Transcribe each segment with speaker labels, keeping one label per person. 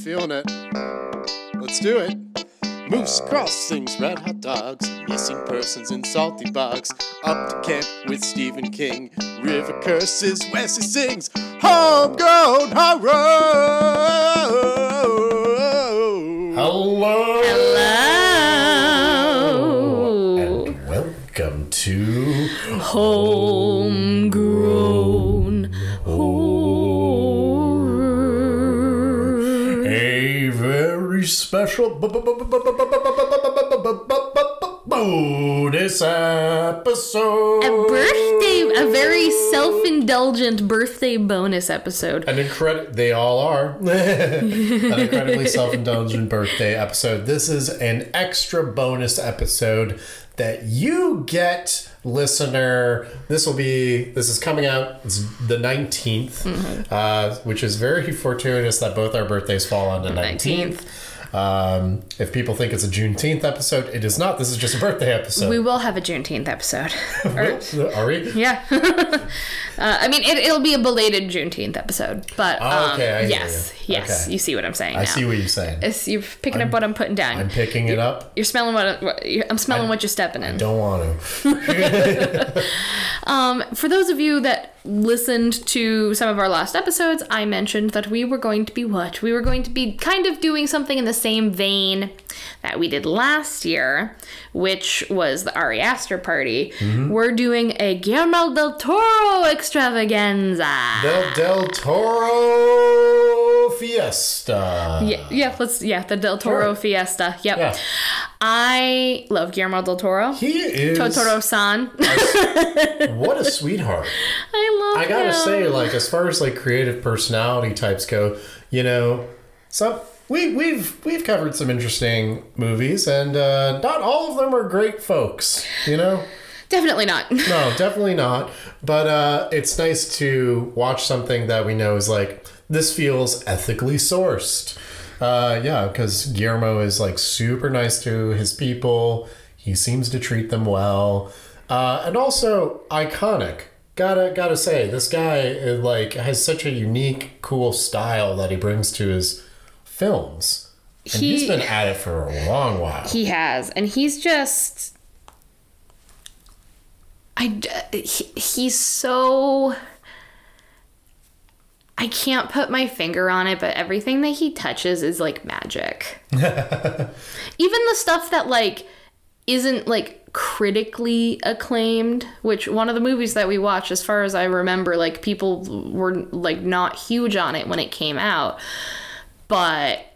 Speaker 1: feeling it. Let's do it. Moose crossings, red hot dogs, missing persons in salty bogs. Up to camp with Stephen King. River curses, Wesley sings. Homegrown horror.
Speaker 2: Bonus episode.
Speaker 3: A birthday, a very self-indulgent birthday bonus episode.
Speaker 2: An incredible, they all are. An incredibly self indulgent birthday episode. This is an extra bonus episode that you get, listener. This will be, this is coming out it's the 19th, uh, which is very fortuitous that both our birthdays fall on the 19th. Um, if people think it's a Juneteenth episode, it is not. This is just a birthday episode.
Speaker 3: We will have a Juneteenth episode. Or-
Speaker 2: Are we?
Speaker 3: yeah. uh, I mean, it, it'll be a belated Juneteenth episode, but
Speaker 2: Oh,
Speaker 3: um,
Speaker 2: okay, I hear
Speaker 3: yes,
Speaker 2: you.
Speaker 3: yes,
Speaker 2: Okay.
Speaker 3: you see what I'm saying
Speaker 2: I
Speaker 3: now.
Speaker 2: see what you're saying.
Speaker 3: It's- you're picking up what I'm putting down.
Speaker 2: I'm picking it up.
Speaker 3: you're smelling what, you're, I'm smelling what you're stepping in.
Speaker 2: Don't want to.
Speaker 3: Um, for those of you that listened to some of our last episodes, I mentioned that we were going to be what? We were going to be kind of doing something in the same vein that we did last year, which was the Ari Aster party. Mm-hmm. We're doing a Guillermo del Toro extravaganza.
Speaker 2: Del Del Toro Fiesta.
Speaker 3: yeah, yeah, let's yeah, the Del Toro. Fiesta. Yep.
Speaker 2: Yeah.
Speaker 3: I love Guillermo del Toro.
Speaker 2: He is
Speaker 3: Totoro-san.
Speaker 2: what a sweetheart.
Speaker 3: I love
Speaker 2: I gotta
Speaker 3: him.
Speaker 2: say, like as far as like creative personality types go, you know, some we we've we've covered some interesting movies, and uh, not all of them are great folks. You know,
Speaker 3: Definitely not.
Speaker 2: no, definitely not. But uh, it's nice to watch something that we know is like this feels ethically sourced. Uh, yeah, because Guillermo is like super nice to his people. He seems to treat them well, uh, and also iconic. Gotta gotta say, this guy uh, like has such a unique, cool style that he brings to his films. And
Speaker 3: He-
Speaker 2: he's been at it for a long while.
Speaker 3: He has, and he's just. I. He, he's so. I can't put my finger on it, but everything that he touches is like magic. Even the stuff that like isn't like critically acclaimed, which one of the movies that we watched, as far as I remember, like people were like not huge on it when it came out. But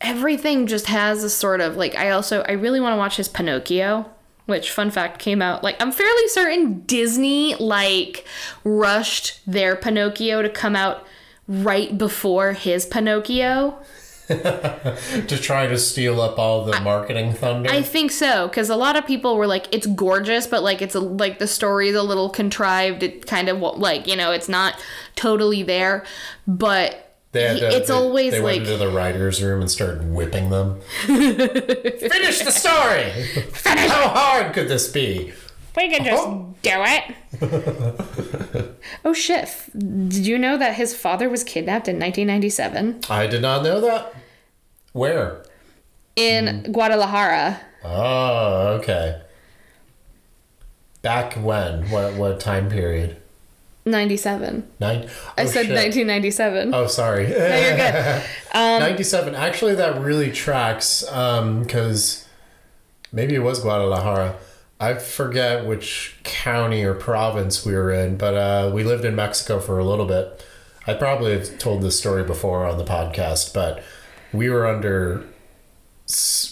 Speaker 3: everything just has a sort of like I also I really want to watch his Pinocchio, which fun fact came out like I'm fairly certain Disney like rushed their Pinocchio to come out right before his Pinocchio.
Speaker 2: to try to steal up all the marketing thunder.
Speaker 3: I think so because a lot of people were like, "It's gorgeous," but like it's a, like the story's a little contrived. It kind of like you know, it's not totally there, but
Speaker 2: They had to,
Speaker 3: it's
Speaker 2: they,
Speaker 3: always
Speaker 2: they
Speaker 3: like
Speaker 2: went into the writer's room and started whipping them. Finish the story. Finish. How hard could this be?
Speaker 3: we can just
Speaker 2: Oh.
Speaker 3: do it. oh shit! Did you know that his father was kidnapped in 1997
Speaker 2: I did not know that. Where?
Speaker 3: in
Speaker 2: Hmm.
Speaker 3: Guadalajara?
Speaker 2: Oh, okay. Back when? What what time period?
Speaker 3: 97.
Speaker 2: Nine.
Speaker 3: I
Speaker 2: oh,
Speaker 3: said
Speaker 2: shit.
Speaker 3: 1997.
Speaker 2: Oh, sorry.
Speaker 3: No, you're good.
Speaker 2: 97. Actually, that really tracks because maybe it was Guadalajara. I forget which county or province we were in, but uh, we lived in Mexico for a little bit. I probably have told this story before on the podcast, but we were under.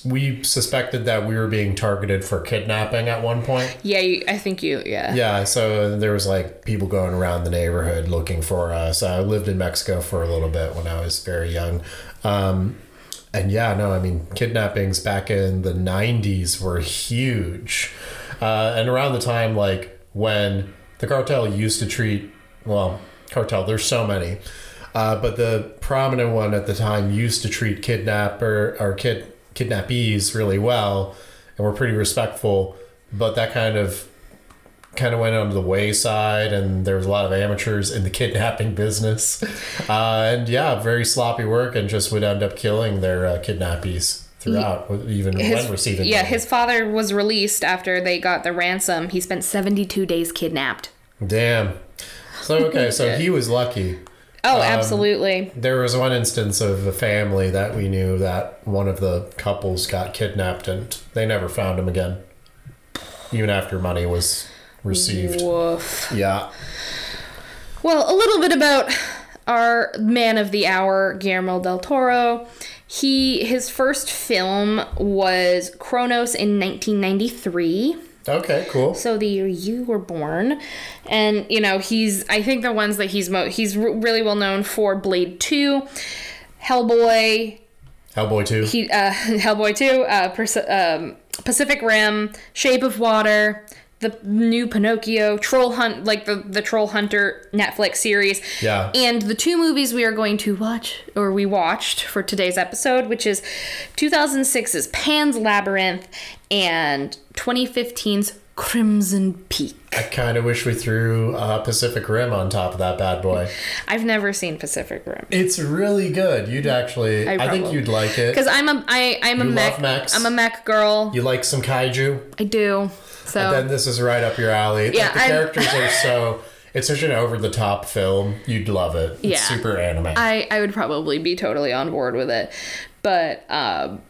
Speaker 2: We suspected that we were being targeted for kidnapping at one point.
Speaker 3: Yeah, you, I think you. Yeah.
Speaker 2: Yeah, so there was like people going around the neighborhood looking for us. I lived in Mexico for a little bit when I was very young. Um, and yeah, no, I mean, kidnappings back in the 90s were huge. Uh, and around the time, like, when the cartel used to treat, well, cartel, there's so many. Uh, but the prominent one at the time used to treat kidnapper or kid kidnappees really well and were pretty respectful. But that kind of kind of went on the wayside, and there was a lot of amateurs in the kidnapping business. Uh, and yeah, very sloppy work, and just would end up killing their uh, kidnappies throughout, even when receiving.
Speaker 3: yeah,
Speaker 2: money.
Speaker 3: his father was released after they got the ransom. He spent 72 days kidnapped.
Speaker 2: Damn. So okay, so he was lucky.
Speaker 3: Oh, um, absolutely.
Speaker 2: There was one instance of a family that we knew that one of the couples got kidnapped and they never found him again. Even after money was received.
Speaker 3: Woof.
Speaker 2: Yeah.
Speaker 3: Well, a little bit about our man of the hour, Guillermo del Toro. He his first film was Cronos in 1993.
Speaker 2: Okay, cool.
Speaker 3: So the year you were born, and you know he's I think the ones that he's mo- he's r- really well known for Blade Two, Hellboy,
Speaker 2: Hellboy 2.
Speaker 3: he uh, Hellboy Two, uh, Pers- um, Pacific Rim, Shape of Water, the new Pinocchio, Troll Hunt, like the the Troll Hunter Netflix series.
Speaker 2: Yeah.
Speaker 3: And the two movies we are going to watch, or we watched for today's episode, which is 2006's Pan's Labyrinth and 2015's Crimson Peak.
Speaker 2: I kind of wish we threw uh, Pacific Rim on top of that bad boy.
Speaker 3: I've never seen Pacific Rim.
Speaker 2: It's really good. You'd actually,
Speaker 3: I
Speaker 2: I, think you'd like it.
Speaker 3: Because I'm a I I'm a mech,
Speaker 2: mechs?
Speaker 3: I'm a mech girl.
Speaker 2: You like some kaiju?
Speaker 3: I do. So
Speaker 2: Then this is right up your alley.
Speaker 3: Yeah,
Speaker 2: like the
Speaker 3: I'm-
Speaker 2: characters are so. It's such an over the top film. You'd love it. It's
Speaker 3: Yeah.
Speaker 2: super anime.
Speaker 3: I, I would probably be totally on board with it. But um,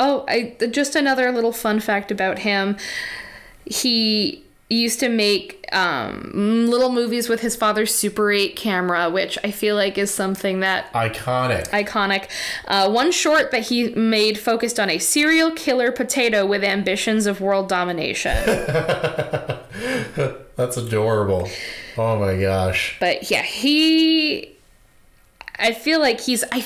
Speaker 3: oh, I just another little fun fact about him. He used to make um, little movies with his father's Super 8 camera, which I feel like is something that
Speaker 2: Iconic.
Speaker 3: iconic. Uh, one short that he made focused on a serial killer potato with ambitions of world domination.
Speaker 2: That's adorable. Oh my gosh.
Speaker 3: but yeah, he. I feel like he's. I.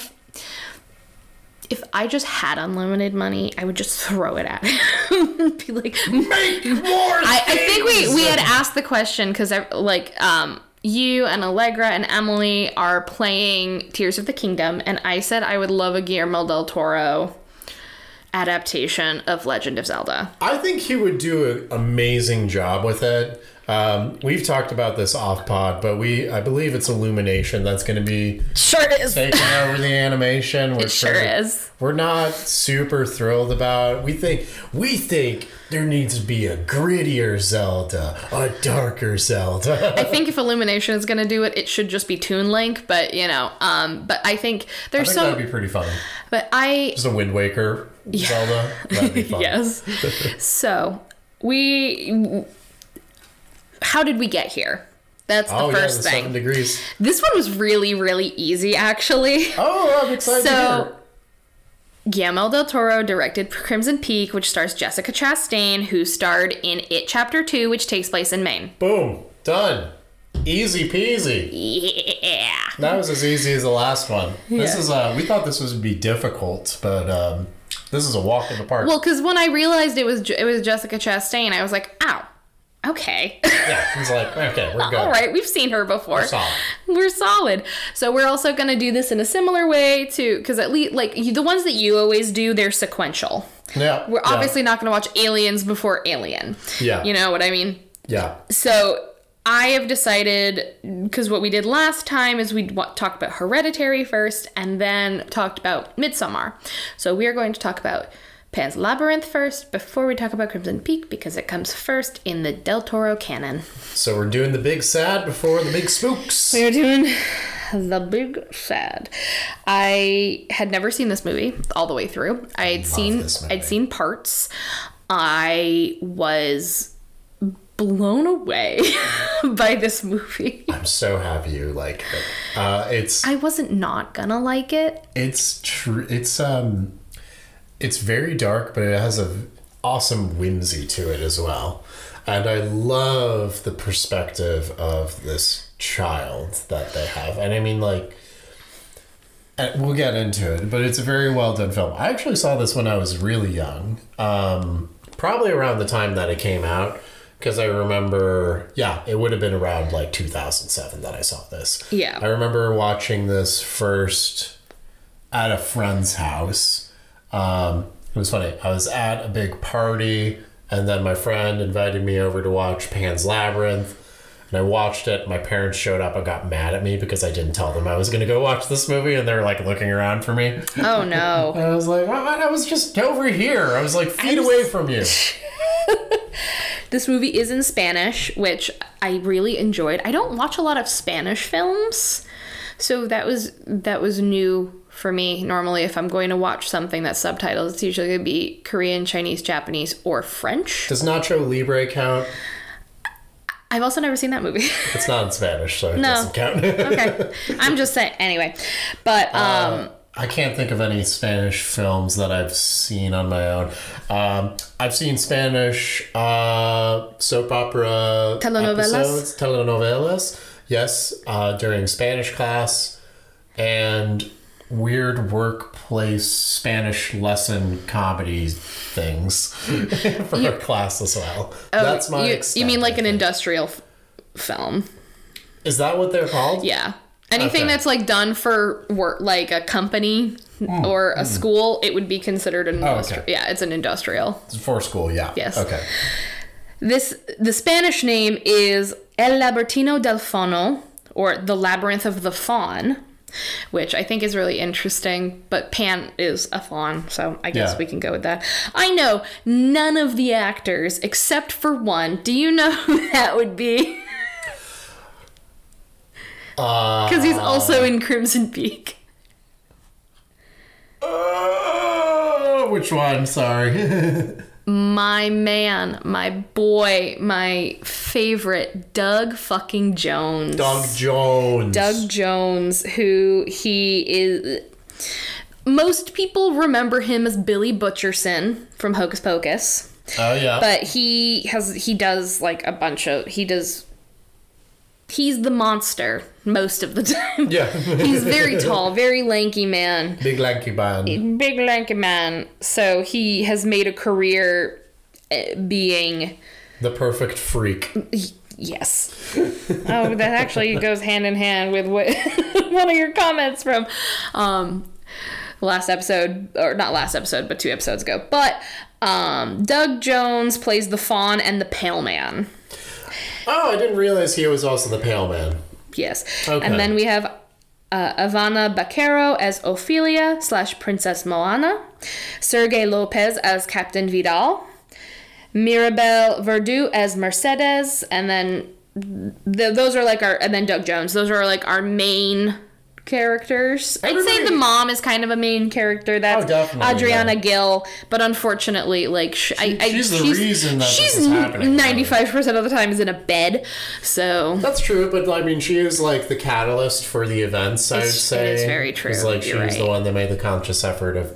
Speaker 3: If I just had unlimited money, I would just throw it at him. Be like,
Speaker 2: Make more.
Speaker 3: I, I think we we had asked the question because like um you and Allegra and Emily are playing Tears of the Kingdom, and I said I would love a Guillermo del Toro adaptation of Legend of Zelda.
Speaker 2: I think he would do an amazing job with it. Um, we've talked about this off pod, but we I believe it's Illumination that's going to be
Speaker 3: Sure is.
Speaker 2: taking over the animation. Which
Speaker 3: sure
Speaker 2: we're-
Speaker 3: is.
Speaker 2: We're not super thrilled about. We think we think there needs to be a grittier Zelda, a darker Zelda.
Speaker 3: I think if Illumination is gonna do it, it should just be Toon Link. But you know, um, but I think
Speaker 2: I
Speaker 3: there's
Speaker 2: think
Speaker 3: so.
Speaker 2: that'd be pretty fun.
Speaker 3: but I
Speaker 2: Just a Wind Waker Zelda. That'd be fun.
Speaker 3: yes. so we. How did we get here? That's the
Speaker 2: Oh yeah, the
Speaker 3: first thing.
Speaker 2: seven degrees.
Speaker 3: This one was really, really easy, actually.
Speaker 2: Oh, I'm excited
Speaker 3: So. Guillermo del Toro directed Crimson Peak, which stars Jessica Chastain, who starred in It Chapter 2, which takes place in Maine.
Speaker 2: Boom, done. Easy peasy.
Speaker 3: Yeah.
Speaker 2: That was as easy as the last one. This
Speaker 3: Yeah.
Speaker 2: is uh we thought this would be difficult, but um this is a walk in the park.
Speaker 3: Well, because when I realized it was it was Jessica Chastain, I was like, ow, okay.
Speaker 2: yeah, it's like okay, we're good.
Speaker 3: All right, we've seen her before.
Speaker 2: We're solid.
Speaker 3: We're solid. So we're also going to do this in a similar way to because at least like you, the ones that you always do, they're sequential.
Speaker 2: Yeah,
Speaker 3: We're
Speaker 2: yeah,
Speaker 3: obviously not going to watch Aliens before Alien.
Speaker 2: Yeah.
Speaker 3: You know what I mean?
Speaker 2: yeah.
Speaker 3: So I have decided because what we did last time is we talked about Hereditary first, and then talked about Midsommar. So we are going to talk about Pan's Labyrinth first before we talk about Crimson Peak because it comes first in the Del Toro canon.
Speaker 2: So we're doing the big sad before the big spooks.
Speaker 3: We are doing the Big Sad. I had never seen this movie all the way through. I had seen. I'd seen parts. I was blown away by this movie.
Speaker 2: I'm so happy you like it. Uh, it's
Speaker 3: I wasn't not gonna like it.
Speaker 2: it's true. It's um, it's very dark, but it has a awesome whimsy to it as well. And I love the perspective of this child that they have. And I mean, like, we'll get into it, but it's a very well done film. I actually saw this when I was really young, um, probably around the time that it came out. Because I remember, yeah, it would have been around like 2007 that I saw this.
Speaker 3: Yeah.
Speaker 2: I remember watching this first at a friend's house. Um, it was funny. I was at a big party And then my friend invited me over to watch Pan's Labyrinth. And I watched it. My parents showed up and got mad at me because I didn't tell them I was going to go watch this movie. And they were like looking around for me.
Speaker 3: Oh no.
Speaker 2: And I was like, "Oh, I was just over here. I was like feet away from you.
Speaker 3: This movie is in Spanish, which I really enjoyed. I don't watch a lot of Spanish films, so that was that was new for me. Normally, if I'm going to watch something that's subtitled, it's usually going to be Korean, Chinese, Japanese, or French.
Speaker 2: Does Nacho Libre count?
Speaker 3: I've also never seen that movie.
Speaker 2: It's not in Spanish, so it
Speaker 3: No.
Speaker 2: doesn't count.
Speaker 3: okay, I'm just saying. Anyway, but um,
Speaker 2: I can't think of any Spanish films that I've seen on my own. Um, I've seen Spanish uh, soap opera
Speaker 3: Telenovelas?
Speaker 2: episodes, telenovelas. Yes, uh, during Spanish class and weird workplace Spanish lesson comedy things for a class as well. Oh, that's my.
Speaker 3: Oh, you,
Speaker 2: extent,
Speaker 3: you mean like an industrial f- film?
Speaker 2: Is that what they're called?
Speaker 3: Yeah. Anything
Speaker 2: Okay.
Speaker 3: that's like done for work, like a company hmm. or a hmm. school, it would be considered an
Speaker 2: Oh, okay.
Speaker 3: industrial. Yeah, it's an industrial.
Speaker 2: For school, yeah.
Speaker 3: Yes.
Speaker 2: Okay.
Speaker 3: This the Spanish name is El Laberinto del Fauno, or the Labyrinth of the Fawn, which I think is really interesting. But Pan is a fawn, so I guess
Speaker 2: Yeah.
Speaker 3: we can go with that. I know none of the actors except for one. Do you know who that would be?
Speaker 2: Uh,
Speaker 3: Because he's also in Crimson Peak.
Speaker 2: uh, which one? Sorry.
Speaker 3: My man, my boy, my favorite, Doug fucking Jones.
Speaker 2: Doug Jones.
Speaker 3: Doug Jones, who he is. Most people remember him as Billy Butcherson from Hocus Pocus,
Speaker 2: Oh yeah.
Speaker 3: but he has he does like a bunch of he does. He's the monster most of the time.
Speaker 2: yeah.
Speaker 3: He's very tall, very lanky man.
Speaker 2: Big lanky man.
Speaker 3: big lanky man. So he has made a career uh, being
Speaker 2: The perfect freak.
Speaker 3: yes. oh, that actually goes hand in hand with what one of your comments from um last episode or not last episode but two episodes ago. But um Doug Jones plays the fawn and the pale man.
Speaker 2: Oh, I didn't realize he was also the pale man.
Speaker 3: Yes.
Speaker 2: Okay.
Speaker 3: And then we have uh, Ivana Baquero as Ophelia slash Princess Moana, Sergi López as Captain Vidal, Maribel Verdú as Mercedes, and then th- those are like our, and then Doug Jones. Those are like our main characters. I'd say the mom is kind of a main character. That's
Speaker 2: Oh,
Speaker 3: Adriana
Speaker 2: yeah.
Speaker 3: Gil, but unfortunately, like sh- I, I,
Speaker 2: she's the reason that this
Speaker 3: she's
Speaker 2: is happening.
Speaker 3: ninety five percent of the time is in a bed. So
Speaker 2: That's true, but I mean, she is like the catalyst for the events. I'd
Speaker 3: It's-
Speaker 2: say
Speaker 3: it's very true,
Speaker 2: It's like
Speaker 3: you're
Speaker 2: she's the one that made the conscious effort of,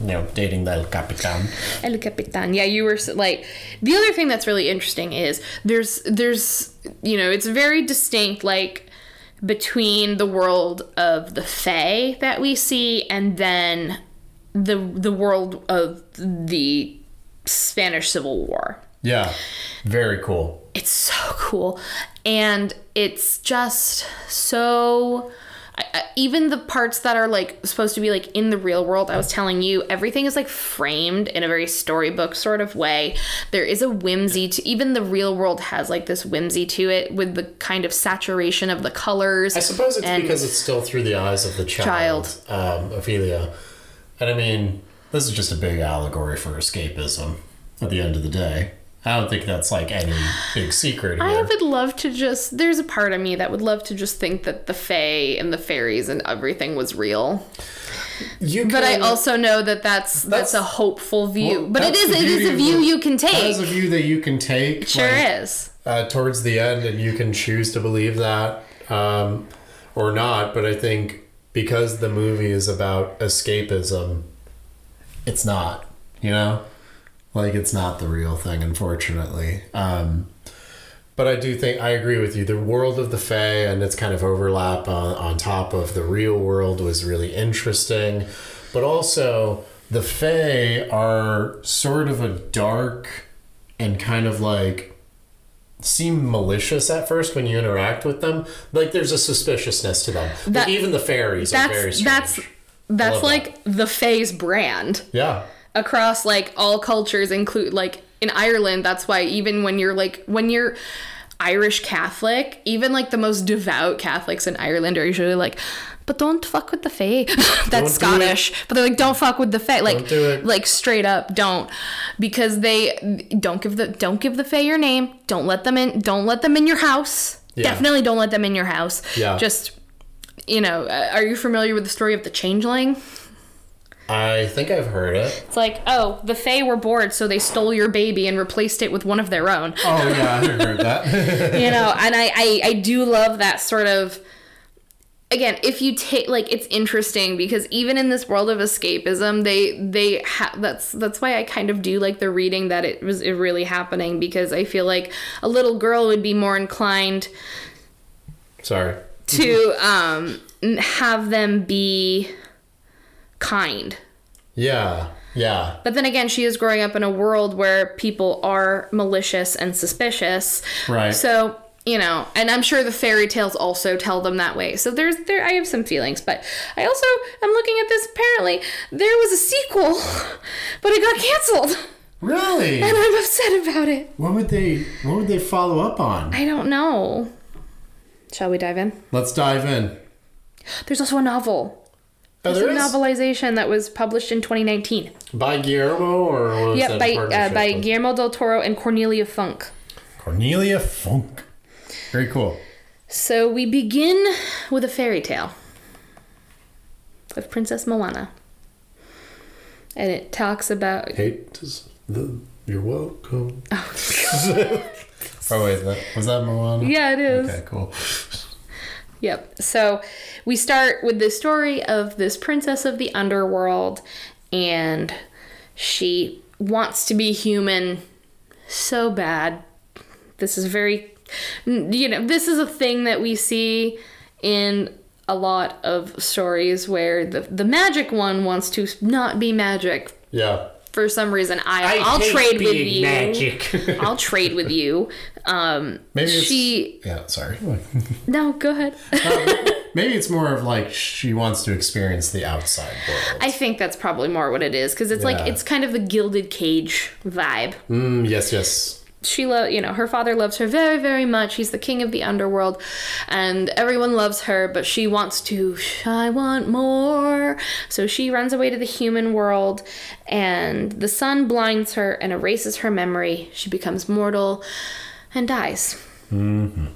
Speaker 2: you know, dating the El Capitan.
Speaker 3: El Capitan. Yeah, you were like the other thing that's really interesting is there's there's you know it's very distinct like between the world of the Fae that we see and then the the world of the Spanish Civil War.
Speaker 2: Yeah, very cool.
Speaker 3: It's so cool, and it's just so. I, I, even the parts that are like supposed to be like in the real world, I was telling you, everything is like framed in a very storybook sort of way. There is a whimsy to even the real world has like this whimsy to it with the kind of saturation of the colors.
Speaker 2: I suppose it's because it's still through the eyes of the child, Um, Ophelia. And I mean, this is just a big allegory for escapism at the end of the day. I don't think that's like any big secret here.
Speaker 3: I would love to just. There's a part of me that would love to just think that the Fae and the fairies and everything was real.
Speaker 2: you
Speaker 3: But I also know that that's that's,
Speaker 2: That's-
Speaker 3: a hopeful view.
Speaker 2: Well,
Speaker 3: but it is it is a view you can
Speaker 2: That is
Speaker 3: take.
Speaker 2: a view that you can take.
Speaker 3: sure
Speaker 2: like,
Speaker 3: is.
Speaker 2: uh, towards the end, and you can choose to believe that um, or not. But I think because the movie is about escapism, it's not. You know, like it's not the real thing, unfortunately. Um, but I do think I agree with you. The world of the Fae and its kind of overlap on, on top of the real world was really interesting. But also, the Fae are sort of a dark and kind of like seem malicious at first when you interact with them. Like there's a suspiciousness to them.
Speaker 3: That-
Speaker 2: like even the fairies are very
Speaker 3: That's that's that's like the Fae's brand
Speaker 2: yeah.
Speaker 3: Across like all cultures include like in Ireland, that's why even when you're like when you're Irish Catholic, even like the most devout Catholics in Ireland are usually like, but don't fuck with the fae. That's
Speaker 2: Don't
Speaker 3: Scottish. But they're like, don't fuck with the fae. Like,
Speaker 2: Don't do it.
Speaker 3: like straight up, don't, because they don't give the don't give the fae your name. Don't let them in. Don't let them in your house.
Speaker 2: Yeah.
Speaker 3: Definitely don't let them in your house.
Speaker 2: Yeah.
Speaker 3: Just, you know, uh, are you familiar with the story of the changeling?
Speaker 2: I think I've heard it.
Speaker 3: It's like, oh, the fae were bored, so they stole your baby and replaced it with one of their own.
Speaker 2: Oh yeah, I've heard that.
Speaker 3: you know and I, I i do love that sort of again if you take like it's interesting because even in this world of escapism they they ha- that's that's why i kind of do like the reading that it was it really happening because i feel like a little girl would be more inclined
Speaker 2: Sorry.
Speaker 3: to um have them be kind
Speaker 2: Yeah. Yeah.
Speaker 3: But then again, she is growing up in a world where people are malicious and suspicious.
Speaker 2: Right.
Speaker 3: So, you know, and I'm sure the fairy tales also tell them that way. So there's there I have some feelings, but I also I'm looking at this apparently there was a sequel, but it got canceled.
Speaker 2: Really?
Speaker 3: And I'm upset about it.
Speaker 2: What would they what would they follow up on?
Speaker 3: I don't know. Shall we dive in?
Speaker 2: Let's dive in.
Speaker 3: There's also a novel.
Speaker 2: Oh,
Speaker 3: There's
Speaker 2: there
Speaker 3: a
Speaker 2: is?
Speaker 3: novelization that was published in 2019.
Speaker 2: By Guillermo or what was
Speaker 3: Yep,
Speaker 2: that
Speaker 3: by uh, by
Speaker 2: with?
Speaker 3: Guillermo del Toro and Cornelia Funk.
Speaker 2: Cornelia Funk. Very cool.
Speaker 3: So we begin with a fairy tale of Princess Moana. And it talks about
Speaker 2: Hate is the you're welcome. oh wait, that, was that Moana?
Speaker 3: Yeah, it is.
Speaker 2: Okay, cool.
Speaker 3: Yep. So we start with the story of this princess of the underworld and she wants to be human so bad. This is very you know, this is a thing that we see in a lot of stories where the the magic one wants to not be magic
Speaker 2: Yeah.
Speaker 3: for some reason. I, I'll
Speaker 2: hate
Speaker 3: trade with you.
Speaker 2: magic.
Speaker 3: I'll trade with you. Um,
Speaker 2: Maybe it's,
Speaker 3: she
Speaker 2: Yeah, sorry.
Speaker 3: no, go ahead.
Speaker 2: Maybe it's more of like she wants to experience the outside world.
Speaker 3: I think that's probably more what it is because it's like it's kind of the gilded cage vibe.
Speaker 2: Mm, yes, yes.
Speaker 3: She lo- you know, her father loves her very, very much. He's the king of the underworld, and everyone loves her. But she wants to. I want more. So she runs away to the human world, and the sun blinds her and erases her memory. She becomes mortal, and dies.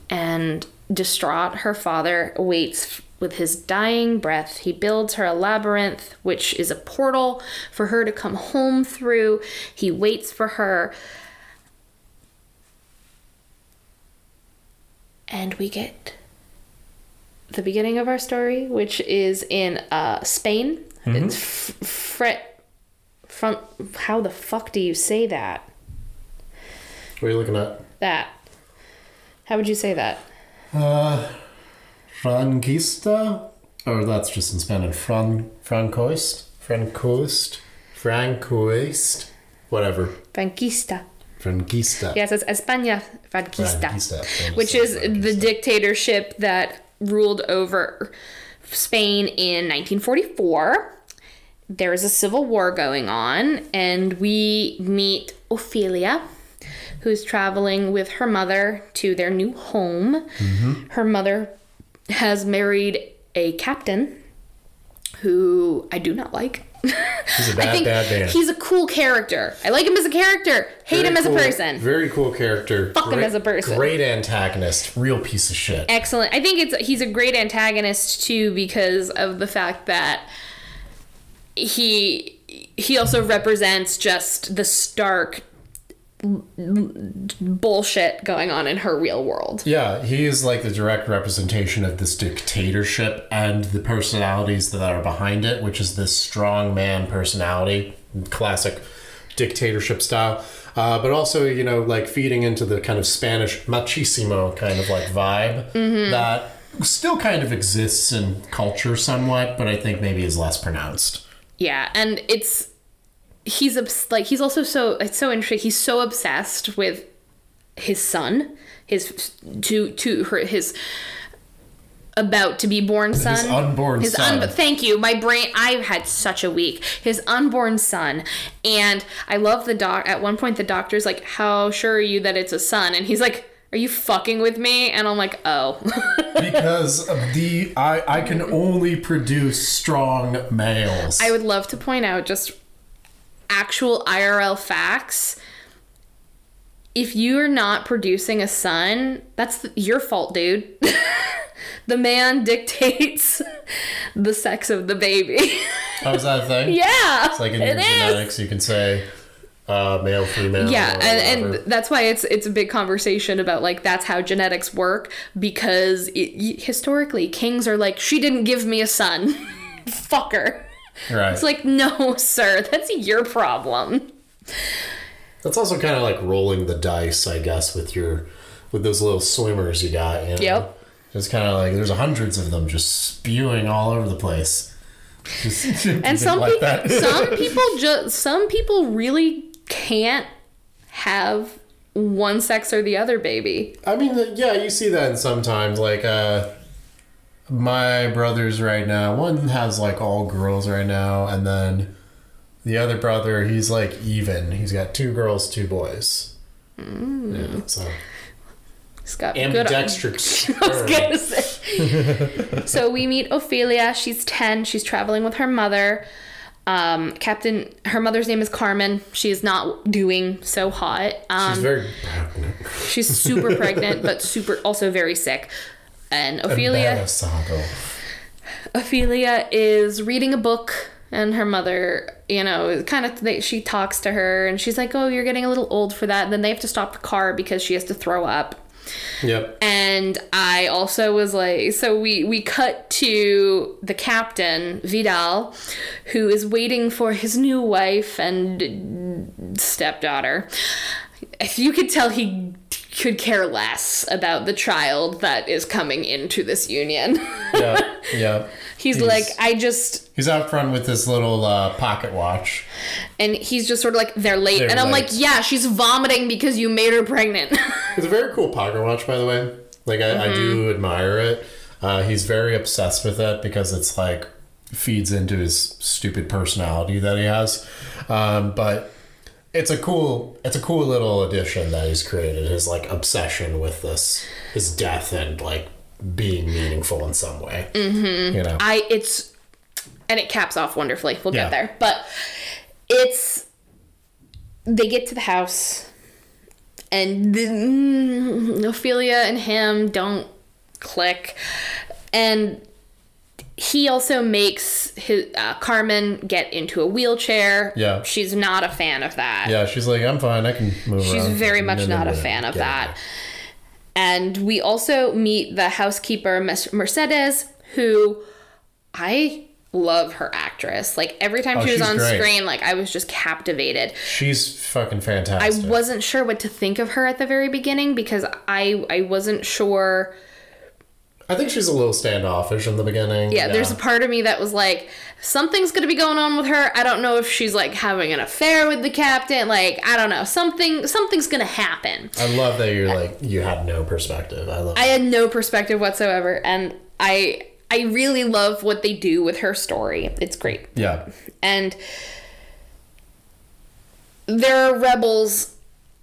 Speaker 3: And distraught, her father waits with his dying breath. He builds her a labyrinth, which is a portal for her to come home through. He waits for her. And we get the beginning of our story, which is in uh, Spain. It's f- fret. Front. How the fuck do you say that?
Speaker 2: What are you looking at?
Speaker 3: That. How would you say that?
Speaker 2: Uh, Franquista? Or that's just in Spanish. Fran, Francoist? Francoist? Francoist? Whatever.
Speaker 3: Franquista.
Speaker 2: Franquista.
Speaker 3: Yes, it's España Franquista,
Speaker 2: Franquista.
Speaker 3: which is the dictatorship that ruled over Spain in 1944. There is a civil war going on, and we meet Ophelia, who's traveling with her mother to their new home. Mm-hmm. Her mother has married a captain who I do not like.
Speaker 2: He's a
Speaker 3: I
Speaker 2: bad,
Speaker 3: think
Speaker 2: bad man.
Speaker 3: he's a cool character. I like him as a character. Hate
Speaker 2: Very
Speaker 3: him as
Speaker 2: cool-
Speaker 3: a person.
Speaker 2: Very cool character.
Speaker 3: Fuck him as a person.
Speaker 2: Great antagonist. Real piece of shit.
Speaker 3: excellent. I think it's he's a great antagonist too because of the fact that he he also represents just the stark bullshit going on in her real world.
Speaker 2: Yeah, he is like the direct representation of this dictatorship and the personalities that are behind it, which is this strong man personality, classic dictatorship style. Uh, but also, you know, like feeding into the kind of Spanish machismo kind of like vibe that still kind of exists in culture somewhat, but I think maybe is less pronounced.
Speaker 3: Yeah, and it's he's obs- like he's also so it's so interesting. He's so obsessed with his son, his to to her his about to be born son.
Speaker 2: His unborn
Speaker 3: His
Speaker 2: son.
Speaker 3: un- thank you. My brain. I've had such a week. His unborn son, and I love the doc. At one point, the doctor's like, "How sure are you that it's a son?" And he's like, "Are you fucking with me?" And I'm like, "Oh."
Speaker 2: because of the I I can only produce strong males.
Speaker 3: I would love to point out just actual IRL facts. If you're not producing a son, that's th- your fault, dude. the man dictates the sex of the baby.
Speaker 2: oh, is that a thing?
Speaker 3: yeah,
Speaker 2: It's like in
Speaker 3: it
Speaker 2: your
Speaker 3: is.
Speaker 2: genetics, you can say uh, male, female.
Speaker 3: Yeah, and,
Speaker 2: whatever.
Speaker 3: and that's why it's it's a big conversation about like that's how genetics work because it, historically kings are like she didn't give me a son, fuck her.
Speaker 2: Right.
Speaker 3: It's like no, sir, that's your problem.
Speaker 2: That's also kind of like rolling the dice, I guess, with your with those little swimmers you got. You know?
Speaker 3: Yep.
Speaker 2: It's kind of like there's hundreds of them just spewing all over the place. Just
Speaker 3: And some
Speaker 2: like
Speaker 3: people, some people just some people really can't have one sex or the other baby.
Speaker 2: I mean, yeah, you see that sometimes. Like, uh, my brothers right now, one has like all girls right now, and then the other brother, he's like even. He's got two girls, two boys.
Speaker 3: Mm.
Speaker 2: Yeah, so
Speaker 3: It's got good.
Speaker 2: ambidextrous.
Speaker 3: I was gonna say. so we meet Ophelia. She's ten. She's traveling with her mother. Um, Captain, her mother's name is Carmen. She is not doing so hot. Um,
Speaker 2: She's very pregnant.
Speaker 3: she's super pregnant, but super also very sick. And Ophelia, Ophelia is reading a book, and her mother, you know, kind of they, she talks to her, and she's like, "Oh, you're getting a little old for that." And then they have to stop the car because she has to throw up.
Speaker 2: Yep.
Speaker 3: And I also was like, so we we cut to the captain Vidal, who is waiting for his new wife and stepdaughter. If you could tell, he could care less about the child that is coming into this union.
Speaker 2: Yep. Yep.
Speaker 3: He's,
Speaker 2: He's-
Speaker 3: like, I just,
Speaker 2: He's out front with this little uh, pocket watch.
Speaker 3: and he's just sort of like, they're late,
Speaker 2: They're
Speaker 3: and I'm like, yeah, she's vomiting because you made her pregnant.
Speaker 2: It's a very cool pocket watch, by the way. Like I, I
Speaker 3: Mm-hmm.
Speaker 2: do admire it. Uh, he's very obsessed with it because it's like feeds into his stupid personality that he has. Um, but it's a cool, it's a cool little addition that he's created. His like obsession with this, his death and like being meaningful in some way. Mm-hmm. You know.
Speaker 3: I it's and it caps off wonderfully. We'll
Speaker 2: Yeah.
Speaker 3: get there. But it's they get to the house and then Ophelia and him don't click and he also makes his uh, Carmen get into a wheelchair.
Speaker 2: Yeah.
Speaker 3: She's not a fan of that.
Speaker 2: yeah, she's like, I'm fine. I can move
Speaker 3: She's
Speaker 2: around."
Speaker 3: very much
Speaker 2: no,
Speaker 3: not a
Speaker 2: no,
Speaker 3: fan of that. And we also meet the housekeeper, Mercedes, who I love her actress. Like every time
Speaker 2: Oh,
Speaker 3: she was on
Speaker 2: great.
Speaker 3: screen, like I was just captivated.
Speaker 2: She's fucking fantastic.
Speaker 3: I wasn't sure what to think of her at the very beginning because I I wasn't sure.
Speaker 2: I think she's a little standoffish in the beginning.
Speaker 3: Yeah, there's a part of me that was like something's going to be going on with her. I don't know if she's like having an affair with the captain. Like I don't know. Something something's going to happen.
Speaker 2: I love that you're like you had no perspective. I love.
Speaker 3: I had no perspective whatsoever, and I I really love what they do with her story. It's great,
Speaker 2: yeah.
Speaker 3: and there are rebels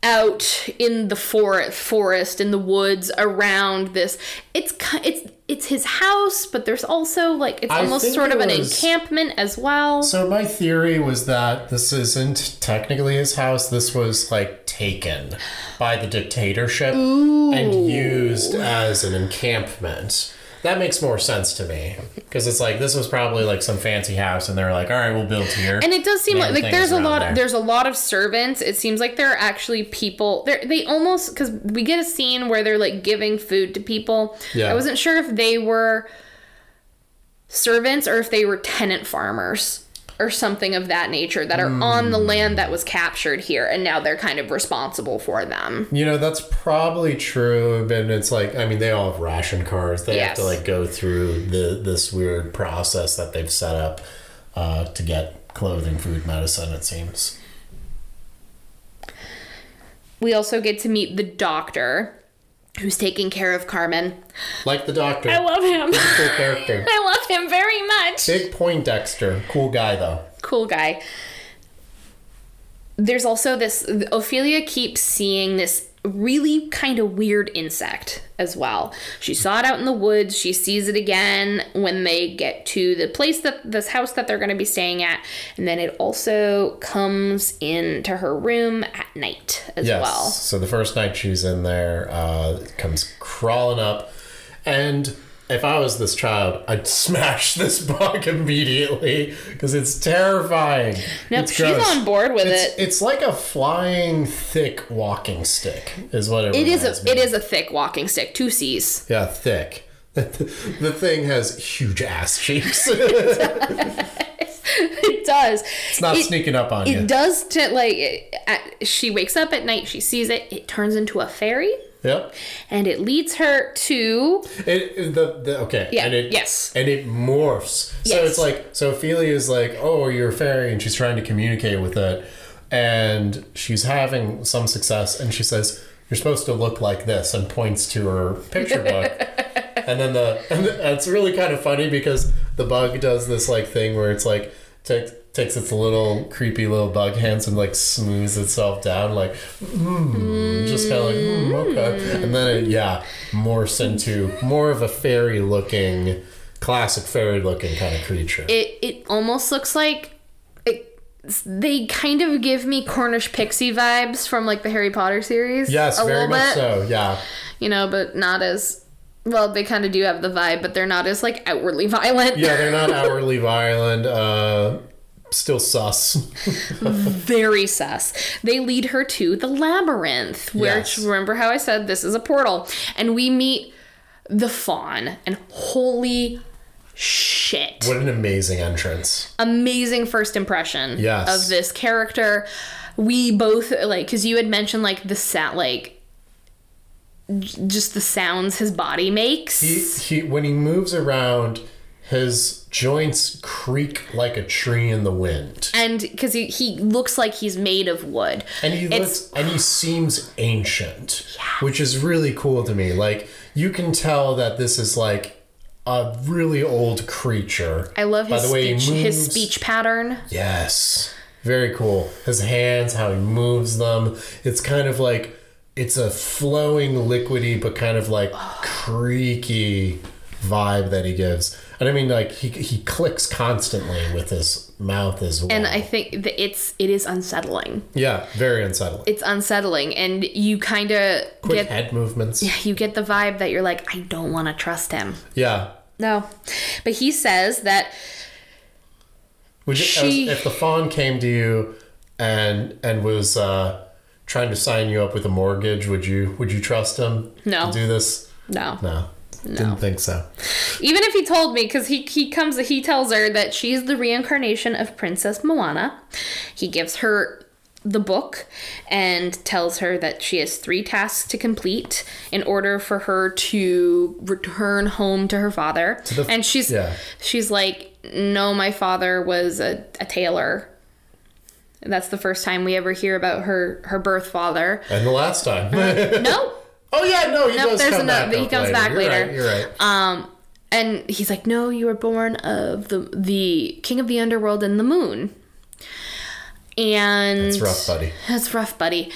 Speaker 3: out in the forest, forest in the woods around this. It's it's it's his house, but there's also like it's
Speaker 2: I
Speaker 3: almost sort of an
Speaker 2: was-
Speaker 3: encampment as well.
Speaker 2: So my theory was that this isn't technically his house. This was like taken by the dictatorship and used as an encampment. That makes more sense to me because it's like this was probably like some fancy house, and they're like, "All right, we'll build here."
Speaker 3: And it does seem like like there's a lot
Speaker 2: there.
Speaker 3: there's a lot of servants. It seems like there are actually people. They they almost because we get a scene where they're like giving food to people.
Speaker 2: Yeah.
Speaker 3: I wasn't sure if they were servants or if they were tenant farmers or something of that nature that are on the land that was captured here and now they're kind of responsible for them.
Speaker 2: You know, that's probably true, but it's like I mean, they all have ration cards. They have to like go through the this weird process that they've set up uh, to get clothing, food, medicine. It seems.
Speaker 3: We also get to meet the doctor who's taking care of Carmen.
Speaker 2: Like the doctor.
Speaker 3: I love him.
Speaker 2: cool character.
Speaker 3: I love him very much.
Speaker 2: Big Poindexter. Cool guy though.
Speaker 3: Cool guy. There's also this Ophelia keeps seeing this really kind of weird insect as well. She saw it out in the woods. She sees it again when they get to the place that this house that they're going to be staying at, and then it also comes into her room at night as
Speaker 2: Yes.
Speaker 3: well.
Speaker 2: So the first night she's in there, uh, it comes crawling up, and if I was this child, I'd smash this bug immediately because it's terrifying.
Speaker 3: Nope,
Speaker 2: It's
Speaker 3: she's
Speaker 2: gross.
Speaker 3: on board with
Speaker 2: it's,
Speaker 3: it.
Speaker 2: It's like a flying thick walking stick, is what it,
Speaker 3: It is a
Speaker 2: me
Speaker 3: it is a thick walking stick, two C's.
Speaker 2: Yeah, thick. the thing has huge ass cheeks.
Speaker 3: it does.
Speaker 2: it's not
Speaker 3: It-
Speaker 2: sneaking up on
Speaker 3: It
Speaker 2: you.
Speaker 3: It does to like it- at, she wakes up at night, she sees it, it turns into a fairy
Speaker 2: Yep.
Speaker 3: and it leads her to
Speaker 2: It, the, the okay.
Speaker 3: Yeah,
Speaker 2: And it,
Speaker 3: yes.
Speaker 2: And it morphs. So
Speaker 3: Yes.
Speaker 2: it's like so Ophelia is like, oh, you're a fairy, and she's trying to communicate with it, and she's having some success, and she says, "You're supposed to look like this," and points to her picture book. and then the and it's really kind of funny because the bug does this like thing where it's like takes takes its little creepy little bug hands and like smooths itself down like mm, just kind of like mm, okay and then it yeah morphs into more of a fairy looking classic fairy looking kind of creature
Speaker 3: it it almost looks like it, they kind of give me Cornish pixie vibes from like the Harry Potter series.
Speaker 2: yes
Speaker 3: a
Speaker 2: very
Speaker 3: little
Speaker 2: much
Speaker 3: bit,
Speaker 2: so yeah
Speaker 3: You know, but not as well. They kind of do have the vibe, but they're not as like outwardly violent.
Speaker 2: yeah they're not outwardly violent uh still sus
Speaker 3: very sus. They lead her to the labyrinth, which
Speaker 2: Yes.
Speaker 3: remember how I said this is a portal, and we meet the fawn, and holy shit.
Speaker 2: what an amazing entrance
Speaker 3: Amazing first impression
Speaker 2: Yes.
Speaker 3: of this character. We both like because you had mentioned like the sound, like just the sounds his body makes.
Speaker 2: he, he when he moves around his joints creak like a tree in the wind.
Speaker 3: And because he, he looks like he's made of wood.
Speaker 2: and he
Speaker 3: It's-
Speaker 2: looks and he seems ancient which is really cool to me. Like you can tell that this is like a really old creature.
Speaker 3: I love
Speaker 2: By
Speaker 3: his
Speaker 2: the way
Speaker 3: speech, his speech pattern.
Speaker 2: yes. Very cool. His hands how he moves them. It's kind of like it's a flowing liquidy but kind of like creaky vibe that he gives and i mean like he, he clicks constantly with his mouth as well
Speaker 3: And I think that it's it is unsettling.
Speaker 2: yeah very unsettling
Speaker 3: It's unsettling, and you kind of
Speaker 2: quick
Speaker 3: get
Speaker 2: head movements Yeah,
Speaker 3: you get the vibe that you're like, I don't want to trust him.
Speaker 2: yeah
Speaker 3: No, but he says that
Speaker 2: Would you,
Speaker 3: She-
Speaker 2: as- if the fawn came to you and and was uh, trying to sign you up with a mortgage, would you would you trust him
Speaker 3: No.
Speaker 2: to do this?
Speaker 3: no,
Speaker 2: No, didn't think so.
Speaker 3: even if he told me, because he he comes he tells her that she's the reincarnation of Princess Moana. He gives her the book and tells her that she has three tasks to complete in order for her to return home to her father.
Speaker 2: the-
Speaker 3: and she's
Speaker 2: yeah.
Speaker 3: she's like, no, my father was a, a tailor. That's the first time we ever hear about her her birth father.
Speaker 2: And the last time.
Speaker 3: Uh, no,
Speaker 2: oh yeah, no, he
Speaker 3: Nope,
Speaker 2: does
Speaker 3: there's
Speaker 2: come
Speaker 3: another-
Speaker 2: back.
Speaker 3: he comes
Speaker 2: later.
Speaker 3: back
Speaker 2: You're
Speaker 3: later.
Speaker 2: Right, you're right.
Speaker 3: Um, and he's like, "No, you were born of the the king of the underworld and the moon." And
Speaker 2: it's rough, buddy.
Speaker 3: That's rough, buddy.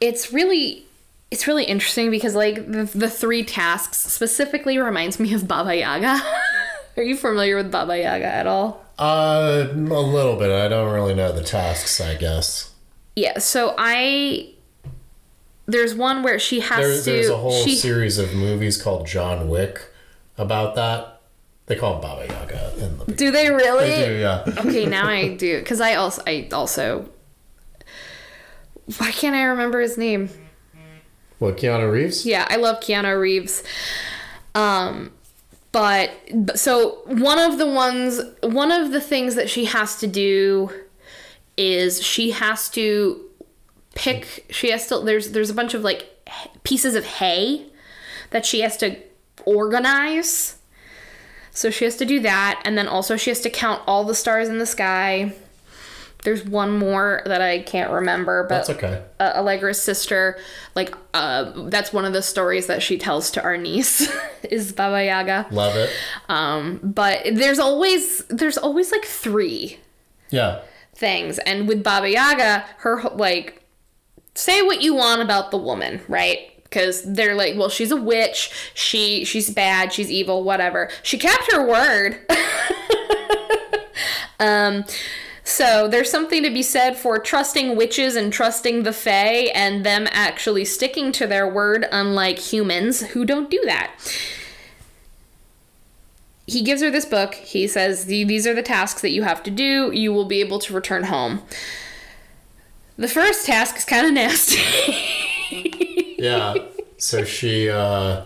Speaker 3: It's really it's really interesting because like the, the three tasks specifically reminds me of Baba Yaga. Are you familiar with Baba Yaga at all?
Speaker 2: Uh, a little bit. I don't really know the tasks. I guess
Speaker 3: Yeah. So I there's one where she has
Speaker 2: there's
Speaker 3: to
Speaker 2: there's a whole
Speaker 3: she
Speaker 2: series of movies called John Wick about that. They call him Baba Yaga in the.
Speaker 3: do they really?
Speaker 2: They do, yeah.
Speaker 3: okay, now I do because I also I also why can't I remember his name?
Speaker 2: What Keanu Reeves?
Speaker 3: Yeah, I love Keanu Reeves. Um, but- so one of the ones, one of the things that she has to do is she has to pick. She has to. There's there's a bunch of like pieces of hay that she has to organize. So she has to do that, and then also she has to count all the stars in the sky. there's one more that I can't remember, but
Speaker 2: That's okay.
Speaker 3: uh, Allegra's sister, like uh, that's one of the stories that she tells to our niece is Baba Yaga.
Speaker 2: Love it.
Speaker 3: Um, but there's always there's always like three
Speaker 2: Yeah.
Speaker 3: things, and with Baba Yaga, her like say what you want about the woman, right? Because they're like, well, she's a witch. She she's bad. She's evil. Whatever. She kept her word. um. So there's something to be said for trusting witches and trusting the fae and them actually sticking to their word, unlike humans who don't do that. He gives her this book. He says, These are the tasks that you have to do. You will be able to return home. The first task is kind of nasty.
Speaker 2: Yeah. so she uh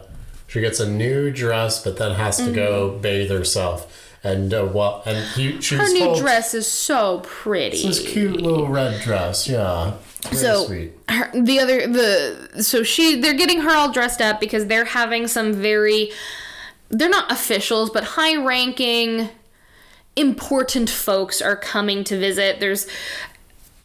Speaker 2: she gets a new dress but then has to go bathe herself. And uh, well and he she
Speaker 3: Mm-hmm. Her new
Speaker 2: told
Speaker 3: dress is so pretty.
Speaker 2: It's this cute little red dress, yeah. Very
Speaker 3: so
Speaker 2: sweet.
Speaker 3: her, the other the so she they're getting her all dressed up because they're having some very they're not officials but high ranking important folks are coming to visit there's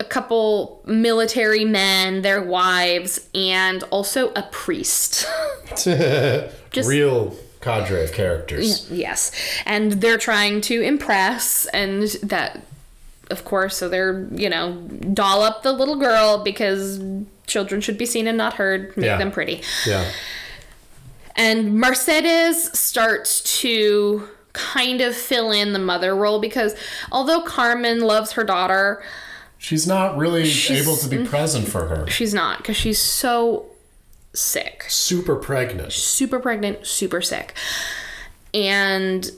Speaker 3: a couple military men their wives and also a priest Just-
Speaker 2: Real cadre of characters.
Speaker 3: yes and they're trying to impress and that of course so they're you know doll up the little girl because children should be seen and not heard make
Speaker 2: Yeah.
Speaker 3: them pretty
Speaker 2: Yeah.
Speaker 3: and mercedes starts to kind of fill in the mother role because although carmen loves her daughter
Speaker 2: She's not really
Speaker 3: She's-
Speaker 2: able to be mm-hmm. present for her.
Speaker 3: she's not because she's so sick
Speaker 2: Super pregnant.
Speaker 3: super pregnant, super sick. And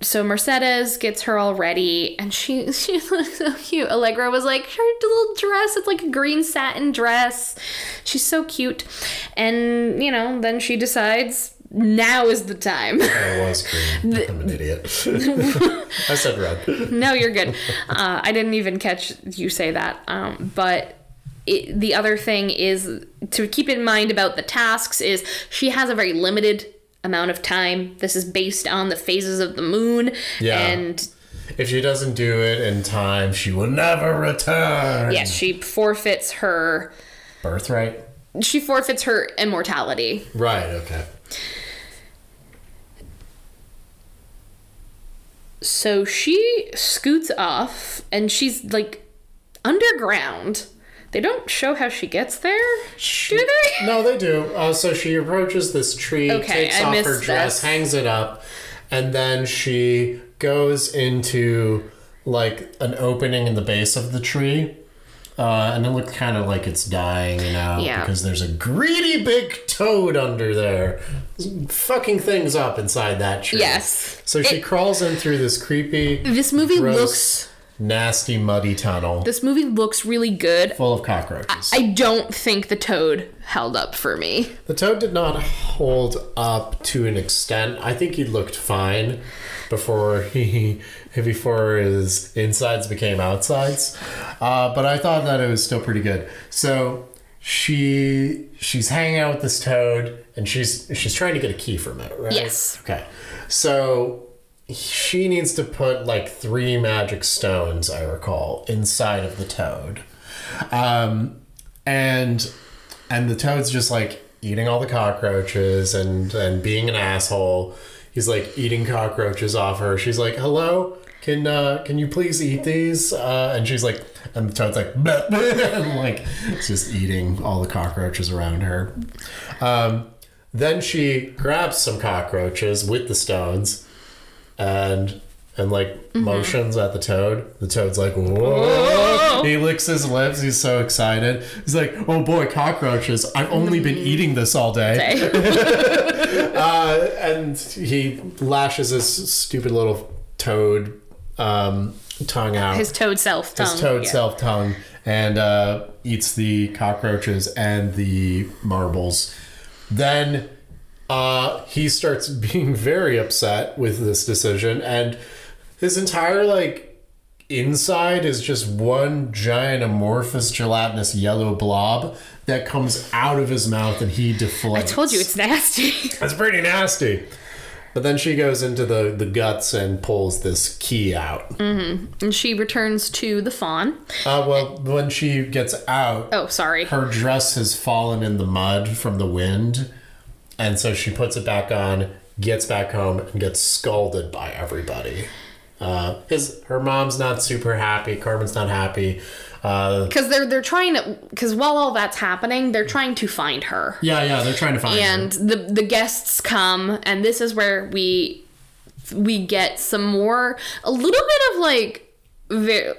Speaker 3: so Mercedes gets her all ready, and she she looks so cute. Allegra was like, her little dress, it's like a green satin dress. She's so cute. And, you know, then she decides now is the time.
Speaker 2: I was green. I'm an idiot. I said red.
Speaker 3: no, you're good. Uh, I didn't even catch you say that. Um, but it, the other thing is to keep in mind about the tasks is she has a very limited amount of time. This is based on the phases of the moon,
Speaker 2: Yeah.
Speaker 3: and
Speaker 2: If she doesn't do it in time, she will never return.
Speaker 3: yes, she forfeits her.
Speaker 2: Birthright?
Speaker 3: She forfeits her immortality.
Speaker 2: Right, okay.
Speaker 3: So she scoots off, and she's like underground. They don't show how she gets there, do they?
Speaker 2: No, they do. Uh, so she approaches this tree,
Speaker 3: Okay,
Speaker 2: takes
Speaker 3: I
Speaker 2: off her dress,
Speaker 3: this.
Speaker 2: hangs it up, and then she goes into like an opening in the base of the tree. Uh, and it looks kind of like it's dying, you know,
Speaker 3: Yeah.
Speaker 2: because there's a greedy big toad under there, fucking things up inside that tree.
Speaker 3: Yes.
Speaker 2: So she
Speaker 3: It-
Speaker 2: crawls in through this creepy,
Speaker 3: This movie
Speaker 2: gross,
Speaker 3: looks.
Speaker 2: nasty, muddy tunnel
Speaker 3: This movie looks really good.
Speaker 2: full of cockroaches.
Speaker 3: I don't think the toad held up for me.
Speaker 2: The toad did not hold up to an extent. I think he looked fine before he before his insides became outsides. Uh, but I thought that it was still pretty good. So she she's hanging out with this toad and she's she's trying to get a key from it, right?
Speaker 3: Yes.
Speaker 2: Okay. So she needs to put like three magic stones, I recall, inside of the toad. Um, and and the toad's just like eating all the cockroaches and and being an asshole. He's like eating cockroaches off her. She's like, "Hello, can uh, can you please eat these?" Uh, and she's like, and the toad's like, "Bleh, bleh," and like just eating all the cockroaches around her. Um, then she grabs some cockroaches with the stones, and and like motions at the toad. The toad's like, whoa. He licks his lips. He's so excited. He's like, oh boy, cockroaches. I've only been eating this all day. Uh, and he lashes his stupid little toad um, tongue out.
Speaker 3: His toad self tongue.
Speaker 2: his toad
Speaker 3: yeah.
Speaker 2: self tongue and uh, eats the cockroaches and the marbles. Then uh, he starts being very upset with this decision, and his entire like inside is just one giant amorphous gelatinous yellow blob that comes out of his mouth and he deflates.
Speaker 3: I told you it's nasty.
Speaker 2: It's pretty nasty. But then she goes into the, the guts and pulls this key out.
Speaker 3: and she returns to the faun.
Speaker 2: Uh, well, when she gets out,
Speaker 3: Oh, sorry.
Speaker 2: her dress has fallen in the mud from the wind. And so she puts it back on, gets back home, and gets scolded by everybody. Because her mom's not super happy, Carmen's not happy. Uh,
Speaker 3: Because they're they're trying to because while all that's happening, they're trying to find her.
Speaker 2: yeah, yeah, they're trying to find
Speaker 3: and
Speaker 2: her.
Speaker 3: the the guests come and this is where we we get some more a little bit of like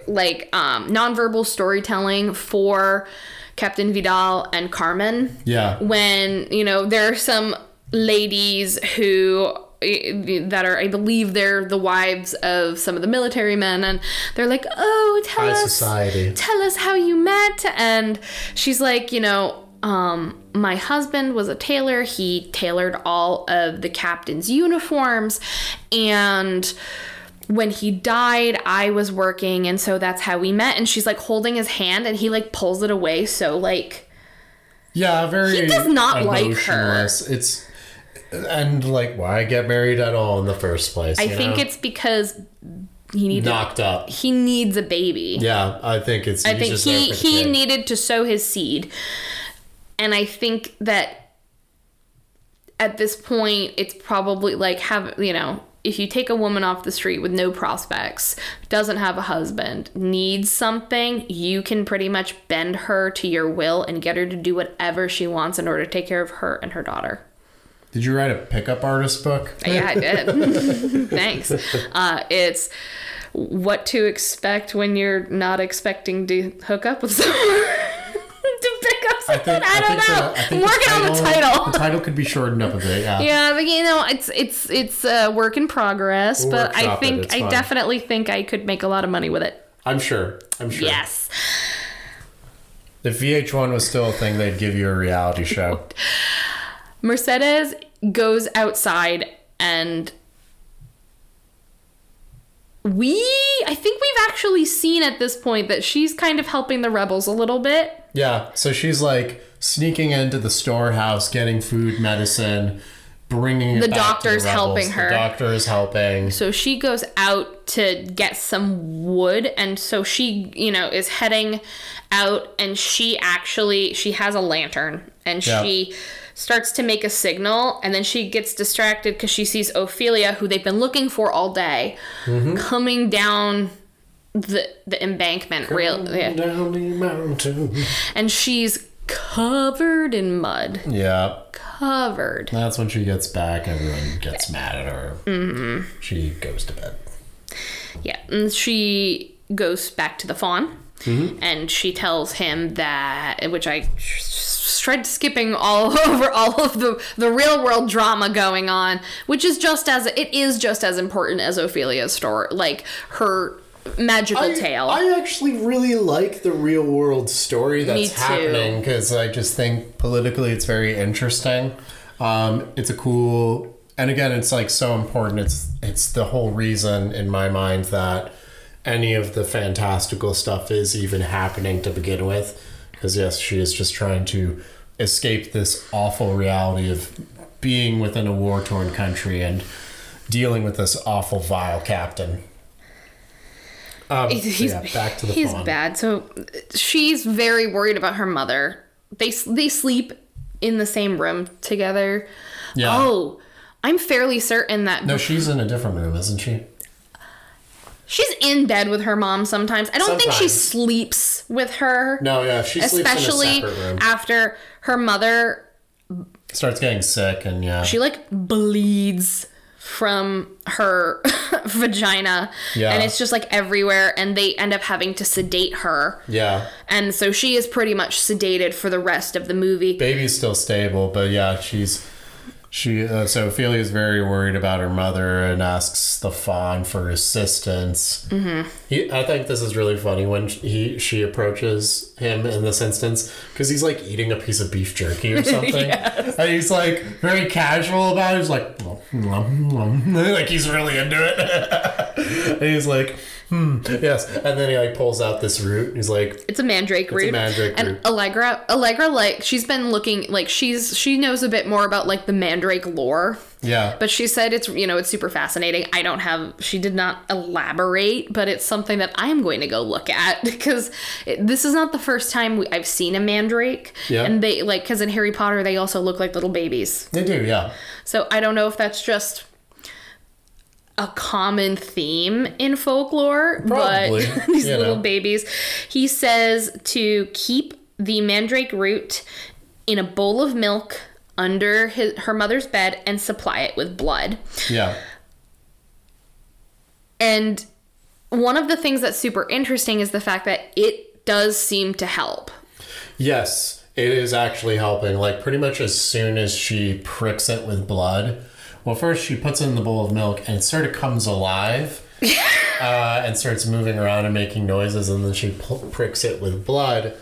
Speaker 3: like um nonverbal storytelling for Captain Vidal and Carmen
Speaker 2: Yeah.
Speaker 3: when you know there are some ladies who that are I believe they're the wives of some of the military men and they're like oh tell
Speaker 2: High
Speaker 3: us
Speaker 2: society.
Speaker 3: tell us how you met and she's like you know um my husband was a tailor he tailored all of the captain's uniforms and when he died i was working and so that's how we met and she's like holding his hand and he like pulls it away so like
Speaker 2: Yeah, very.
Speaker 3: He does not like her.
Speaker 2: It's and like why get married at all in the first place?
Speaker 3: i think
Speaker 2: know?
Speaker 3: it's because he needed
Speaker 2: knocked up.
Speaker 3: he needs a baby
Speaker 2: Yeah, I think it's.
Speaker 3: I think he he
Speaker 2: kid.
Speaker 3: needed to sow his seed, and I think that at this point it's probably like have you know if you take a woman off the street with no prospects, doesn't have a husband, needs something, you can pretty much bend her to your will and get her to do whatever she wants in order to take care of her and her daughter.
Speaker 2: Did you write a pickup artist book?
Speaker 3: Yeah, I did. Thanks. Uh, it's what to expect when you're not expecting to hook up with someone. to pick up someone. I, don't
Speaker 2: think
Speaker 3: know.
Speaker 2: the- I
Speaker 3: I'm
Speaker 2: think
Speaker 3: working on the title.
Speaker 2: The title could be shortened up a bit. Yeah.
Speaker 3: yeah, but you know, it's it's it's a work in progress.
Speaker 2: We'll
Speaker 3: but I
Speaker 2: workshop it,
Speaker 3: think I
Speaker 2: fine.
Speaker 3: definitely think I could make a lot of money with it.
Speaker 2: I'm sure. I'm sure.
Speaker 3: Yes.
Speaker 2: If VH1 was still a thing, they'd give you a reality show.
Speaker 3: Mercedes goes outside and we I think we've actually seen at this point that she's kind of helping the rebels a little bit.
Speaker 2: Yeah. So she's like sneaking into the storehouse, getting food, medicine, bringing
Speaker 3: The doctor's
Speaker 2: rebels.
Speaker 3: helping her.
Speaker 2: The doctor is helping.
Speaker 3: So she goes out to get some wood and so she, you know, is heading out and she actually she has a lantern and
Speaker 2: Yeah.
Speaker 3: she starts to make a signal and then she gets distracted cuz she sees Ophelia who they've been looking for all day
Speaker 2: Mm-hmm.
Speaker 3: coming down the the embankment real yeah.
Speaker 2: Down the mountain.
Speaker 3: and she's covered in mud.
Speaker 2: Yeah.
Speaker 3: Covered.
Speaker 2: That's when she gets back. Everyone gets mad at her. Mm-hmm. She goes to bed.
Speaker 3: Yeah, and she goes back to the faun,
Speaker 2: Mm-hmm.
Speaker 3: and she tells him that, which I tried skipping all over all of the the real world drama going on, which is just as it is just as important as Ophelia's story, like her magical tale.
Speaker 2: I actually really like the real world story that's happening because I just think politically it's very interesting. Um, it's a cool, and again, it's like so important. It's it's the whole reason in my mind that any of the fantastical stuff is even happening to begin with. Because yes, she is just trying to escape this awful reality of being within a war torn country and dealing with this awful vile captain. Um,
Speaker 3: he's
Speaker 2: yeah, back to the
Speaker 3: he's
Speaker 2: faun.
Speaker 3: bad. So she's very worried about her mother. They they sleep in the same room together.
Speaker 2: Yeah.
Speaker 3: Oh, I'm fairly certain that
Speaker 2: No, she's in a different room, isn't she?
Speaker 3: She's in bed with her mom sometimes. I don't think she sleeps with her.
Speaker 2: No, yeah, she sleeps
Speaker 3: especially
Speaker 2: in a separate room.
Speaker 3: after her mother
Speaker 2: Starts getting sick, and yeah,
Speaker 3: she like bleeds from her vagina
Speaker 2: Yeah.
Speaker 3: and it's just like everywhere and they end up having to sedate her
Speaker 2: yeah.
Speaker 3: and so she is pretty much sedated for the rest of the movie
Speaker 2: Baby's still stable, but yeah, she's she. Uh, so is very worried about her mother and asks the faun for assistance. Mm-hmm. He, I think this is really funny when he she approaches him in this instance because he's like eating a piece of beef jerky or something, and he's like very casual about it. He's like, "Nom, nom, nom." like he's really into it, and he's like. Hmm, yes, and then he like pulls out this root. And he's like,
Speaker 3: It's a mandrake root.
Speaker 2: mandrake
Speaker 3: and
Speaker 2: root.
Speaker 3: Allegra, Allegra, like she's been looking like she's she knows a bit more about like the mandrake lore.
Speaker 2: yeah,
Speaker 3: But she said it's you know it's super fascinating. I don't have she did not elaborate, but it's something that I am going to go look at because it, this is not the first time we, I've seen a mandrake.
Speaker 2: Yeah.
Speaker 3: And they like because in Harry Potter they also look like little babies.
Speaker 2: they do. Yeah,
Speaker 3: So I don't know if that's just a common theme in folklore,
Speaker 2: Probably,
Speaker 3: but these
Speaker 2: you
Speaker 3: little
Speaker 2: know.
Speaker 3: babies. He says to keep the mandrake root in a bowl of milk under his, her mother's bed and supply it with blood.
Speaker 2: yeah,
Speaker 3: And one of the things that's super interesting is the fact that it does seem to help.
Speaker 2: yes. It is actually helping. Like pretty much as soon as she pricks it with blood. Well, first she puts in the bowl of milk, and it sort of comes alive. uh, and starts moving around and making noises, and then she pl- pricks it with blood,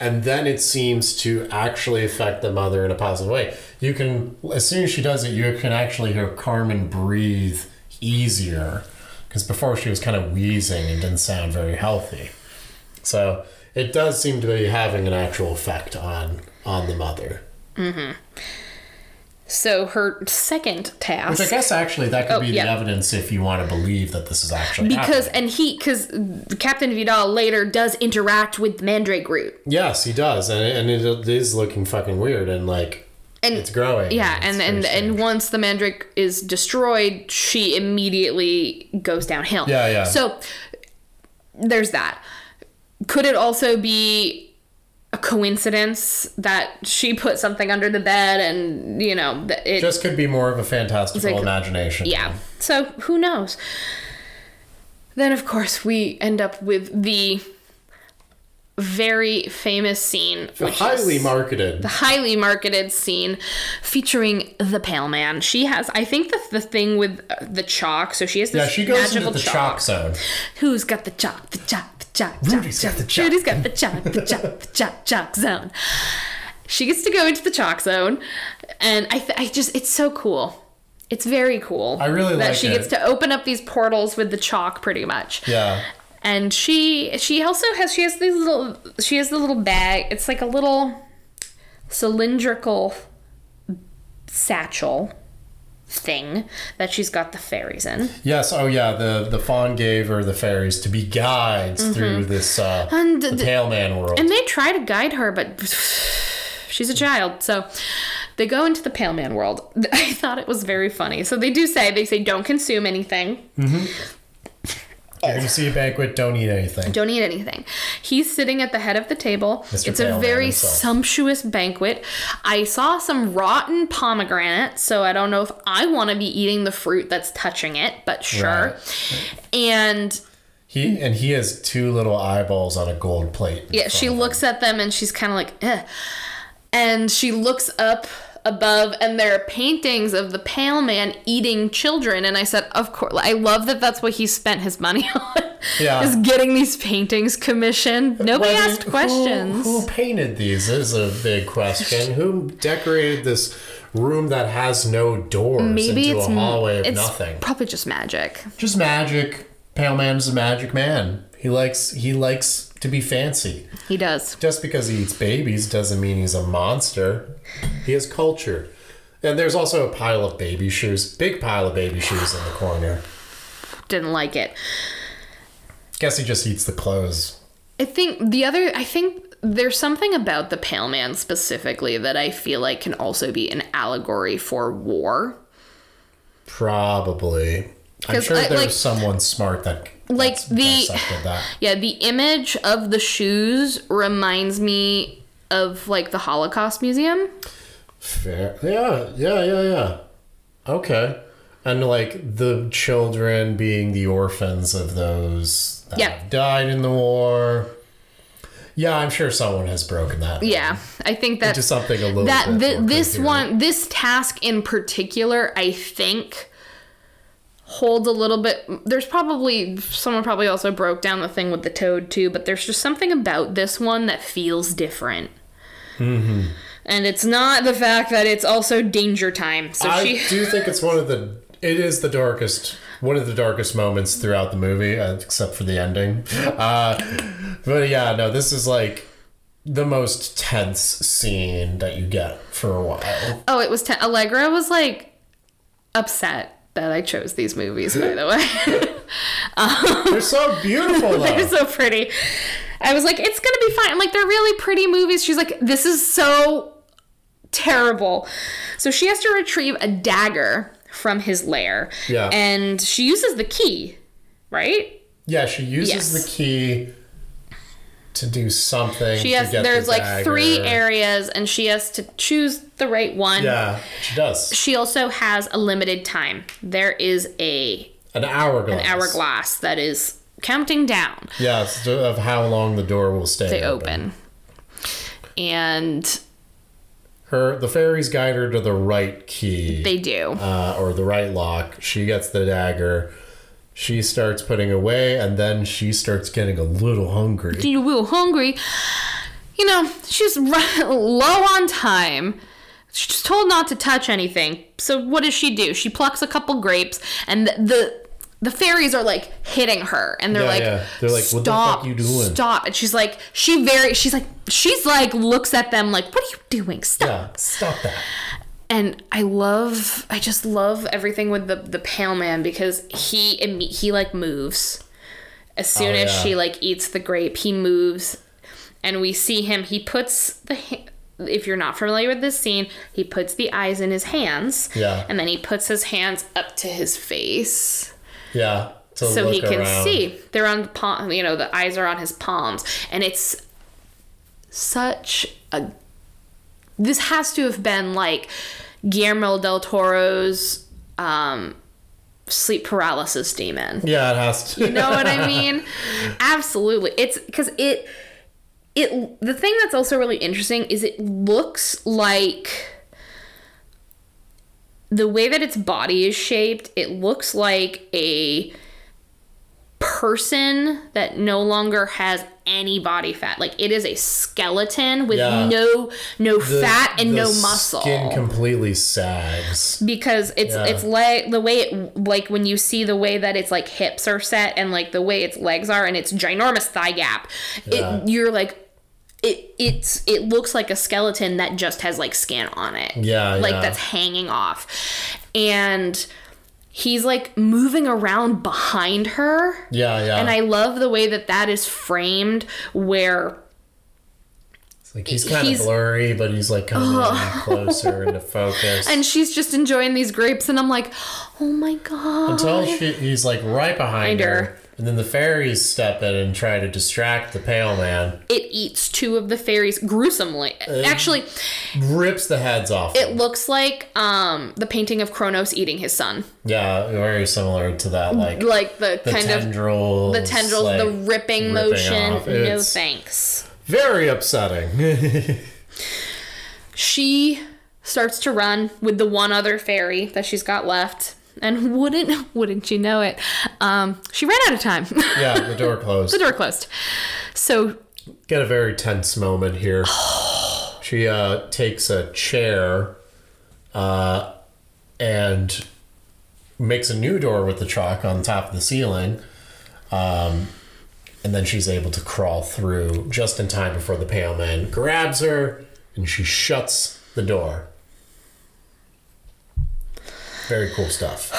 Speaker 2: and then it seems to actually affect the mother in a positive way. You can, as soon as she does it, you can actually hear Carmen breathe easier, because before she was kind of wheezing and didn't sound very healthy. So it does seem to be having an actual effect on on the mother.
Speaker 3: So her second task.
Speaker 2: Which I guess actually that could
Speaker 3: Oh,
Speaker 2: be
Speaker 3: yeah.
Speaker 2: the evidence if you want to believe that this is actually
Speaker 3: because
Speaker 2: happening.
Speaker 3: and he because Captain Vidal later does interact with the Mandrake root
Speaker 2: Yes, he does, and, and it is looking fucking weird, and like
Speaker 3: and
Speaker 2: it's growing.
Speaker 3: yeah
Speaker 2: It's
Speaker 3: and and and once the Mandrake is destroyed she immediately goes downhill
Speaker 2: Yeah, yeah.
Speaker 3: so there's that could it also be a coincidence that she put something under the bed and you know it
Speaker 2: just could be more of a fantastical
Speaker 3: like-
Speaker 2: imagination.
Speaker 3: yeah so who knows then of course we end up with the very famous scene which
Speaker 2: highly marketed.
Speaker 3: the highly marketed scene featuring the pale man she has i think the, the thing with uh, the chalk so she has this
Speaker 2: Yeah, she goes
Speaker 3: magical
Speaker 2: into the chalk zone.
Speaker 3: who's got the chalk the chalk the chalk
Speaker 2: Rudy's got the chalk.
Speaker 3: rudy's got the chalk the chalk the chalk chalk zone she gets to go into the chalk zone and i, th- I just it's so cool it's very cool
Speaker 2: I really
Speaker 3: that
Speaker 2: like
Speaker 3: she
Speaker 2: it.
Speaker 3: gets to open up these portals with the chalk pretty much
Speaker 2: Yeah,
Speaker 3: and she she also has she has these little she has the little bag it's like a little cylindrical satchel thing that she's got the fairies in
Speaker 2: yes. Oh, yeah. The the faun gave her the fairies to be guides through this uh,
Speaker 3: Mm-hmm. And
Speaker 2: the
Speaker 3: the-
Speaker 2: pale man world.
Speaker 3: and they try to guide her but she's a child so they go into the pale man world i thought it was very funny so they do say they say don't consume anything
Speaker 2: if you see a banquet, don't eat anything.
Speaker 3: don't eat anything. He's sitting at the head of the table.
Speaker 2: Mr.
Speaker 3: It's a
Speaker 2: Pale Man
Speaker 3: very sumptuous banquet. I saw some rotten pomegranate, so I don't know if I want to be eating the fruit that's touching it, but sure. And
Speaker 2: He and he has two little eyeballs on a gold plate.
Speaker 3: yeah, she looks at them and she's kind of like, eh. And she looks up above and there are paintings of the pale man eating children and i said of course i love that that's what he spent his money on
Speaker 2: Yeah.
Speaker 3: is getting these paintings commissioned nobody asked
Speaker 2: who-
Speaker 3: questions
Speaker 2: Who, painted these is a big question. who decorated this room that has no doors
Speaker 3: Maybe
Speaker 2: into
Speaker 3: it's
Speaker 2: a hallway of
Speaker 3: it's
Speaker 2: nothing?
Speaker 3: Probably just magic.
Speaker 2: Just magic. Pale Man's a magic man. He likes he likes to be fancy.
Speaker 3: He does.
Speaker 2: Just because he eats babies doesn't mean he's a monster. He has culture. And there's also a pile of baby shoes. Big pile of baby shoes in the corner.
Speaker 3: Didn't like it.
Speaker 2: Guess he just eats the clothes.
Speaker 3: I think the other. I think there's something about the Pale Man specifically that I feel like can also be an allegory for war.
Speaker 2: Probably. I'm sure
Speaker 3: I-
Speaker 2: there's
Speaker 3: like-
Speaker 2: someone smart that
Speaker 3: Like the-
Speaker 2: that.
Speaker 3: Yeah, the image of the shoes reminds me of like the Holocaust Museum.
Speaker 2: Fair. Yeah, yeah, yeah, yeah. Okay. And like the children being the orphans of those that
Speaker 3: Yeah.
Speaker 2: died in the war. Yeah, I'm sure someone has broken that.
Speaker 3: Yeah, I think that's
Speaker 2: Into something a little
Speaker 3: that
Speaker 2: bit
Speaker 3: thi-
Speaker 2: more
Speaker 3: this one this task in particular i think holds a little bit there's probably someone probably also broke down the thing with the toad too but there's just something about this one that feels different
Speaker 2: Mm-hmm.
Speaker 3: and it's not the fact that it's also danger time so
Speaker 2: I
Speaker 3: she
Speaker 2: do think it's one of the. It is the darkest one of the darkest moments throughout the movie, uh, except for the ending. Uh, but yeah, no, this is like the most tense scene that you get for a while.
Speaker 3: Oh, it was ten- Allegra was like upset that I chose these movies. By the way, um,
Speaker 2: They're so beautiful, though.
Speaker 3: they're so pretty. I was like, it's gonna be fine. I'm like, they're really pretty movies. She's like, this is so terrible. So she has to retrieve a dagger from his lair.
Speaker 2: Yeah.
Speaker 3: And she uses the key, right?
Speaker 2: yeah, she uses
Speaker 3: Yes.
Speaker 2: the key to do something.
Speaker 3: She has
Speaker 2: get the
Speaker 3: there's like three areas and she has to choose the right one.
Speaker 2: Yeah, she does.
Speaker 3: She also has a limited time. There is a
Speaker 2: An hourglass.
Speaker 3: an hourglass that is counting down
Speaker 2: Yes, of how long the door will stay
Speaker 3: to open. And
Speaker 2: Her the fairies guide her to the right key.
Speaker 3: they do.
Speaker 2: uh, or the right lock. She gets the dagger. She starts putting away, and then she starts getting a little hungry.
Speaker 3: you real hungry. You know, she's low on time. She's told not to touch anything. So what does she do? She plucks a couple grapes, and the the, the fairies are like hitting her, and they're
Speaker 2: Yeah,
Speaker 3: like,
Speaker 2: yeah. They're like, "What the
Speaker 3: "Stop,
Speaker 2: fuck you doing?"
Speaker 3: Stop!" And she's like, she very, she's like, she's like, looks at them like, "What are you doing? Stop!"
Speaker 2: Yeah, stop that.
Speaker 3: And I love I just love everything with the the pale man because he he like moves as oh, soon
Speaker 2: Oh,
Speaker 3: as
Speaker 2: yeah.
Speaker 3: she like eats the grape he moves and we see him he puts the if you're not familiar with this scene he puts the eyes in his hands
Speaker 2: Yeah.
Speaker 3: and then he puts his hands up to his face
Speaker 2: Yeah,
Speaker 3: so he can
Speaker 2: around.
Speaker 3: see they're on the palm you know the eyes are on his palms and it's such a this has to have been like guillermo del toro's um sleep paralysis demon.
Speaker 2: Yeah, it has to.
Speaker 3: you know what i mean? Absolutely. It's because it it the thing that's also really interesting is it looks like the way that its body is shaped it looks like a person that no longer has any body fat like it is a skeleton with
Speaker 2: Yeah.
Speaker 3: no no
Speaker 2: The-
Speaker 3: fat and no muscle
Speaker 2: Skin completely sags.
Speaker 3: because it's
Speaker 2: Yeah.
Speaker 3: it's like the way it like when you see the way that its like hips are set and like the way its legs are and its ginormous thigh gap
Speaker 2: Yeah.
Speaker 3: it you're like it it's it looks like a skeleton that just has like skin on it
Speaker 2: Yeah,
Speaker 3: like that's hanging off and he's like moving around behind her
Speaker 2: Yeah, yeah.
Speaker 3: and i love the way that that is framed where
Speaker 2: It's like he's kind
Speaker 3: he's-
Speaker 2: of blurry, but he's like coming in closer into focus.
Speaker 3: and she's just enjoying these grapes and i'm like oh my god
Speaker 2: Until she, he's like right behind
Speaker 3: Behind
Speaker 2: her.
Speaker 3: her.
Speaker 2: And then the fairies step in and try to distract the pale man.
Speaker 3: it eats two of the fairies gruesomely. Actually,
Speaker 2: Rips the heads off.
Speaker 3: it looks like um the painting of Kronos eating his son.
Speaker 2: yeah, very similar to that. Like
Speaker 3: Like the,
Speaker 2: the
Speaker 3: kind of
Speaker 2: tendrils.
Speaker 3: the tendrils,
Speaker 2: like,
Speaker 3: the ripping,
Speaker 2: ripping
Speaker 3: motion.
Speaker 2: off.
Speaker 3: No
Speaker 2: It's-
Speaker 3: thanks.
Speaker 2: Very upsetting.
Speaker 3: She starts to run with the one other fairy that she's got left. And wouldn't wouldn't you know it? Um, she ran out of time.
Speaker 2: yeah, the door closed.
Speaker 3: the door closed. So
Speaker 2: Get a very tense moment here. she uh, takes a chair uh, and makes a new door with the chalk on top of the ceiling. Um, and then she's able to crawl through just in time before the pale man grabs her and she shuts the door. Very cool stuff.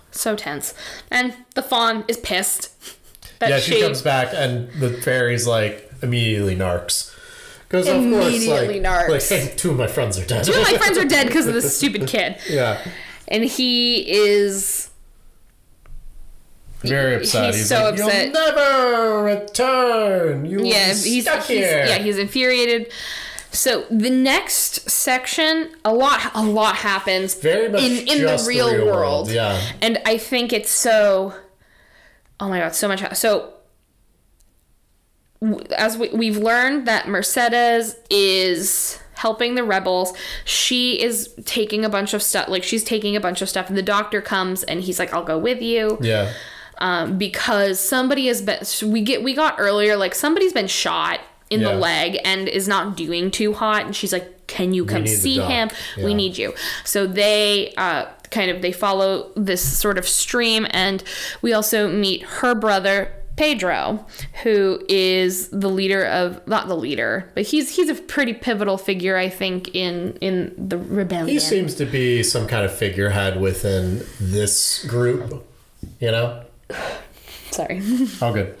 Speaker 3: so tense. And the faun is pissed. That
Speaker 2: yeah, she, comes back and the fairy's like immediately narks. Because of course,
Speaker 3: Immediately
Speaker 2: like,
Speaker 3: narks.
Speaker 2: like hey, two of my friends are dead.
Speaker 3: Two of my friends are dead because of this stupid kid.
Speaker 2: yeah,
Speaker 3: And he is
Speaker 2: very upset.
Speaker 3: he's so
Speaker 2: like,
Speaker 3: upset.
Speaker 2: You'll never return. You
Speaker 3: yeah,
Speaker 2: will be
Speaker 3: he's,
Speaker 2: stuck
Speaker 3: he's
Speaker 2: here.
Speaker 3: yeah, he's infuriated. So the next section, a lot a lot happens
Speaker 2: very much
Speaker 3: in in
Speaker 2: just
Speaker 3: the real, world.
Speaker 2: Yeah,
Speaker 3: And I think it's so Oh my god, so much so as we, we've learned that Mercedes is helping the rebels. She is taking a bunch of stuff, like she's taking a bunch of stuff, and the doctor comes and he's like, "I'll go with you."
Speaker 2: yeah,
Speaker 3: um, because somebody has been we get we got earlier like somebody's been shot in
Speaker 2: Yeah.
Speaker 3: the leg and is not doing too hot and she's like can you come see him we need you so they uh, kind of they follow this sort of stream and we also meet her brother Pedro, who is the leader of not the leader, but he's he's a pretty pivotal figure, I think, in in the rebellion.
Speaker 2: He seems to be some kind of figurehead within this group, you know?
Speaker 3: Sorry.
Speaker 2: Oh, good.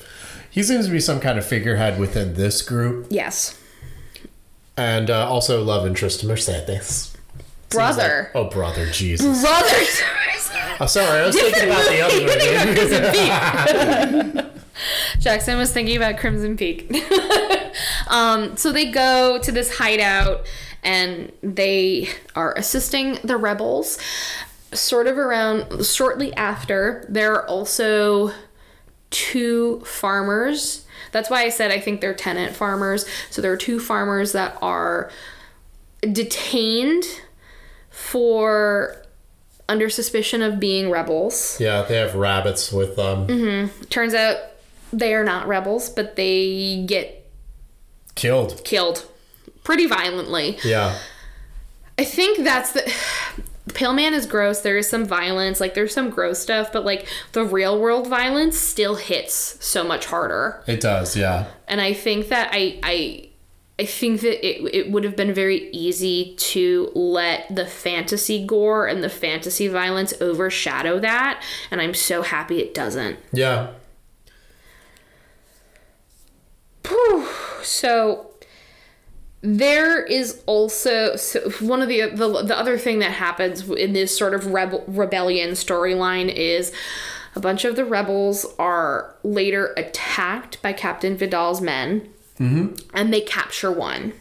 Speaker 2: He seems to be some kind of figurehead within this group,
Speaker 3: yes.
Speaker 2: and uh, also love interest to Mercedes.
Speaker 3: Brother.
Speaker 2: Oh, brother, Jesus.
Speaker 3: Brother.
Speaker 2: Oh, sorry, I was thinking about the other movie.
Speaker 3: Jackson was thinking about Crimson Peak. um, so they go to this hideout and they are assisting the rebels. Sort of around shortly after, there are also two farmers. That's why I said I think they're tenant farmers. So there are two farmers that are detained for under suspicion of being rebels.
Speaker 2: yeah, they have rabbits with them. Mm-hmm.
Speaker 3: Turns out they are not rebels, but they get
Speaker 2: Killed.
Speaker 3: killed pretty violently.
Speaker 2: Yeah.
Speaker 3: I think that's the Pale Man is gross. There is some violence, like there's some gross stuff, but like the real world violence still hits so much harder.
Speaker 2: It does, yeah.
Speaker 3: And I think that I I I think that it, it would have been very easy to let the fantasy gore and the fantasy violence overshadow that, and I'm so happy it doesn't.
Speaker 2: Yeah.
Speaker 3: Whew. So there is also so one of the, the the other thing that happens in this sort of rebel, rebellion storyline is a bunch of the rebels are later attacked by Captain Vidal's men, and they capture one.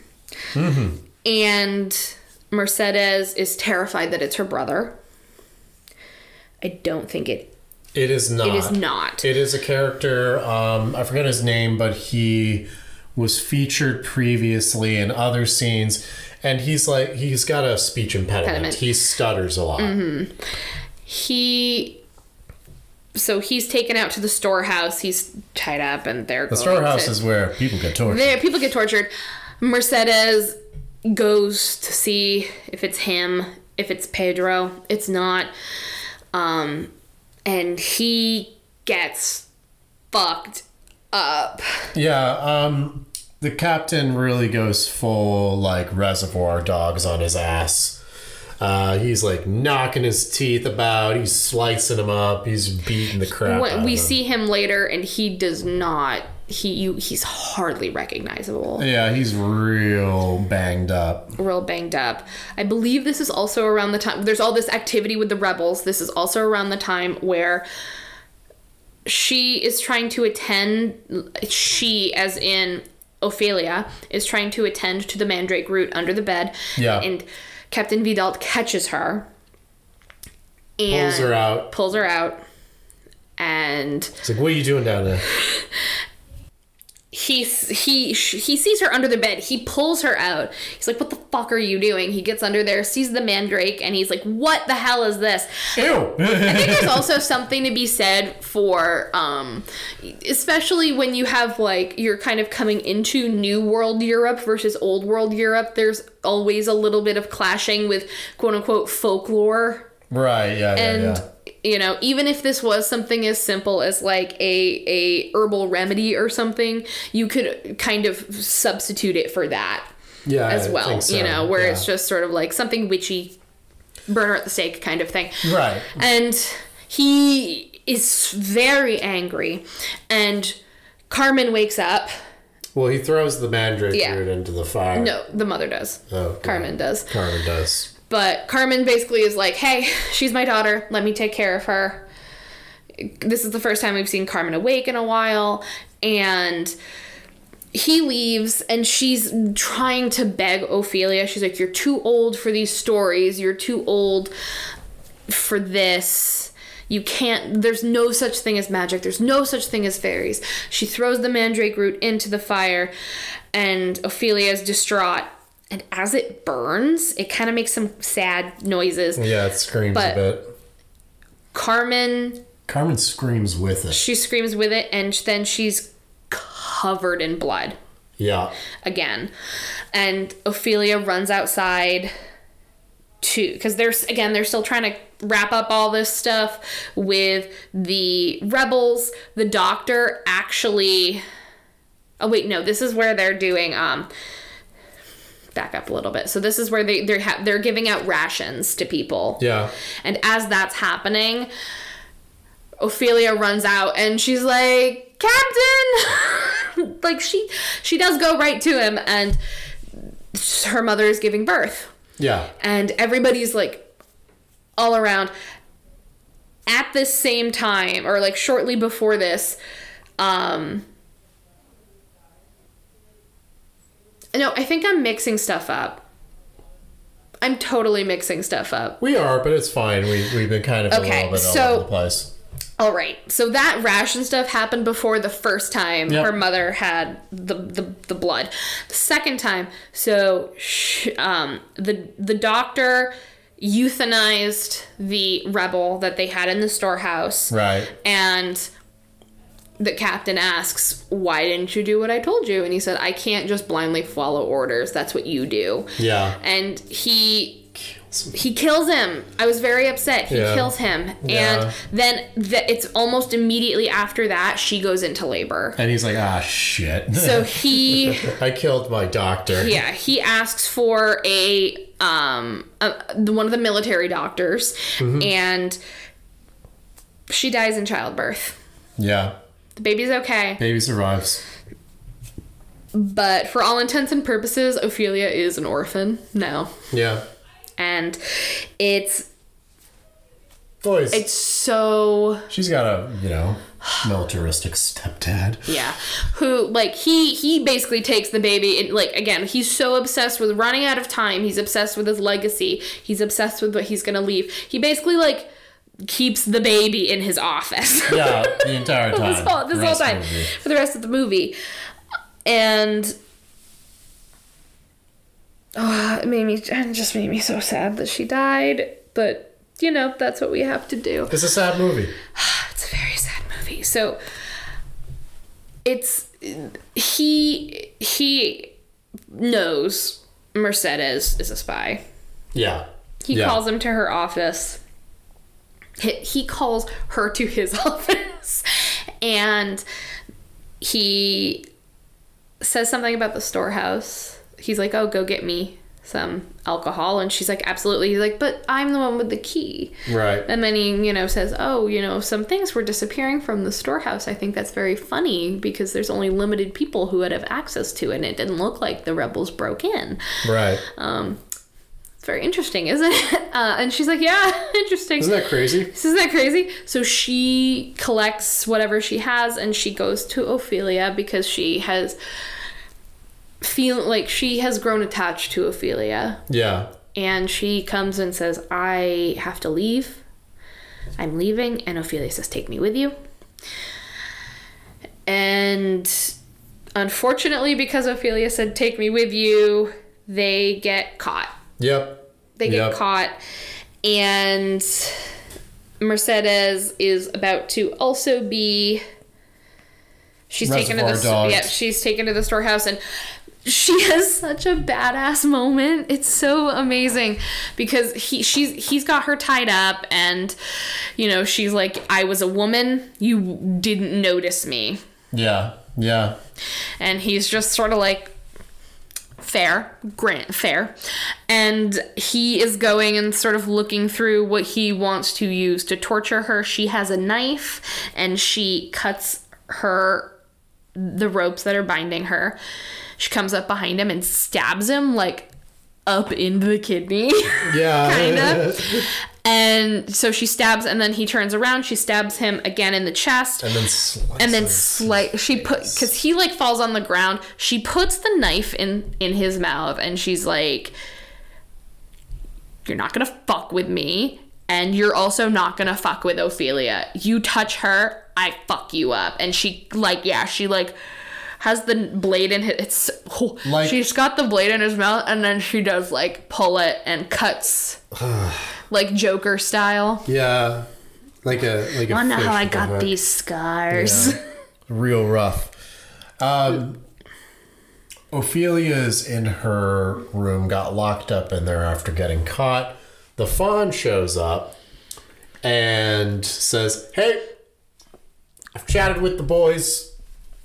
Speaker 3: And Mercedes is terrified that it's her brother. I don't think it
Speaker 2: It is not.
Speaker 3: it is not.
Speaker 2: It is a character. Um, I forget his name, but he was featured previously in other scenes, and he's like he's got a speech impediment.
Speaker 3: Impediment.
Speaker 2: He stutters a lot.
Speaker 3: he so he's taken out to the storehouse. He's tied up, and they're
Speaker 2: The storehouse is where people get tortured.
Speaker 3: there. People get tortured. Mercedes goes to see if it's him, if it's Pedro. It's not. Um, and he gets fucked up.
Speaker 2: Yeah, um, the captain really goes full like reservoir dogs on his ass. Uh, he's like knocking his teeth about. He's slicing him up. He's beating the crap. out
Speaker 3: When
Speaker 2: of
Speaker 3: we
Speaker 2: them.
Speaker 3: see him later, and he does not. He you, he's hardly recognizable.
Speaker 2: Yeah, he's real banged up.
Speaker 3: real banged up. I believe this is also around the time there's all this activity with the rebels. This is also around the time where she is trying to attend she as in Ophelia is trying to attend to the mandrake root under the bed.
Speaker 2: Yeah.
Speaker 3: And Captain Vidal catches her and
Speaker 2: Pulls her out.
Speaker 3: pulls her out and
Speaker 2: it's like, "What are you doing down there?"
Speaker 3: he he he sees her under the bed. He pulls her out. He's like, "What the fuck are you doing?" He gets under there, sees the mandrake, and he's like, "What the hell is this?"
Speaker 2: Ew.
Speaker 3: I think there's also something to be said for, um, especially when you have like you're kind of coming into New World Europe versus Old World Europe. There's always a little bit of clashing with quote unquote folklore
Speaker 2: right. Yeah. Yeah.
Speaker 3: and
Speaker 2: yeah.
Speaker 3: You know even if this was something as simple as like a a herbal remedy or something you could kind of substitute it for that
Speaker 2: Yeah.
Speaker 3: as
Speaker 2: I
Speaker 3: well
Speaker 2: so,
Speaker 3: you know where
Speaker 2: yeah.
Speaker 3: it's just sort of like something witchy burner at the stake kind of thing
Speaker 2: right.
Speaker 3: and he is very angry and carmen wakes up
Speaker 2: Well, he throws the mandrake
Speaker 3: Yeah.
Speaker 2: root into the fire.
Speaker 3: no the mother does
Speaker 2: Oh, okay.
Speaker 3: carmen does
Speaker 2: Carmen does.
Speaker 3: But Carmen basically is like, hey, she's my daughter. Let me take care of her. This is the first time we've seen Carmen awake in a while. And he leaves, and she's trying to beg Ophelia. She's like, You're too old for these stories. You're too old for this. You can't, there's no such thing as magic. There's no such thing as fairies. She throws the mandrake root into the fire, and Ophelia is distraught. And as it burns, it kind of makes some sad noises.
Speaker 2: Yeah, it screams
Speaker 3: But-
Speaker 2: a bit.
Speaker 3: Carmen,
Speaker 2: Carmen screams with it.
Speaker 3: she screams with it, and then she's covered in blood
Speaker 2: Yeah.
Speaker 3: again. And Ophelia runs outside to because there's again they're still trying to wrap up all this stuff with the rebels the doctor actually oh wait no this is where they're doing um back up a little bit. So this is where they they're ha- they're giving out rations to people.
Speaker 2: Yeah.
Speaker 3: and as that's happening ophelia runs out and she's like captain! Like she she does go right to him and her mother is giving birth.
Speaker 2: Yeah.
Speaker 3: and everybody's like all around. At this same time or like shortly before this um no i think i'm mixing stuff up i'm totally mixing stuff up
Speaker 2: We are, but it's fine. We we've been kind of a
Speaker 3: Okay,
Speaker 2: little bit
Speaker 3: so-
Speaker 2: all over the place.
Speaker 3: all right so that ration stuff happened before the first time
Speaker 2: Yep.
Speaker 3: her mother had the, the the blood the second time so sh- um the the doctor euthanized the rebel that they had in the storehouse
Speaker 2: Right.
Speaker 3: and the captain asks why didn't you do what i told you and he said i can't just blindly follow orders that's what you do
Speaker 2: Yeah.
Speaker 3: and he he kills him. I was very upset. He
Speaker 2: Yeah.
Speaker 3: kills him,
Speaker 2: Yeah.
Speaker 3: and then the, it's almost immediately after that she goes into labor.
Speaker 2: And he's like, ah, shit.
Speaker 3: So he,
Speaker 2: I killed my doctor.
Speaker 3: yeah, he asks for a um a, one of the military doctors,
Speaker 2: Mm-hmm.
Speaker 3: and she dies in childbirth.
Speaker 2: Yeah.
Speaker 3: The baby's okay,
Speaker 2: Baby survives.
Speaker 3: but for all intents and purposes, Ophelia is an orphan now,
Speaker 2: Yeah.
Speaker 3: and it's
Speaker 2: Boys.
Speaker 3: it's so
Speaker 2: she's got a, you know, militaristic stepdad.
Speaker 3: Yeah. Who like he he basically takes the baby and like again, he's so obsessed with running out of time. He's obsessed with his legacy. He's obsessed with what he's going to leave. He basically like keeps the baby in his office.
Speaker 2: Yeah, the entire time.
Speaker 3: this whole this whole time for the rest of the movie. And oh, it made me it just made me so sad that she died, but you know, that's what we have to do.
Speaker 2: It's a sad movie.
Speaker 3: It's a very sad movie. So it's he he knows Mercedes is a spy.
Speaker 2: Yeah.
Speaker 3: He
Speaker 2: Yeah.
Speaker 3: calls him to her office. He, he calls her to his office and he says something about the storehouse. He's like, "Oh, go get me some alcohol." And she's like, "Absolutely." He's like, "But I'm the one with the key."
Speaker 2: Right.
Speaker 3: And then he, you know, says, "Oh, you know, some things were disappearing from the storehouse. I think that's very funny because there's only limited people who would have access to it, and it didn't look like the rebels broke in.
Speaker 2: Right.
Speaker 3: Um, It's very interesting, isn't it?" Uh, and she's like, "Yeah, interesting."
Speaker 2: Isn't that crazy?
Speaker 3: Isn't that crazy? So she collects whatever she has, and she goes to Ophelia because she has feel like she has grown attached to Ophelia
Speaker 2: Yeah.
Speaker 3: and she comes and says, I have to leave. I'm leaving. And Ophelia says, Take me with you. And unfortunately, because Ophelia said, Take me with you, they get caught.
Speaker 2: Yep.
Speaker 3: They get
Speaker 2: Yep.
Speaker 3: caught. And Mercedes is about to also be. She's taken to the
Speaker 2: dogs.
Speaker 3: yeah, she's taken to the storehouse and she has such a badass moment. It's so amazing because he she's he's got her tied up and you know, she's like I was a woman, you didn't notice me.
Speaker 2: Yeah. Yeah.
Speaker 3: And he's just sort of like fair, grant fair. And he is going and sort of looking through what he wants to use to torture her. She has a knife and she cuts her the ropes that are binding her. She comes up behind him and stabs him like up into the kidney.
Speaker 2: Yeah.
Speaker 3: kind of. And so she stabs and then he turns around, she stabs him again in the chest.
Speaker 2: And then slices.
Speaker 3: and then slight she put because he like falls on the ground. She puts the knife in in his mouth and she's like you're not gonna fuck with me and you're also not gonna fuck with ophelia. You touch her i fuck you up. And she like yeah she like has the blade in his it's
Speaker 2: Like-
Speaker 3: she's got the blade in his mouth and then she does like pull it and cuts like joker style
Speaker 2: Yeah. Like a like a
Speaker 3: wonder
Speaker 2: fish
Speaker 3: how i got
Speaker 2: hook.
Speaker 3: these scars
Speaker 2: Yeah. Real rough. Um Ophelia's in her room, got locked up in there after getting caught. the faun shows up and says, Hey, I've chatted with the boys.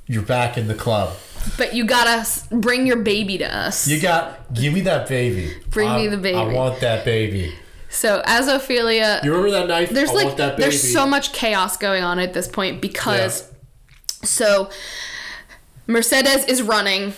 Speaker 2: You're back in the club.
Speaker 3: But you gotta bring your baby to us.
Speaker 2: You got, give me that baby.
Speaker 3: Bring
Speaker 2: I-
Speaker 3: me the baby.
Speaker 2: I want that baby.
Speaker 3: So as Ophelia,
Speaker 2: You remember that knife?
Speaker 3: there's
Speaker 2: I
Speaker 3: like
Speaker 2: want that baby.
Speaker 3: there's so much chaos going on at this point because so Mercedes is running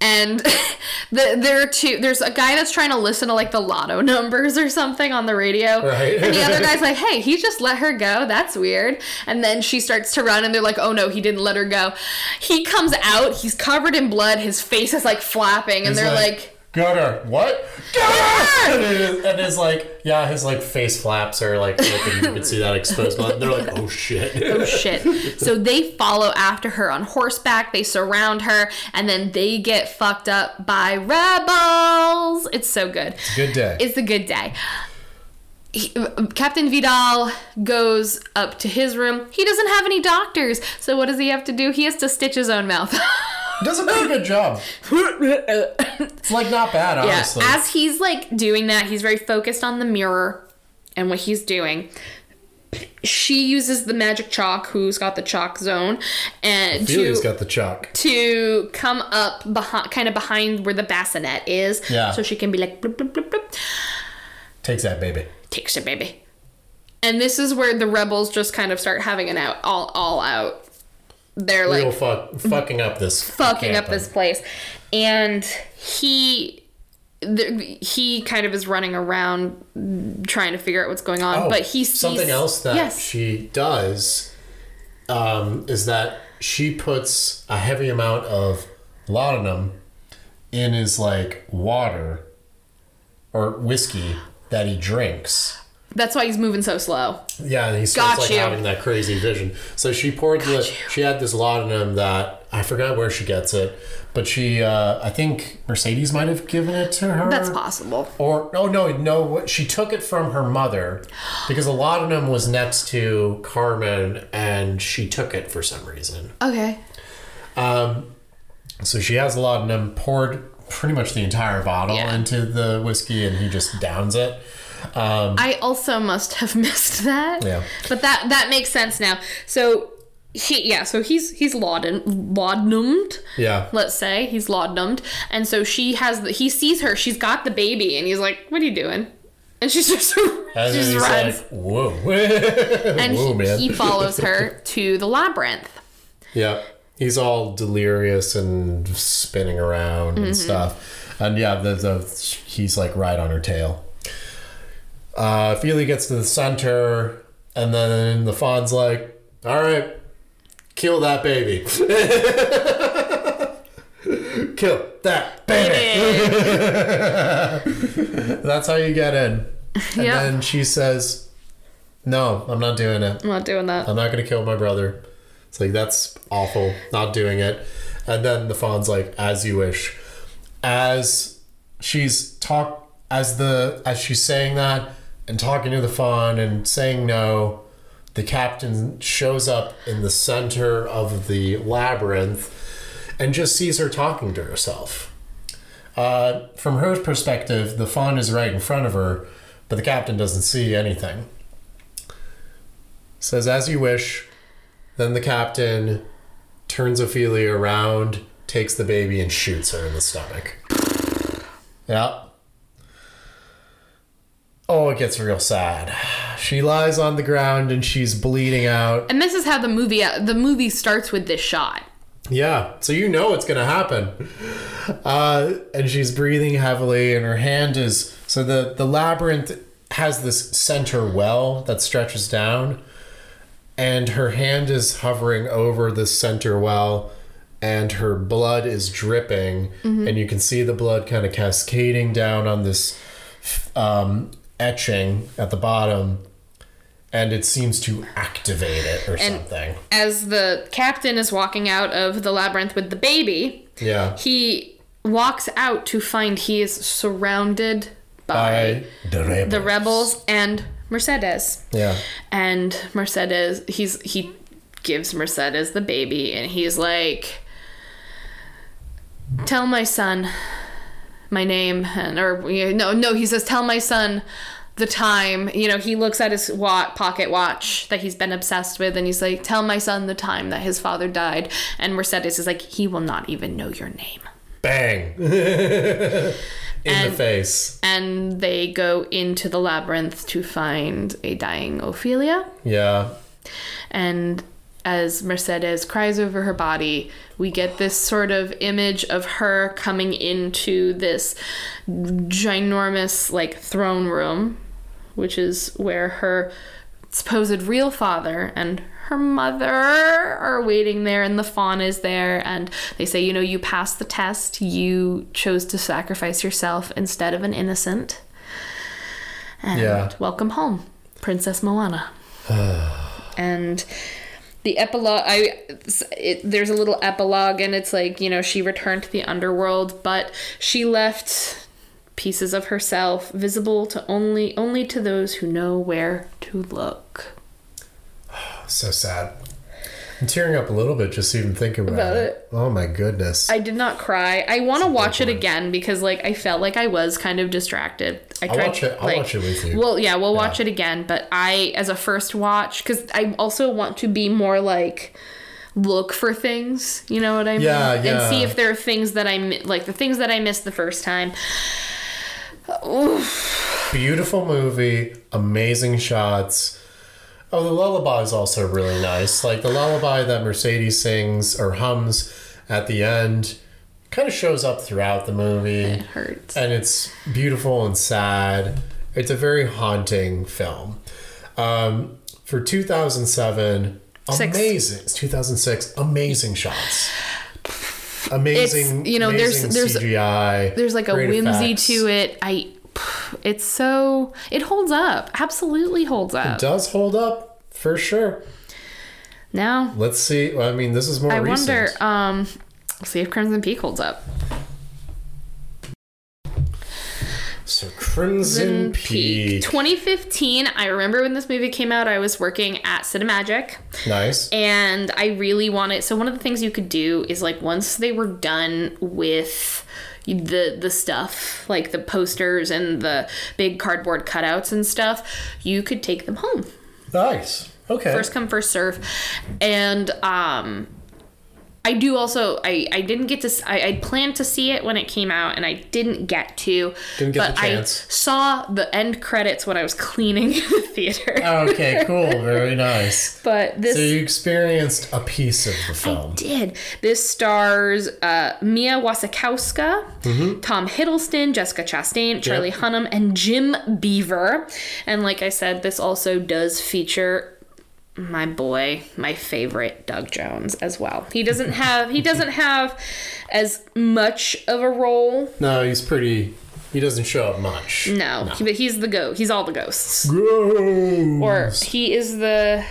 Speaker 3: and the, there are two there's a guy that's trying to listen to like the lotto numbers or something on the radio.
Speaker 2: Right.
Speaker 3: and the other guy's like hey he just let her go. That's weird. And then she starts to run and they're like oh no he didn't let her go. He comes out. He's covered in blood. His face is like flapping and
Speaker 2: He's
Speaker 3: they're like,
Speaker 2: Got her. What? Got her! And, and his like, yeah, his like face flaps are like, open. you can see that exposed But They're like, oh shit.
Speaker 3: oh shit. So they follow after her on horseback, they surround her, and then they get fucked up by rebels. It's so good.
Speaker 2: It's a good day.
Speaker 3: It's a good day. He- Captain Vidal goes up to his room. He doesn't have any doctors. So what does he have to do? He has to stitch his own mouth.
Speaker 2: Does a pretty good job. It's like not bad, honestly.
Speaker 3: Yeah, as he's like doing that, he's very focused on the mirror and what he's doing. She uses the magic chalk, who's got the chalk zone, and
Speaker 2: Ofelia's
Speaker 3: to
Speaker 2: got the chalk.
Speaker 3: to come up behind, kind of behind where the bassinet is,
Speaker 2: Yeah.
Speaker 3: so she can be like, bloop, bloop, bloop, bloop,
Speaker 2: Takes that baby.
Speaker 3: takes it, baby. And this is where the rebels just kind of start having an out, all, all out. They're like
Speaker 2: fuck, fucking up this.
Speaker 3: fucking up this place and he he kind of is running around trying to figure out what's going on
Speaker 2: Oh,
Speaker 3: but he sees
Speaker 2: something else that
Speaker 3: yes
Speaker 2: she does um, is that she puts a heavy amount of laudanum in his like water or whiskey that he drinks.
Speaker 3: That's why he's moving so slow
Speaker 2: Yeah, and he starts
Speaker 3: Got
Speaker 2: like
Speaker 3: you.
Speaker 2: having that crazy vision. So she poured the
Speaker 3: you.
Speaker 2: she had this laudanum that I forgot where she gets it, but she uh, I think Mercedes might have given it to her.
Speaker 3: that's possible
Speaker 2: Or oh no no what- she took it from her mother because the laudanum was next to Carmen and she took it for some reason.
Speaker 3: okay
Speaker 2: So she has laudanum poured pretty much the entire bottle
Speaker 3: Yeah.
Speaker 2: into the whiskey and he just downs it. Um,
Speaker 3: i also must have missed that
Speaker 2: Yeah.
Speaker 3: but that that makes sense now so he yeah so he's he's laudan laudanumed
Speaker 2: yeah.
Speaker 3: let's say he's laudanumed and so she has the, he sees her she's got the baby and he's like what are you doing and she's just she just runs
Speaker 2: like, "Whoa,
Speaker 3: and
Speaker 2: whoa,
Speaker 3: he,
Speaker 2: man!"
Speaker 3: he follows her to the labyrinth.
Speaker 2: Yeah, he's all delirious and spinning around
Speaker 3: Mm-hmm.
Speaker 2: and stuff. And yeah, the, the he's like right on her tail. Uh, Feely gets to the center, and then the faun's like, "All right, kill that baby. kill that baby." That's how you get in. And
Speaker 3: Yep.
Speaker 2: then she says, "No, I'm not doing it."
Speaker 3: I'm not doing that.
Speaker 2: I'm not gonna kill my brother. It's like that's awful, not doing it. And then the faun's like, as you wish. As she's talk as the as she's saying that and talking to the faun and saying no, the captain shows up in the center of the labyrinth and just sees her talking to herself. Uh, from her perspective, the faun is right in front of her, but the captain doesn't see anything. Says as you wish. Then the captain turns ofelia around takes the baby and shoots her in the stomach. Yeah oh it gets real sad. She lies on the ground and she's bleeding out.
Speaker 3: And this is how the movie the movie starts with this shot.
Speaker 2: yeah so you know it's gonna happen. Uh, and she's breathing heavily and her hand is so the the labyrinth has this center well that stretches down and her hand is hovering over the center well and her blood is dripping. And you can see the blood kind of cascading down on this um, etching at the bottom and it seems to activate it or
Speaker 3: And-
Speaker 2: something
Speaker 3: As the captain is walking out of the labyrinth with the baby,
Speaker 2: yeah
Speaker 3: he walks out to find he is surrounded by,
Speaker 2: by the rebels.
Speaker 3: the rebels and Mercedes.
Speaker 2: yeah
Speaker 3: And Mercedes, he's he gives Mercedes the baby, and he's like, "Tell my son my name," and or you know, no, no, he says, "Tell my son the time. You know, he looks at his wa- pocket watch that he's been obsessed with, and he's like, "Tell my son the time that his father died." And Mercedes is like, "He will not even know your name."
Speaker 2: Bang. In the face.
Speaker 3: And they go into the labyrinth to find a dying Ofelia.
Speaker 2: Yeah.
Speaker 3: And as Mercedes cries over her body, we get this sort of image of her coming into this ginormous, like, throne room, which is where her supposed real father and her mother are waiting there, and the faun is there. And they say, you know, you passed the test, you chose to sacrifice yourself instead of an innocent. And
Speaker 2: Yeah.
Speaker 3: welcome home, Princess Moanna. and the epilogue i it, there's a little epilogue and it's like you know she returned to the underworld but she left pieces of herself visible to only only to those who know where to look
Speaker 2: So sad. I'm tearing up a little bit just even thinking about,
Speaker 3: About
Speaker 2: it.
Speaker 3: it.
Speaker 2: Oh my goodness.
Speaker 3: i did not cry i want to watch it again because like i felt like i was kind of distracted I
Speaker 2: I'll watch it- I'll
Speaker 3: like-
Speaker 2: watch it with you.
Speaker 3: Well, yeah, we'll watch it again. But I, as a first watch, because I also want to be more like look for things. You know what I mean?
Speaker 2: Yeah, yeah.
Speaker 3: And see if there are things that I like the things that I missed the first time. Oof.
Speaker 2: Beautiful movie, amazing shots. Oh, the lullaby is also really nice. Like the lullaby that Mercedes sings or hums at the end kind of shows up throughout the movie.
Speaker 3: It hurts.
Speaker 2: and it's beautiful and sad. It's a very haunting film. Um, for 2007,
Speaker 3: Six.
Speaker 2: amazing. 2006, amazing shots. Amazing,
Speaker 3: It's- you know, there's-
Speaker 2: amazing
Speaker 3: there's-
Speaker 2: CGI.
Speaker 3: There's like a whimsy
Speaker 2: effects.
Speaker 3: to it. I. It's so. It holds up. Absolutely holds up.
Speaker 2: It does hold up for sure.
Speaker 3: Now,
Speaker 2: Let's see. Well, I mean, this is more
Speaker 3: I
Speaker 2: recent.
Speaker 3: wonder. Um, see if Crimson Peak holds up.
Speaker 2: so Crimson Peak,
Speaker 3: 2015. I remember when this movie came out. I was working at Cinemagic.
Speaker 2: nice.
Speaker 3: and I really wanted. So one of the things you could do is like once they were done with the the stuff like the posters and the big cardboard cutouts and stuff, you could take them home.
Speaker 2: Nice. Okay.
Speaker 3: First come first serve, and um. I do also. I, I didn't get to. I planned to see it when it came out, and I didn't get to.
Speaker 2: Didn't get
Speaker 3: but
Speaker 2: the chance.
Speaker 3: I saw the end credits when I was cleaning the theater.
Speaker 2: okay. Cool. Very nice.
Speaker 3: but this
Speaker 2: So you experienced a piece of the film.
Speaker 3: did. This stars uh, Mia Wasikowska, Tom Hiddleston, Jessica Chastain, Charlie Hunnam, and Jim Beaver. And like I said, this also does feature my boy, my favorite Doug Jones as well. He doesn't have he doesn't have as much of a role.
Speaker 2: No, he's pretty. He doesn't show up much.
Speaker 3: No, but he's the go. He's all the ghosts.
Speaker 2: Gross.
Speaker 3: Or he is the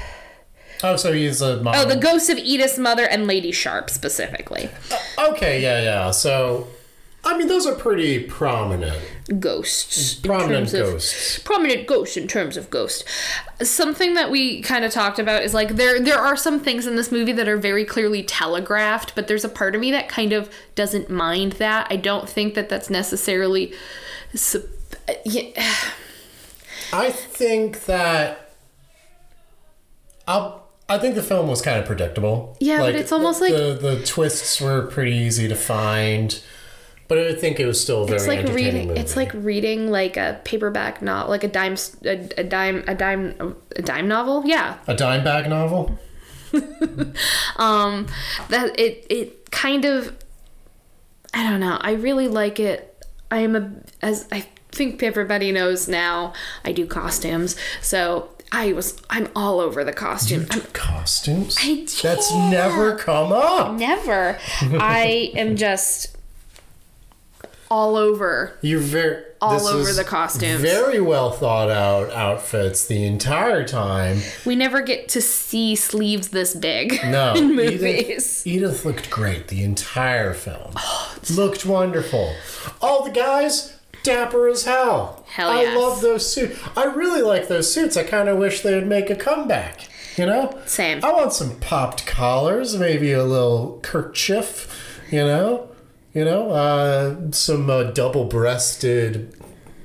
Speaker 2: oh, so he's a mom.
Speaker 3: oh the ghost of Edith's mother and Lady Sharpe specifically.
Speaker 2: Uh, okay, yeah, yeah. So, I mean, those are pretty prominent,
Speaker 3: Ghosts.
Speaker 2: prominent
Speaker 3: terms of-
Speaker 2: ghosts.
Speaker 3: prominent ghosts in terms of ghosts. Something that we kind of talked about is like there there are some things in this movie that are very clearly telegraphed, but there's a part of me that kind of doesn't mind that. I don't think that that's necessarily yeah,
Speaker 2: I think that. I'll, I think the film was kind of predictable.
Speaker 3: Yeah, but it's almost like-
Speaker 2: the the twists were pretty easy to find, but I think it was still very
Speaker 3: it's like reading
Speaker 2: movie.
Speaker 3: it's like reading like a paperback novel, like a dime a, a dime a dime a dime novel. Yeah.
Speaker 2: a dime bag novel.
Speaker 3: Um that it it kind of I don't know. I really like it. I am a as I think everybody knows now, I do costumes. So I was I'm all over the costume. I'm
Speaker 2: Costumes.
Speaker 3: I
Speaker 2: That's never come up.
Speaker 3: never. I am just all over.
Speaker 2: You're very
Speaker 3: All over the costumes.
Speaker 2: Very well thought out outfits the entire time.
Speaker 3: We never get to see sleeves this big
Speaker 2: No,
Speaker 3: in
Speaker 2: Edith,
Speaker 3: movies.
Speaker 2: Edith looked great the entire film.
Speaker 3: Oh,
Speaker 2: looked wonderful. All the guys, dapper as hell.
Speaker 3: Hell
Speaker 2: I
Speaker 3: yes.
Speaker 2: love those suits. I really like those suits. I kind of wish they would make a comeback. You know?
Speaker 3: Same.
Speaker 2: I want some popped collars, maybe a little kerchief. You know? You know, uh, some uh, double-breasted,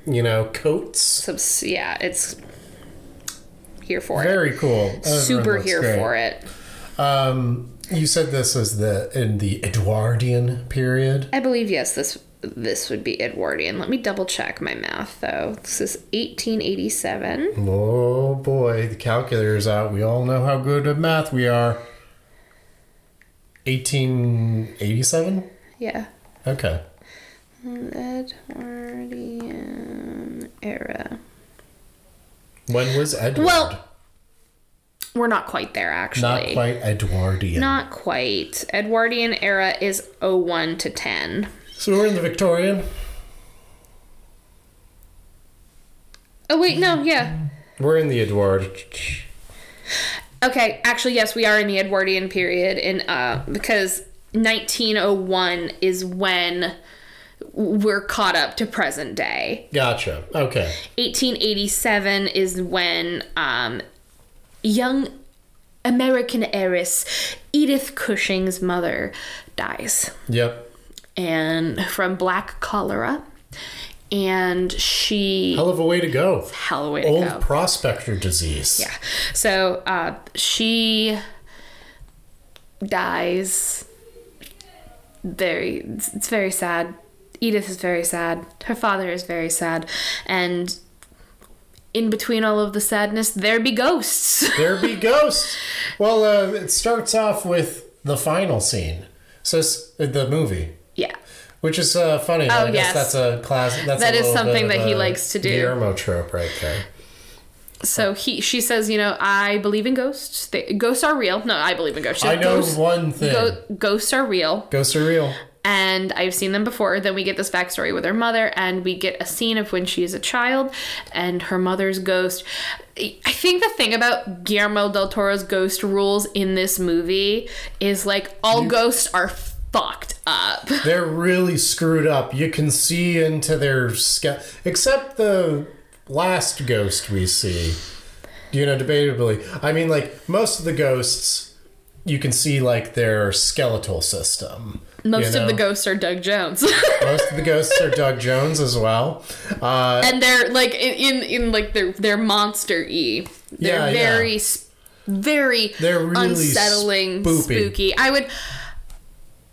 Speaker 2: you you know, coats.
Speaker 3: Subs- yeah, it's here for it.
Speaker 2: Very cool.
Speaker 3: Super here
Speaker 2: great.
Speaker 3: for it.
Speaker 2: Um, you said this is the in the Edwardian period.
Speaker 3: I believe yes. This this would be Edwardian. Let me double check my math though. This is 1887.
Speaker 2: Oh boy, the calculator's out. We all know how good at math we are. 1887?
Speaker 3: Yeah.
Speaker 2: Okay.
Speaker 3: Edwardian era.
Speaker 2: When was Edward?
Speaker 3: Well, we're not quite there actually.
Speaker 2: not quite Edwardian.
Speaker 3: Not quite. Edwardian era is 01 to 10.
Speaker 2: so we're in the Victorian.
Speaker 3: Oh wait, no, yeah.
Speaker 2: We're in the Edward.
Speaker 3: Okay, actually yes, we are in the Edwardian period in uh because 1901 is when we're caught up to present day.
Speaker 2: Gotcha. Okay.
Speaker 3: 1887 is when um young American heiress Edith Cushing's mother dies.
Speaker 2: Yep.
Speaker 3: and from black cholera and she
Speaker 2: Hell of a way to go.
Speaker 3: hell of a way to
Speaker 2: Old
Speaker 3: go
Speaker 2: prospector disease.
Speaker 3: yeah so uh, she dies very it's very sad edith is very sad her father is very sad and in between all of the sadness there be ghosts
Speaker 2: There be ghosts. Well, uh, it starts off with the final scene. So the movie.
Speaker 3: yeah
Speaker 2: Which is uh, funny.
Speaker 3: Oh,
Speaker 2: I
Speaker 3: yes.
Speaker 2: guess that's a class. That's
Speaker 3: That
Speaker 2: a
Speaker 3: is something that he likes to do.
Speaker 2: Guillermo trope right there.
Speaker 3: So he she says you know i believe in ghosts they, ghosts are real no i believe in ghosts
Speaker 2: I know
Speaker 3: ghosts,
Speaker 2: one thing.
Speaker 3: Go- ghosts are real
Speaker 2: Ghosts are real.
Speaker 3: and I've seen them before. Then we get this backstory with her mother, and we get a scene of when she is a child and her mother's ghost. I think the thing about Guillermo del Toro's ghost rules in this movie is like all ghosts are fucked up.
Speaker 2: They're really screwed up. You can see into their ske- except the last ghost we see. You know, debatably. I mean, like most of the ghosts, you can see like their skeletal system.
Speaker 3: Most
Speaker 2: you
Speaker 3: of the ghosts are Doug Jones.
Speaker 2: Most of the ghosts are Doug Jones as well. Uh,
Speaker 3: and they're like in in, like they're they're monster y. They're
Speaker 2: Yeah, yeah.
Speaker 3: very very
Speaker 2: They're really
Speaker 3: unsettling,
Speaker 2: spoopy.
Speaker 3: spooky. I would,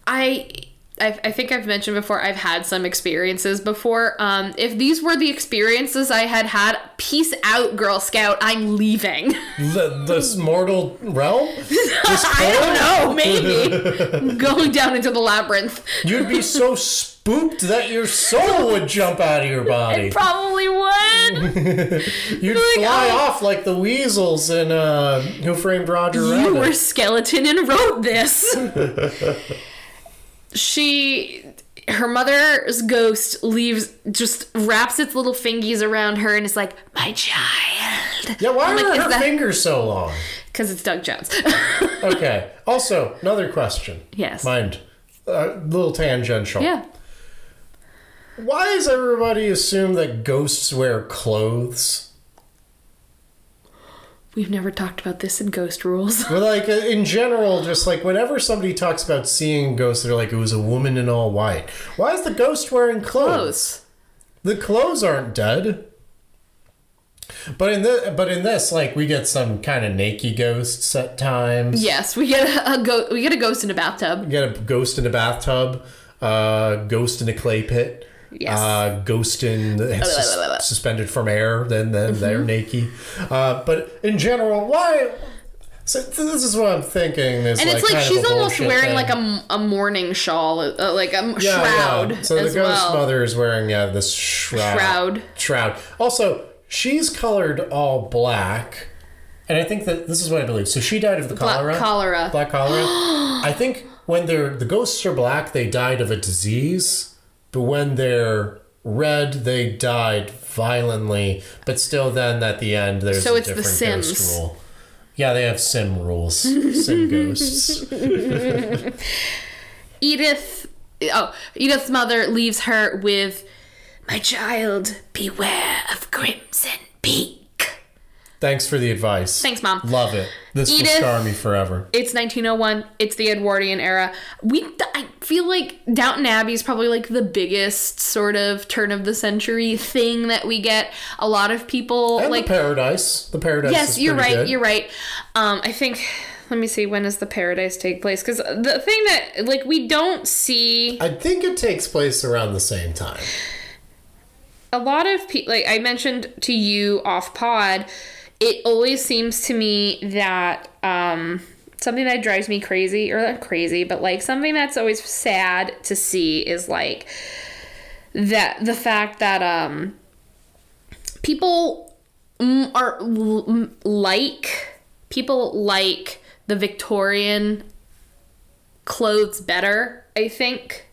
Speaker 3: I. I, I think I've mentioned before I've had some experiences before. Um, if these were the experiences I had had, peace out, Girl Scout. I'm leaving.
Speaker 2: the, this mortal realm?
Speaker 3: I don't know, maybe going down into the labyrinth.
Speaker 2: You'd be so spooked that your soul would jump out of your body.
Speaker 3: It Probably would.
Speaker 2: You'd
Speaker 3: like,
Speaker 2: fly
Speaker 3: oh.
Speaker 2: off like the weasels in uh, Who Framed Roger
Speaker 3: You
Speaker 2: Rabbit.
Speaker 3: were skeleton and wrote this. She her mother's ghost leaves just wraps its little fingies around her and is like, My child.
Speaker 2: yeah, why
Speaker 3: I'm
Speaker 2: are
Speaker 3: like,
Speaker 2: her
Speaker 3: that-
Speaker 2: fingers so long?
Speaker 3: Because it's Doug Jones.
Speaker 2: Okay. Also, another question.
Speaker 3: Yes.
Speaker 2: Mind, a little tangential.
Speaker 3: yeah.
Speaker 2: Why does everybody assume that ghosts wear clothes?
Speaker 3: We've never talked about this in Ghost Rules.
Speaker 2: But like in general, just like whenever somebody talks about seeing ghosts, they're like it was a woman in all white. Why is the ghost wearing clothes?
Speaker 3: Close.
Speaker 2: The clothes aren't dead. But in the but in this, like we get some kind of naked ghosts at times.
Speaker 3: Yes, we get a, a go- we get a ghost in a bathtub.
Speaker 2: We get a ghost in a bathtub, uh, ghost in a clay pit.
Speaker 3: Yes.
Speaker 2: Uh, Ghostin sus- suspended from air. Then then
Speaker 3: Mm-hmm.
Speaker 2: they're naked. Uh, but in general, why? So this is what I'm thinking. Is
Speaker 3: And
Speaker 2: like
Speaker 3: it's like she's almost wearing
Speaker 2: thing.
Speaker 3: like a, a mourning shawl, uh, like a
Speaker 2: Yeah,
Speaker 3: shroud
Speaker 2: yeah. So the ghost
Speaker 3: well.
Speaker 2: mother is wearing yeah this shroud.
Speaker 3: Shroud.
Speaker 2: Shroud. Also, she's colored all black, and I think that this is what I believe. So she died of the
Speaker 3: Black
Speaker 2: cholera.
Speaker 3: cholera.
Speaker 2: Black cholera. I think when they're the ghosts are black, they died of a disease, but when they're red, they died violently. But still, then at the end, there's
Speaker 3: So
Speaker 2: a
Speaker 3: it's the
Speaker 2: different
Speaker 3: Sims.
Speaker 2: ghost rule. Yeah, they have sim rules, sim ghosts.
Speaker 3: Edith, oh, Edith's mother leaves her with, "My child, beware of Crimson Peak."
Speaker 2: Thanks for the advice.
Speaker 3: Thanks, Mom.
Speaker 2: Love it. This
Speaker 3: Edith-
Speaker 2: will scar me forever.
Speaker 3: It's 1901. It's the Edwardian era. We, I feel like Downton Abbey is probably like the biggest sort of turn of the century thing that we get. A lot of people
Speaker 2: And
Speaker 3: like.
Speaker 2: the paradise. The paradise.
Speaker 3: yes, you're right.
Speaker 2: good.
Speaker 3: You're right. Um, I think. Let me see. When does the paradise take place? Because the thing that like we don't see
Speaker 2: I think it takes place around the same time.
Speaker 3: a lot of people like i mentioned to you off pod it always seems to me that um something that drives me crazy or not crazy but like something that's always sad to see is like that the fact that um people are like people like the victorian clothes better i think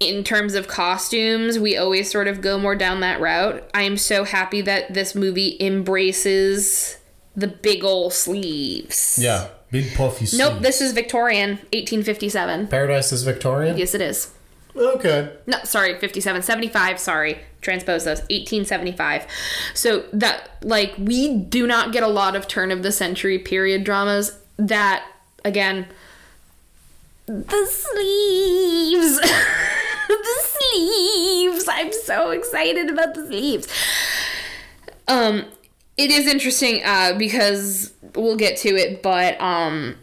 Speaker 3: in terms of costumes, we always sort of go more down that route. I am so happy that this movie embraces the big ol' sleeves.
Speaker 2: Yeah. Big puffy sleeve.
Speaker 3: Nope, this is Victorian, 1857.
Speaker 2: Paradise is Victorian?
Speaker 3: Yes, it is.
Speaker 2: Okay.
Speaker 3: No, sorry, 57, 75, sorry. Transpose those, 1875. So that, like, we do not get a lot of turn of the century period dramas that, again, the sleeves. the sleeves. I'm so excited about the sleeves. Um, it is interesting uh, because we'll get to it, but um,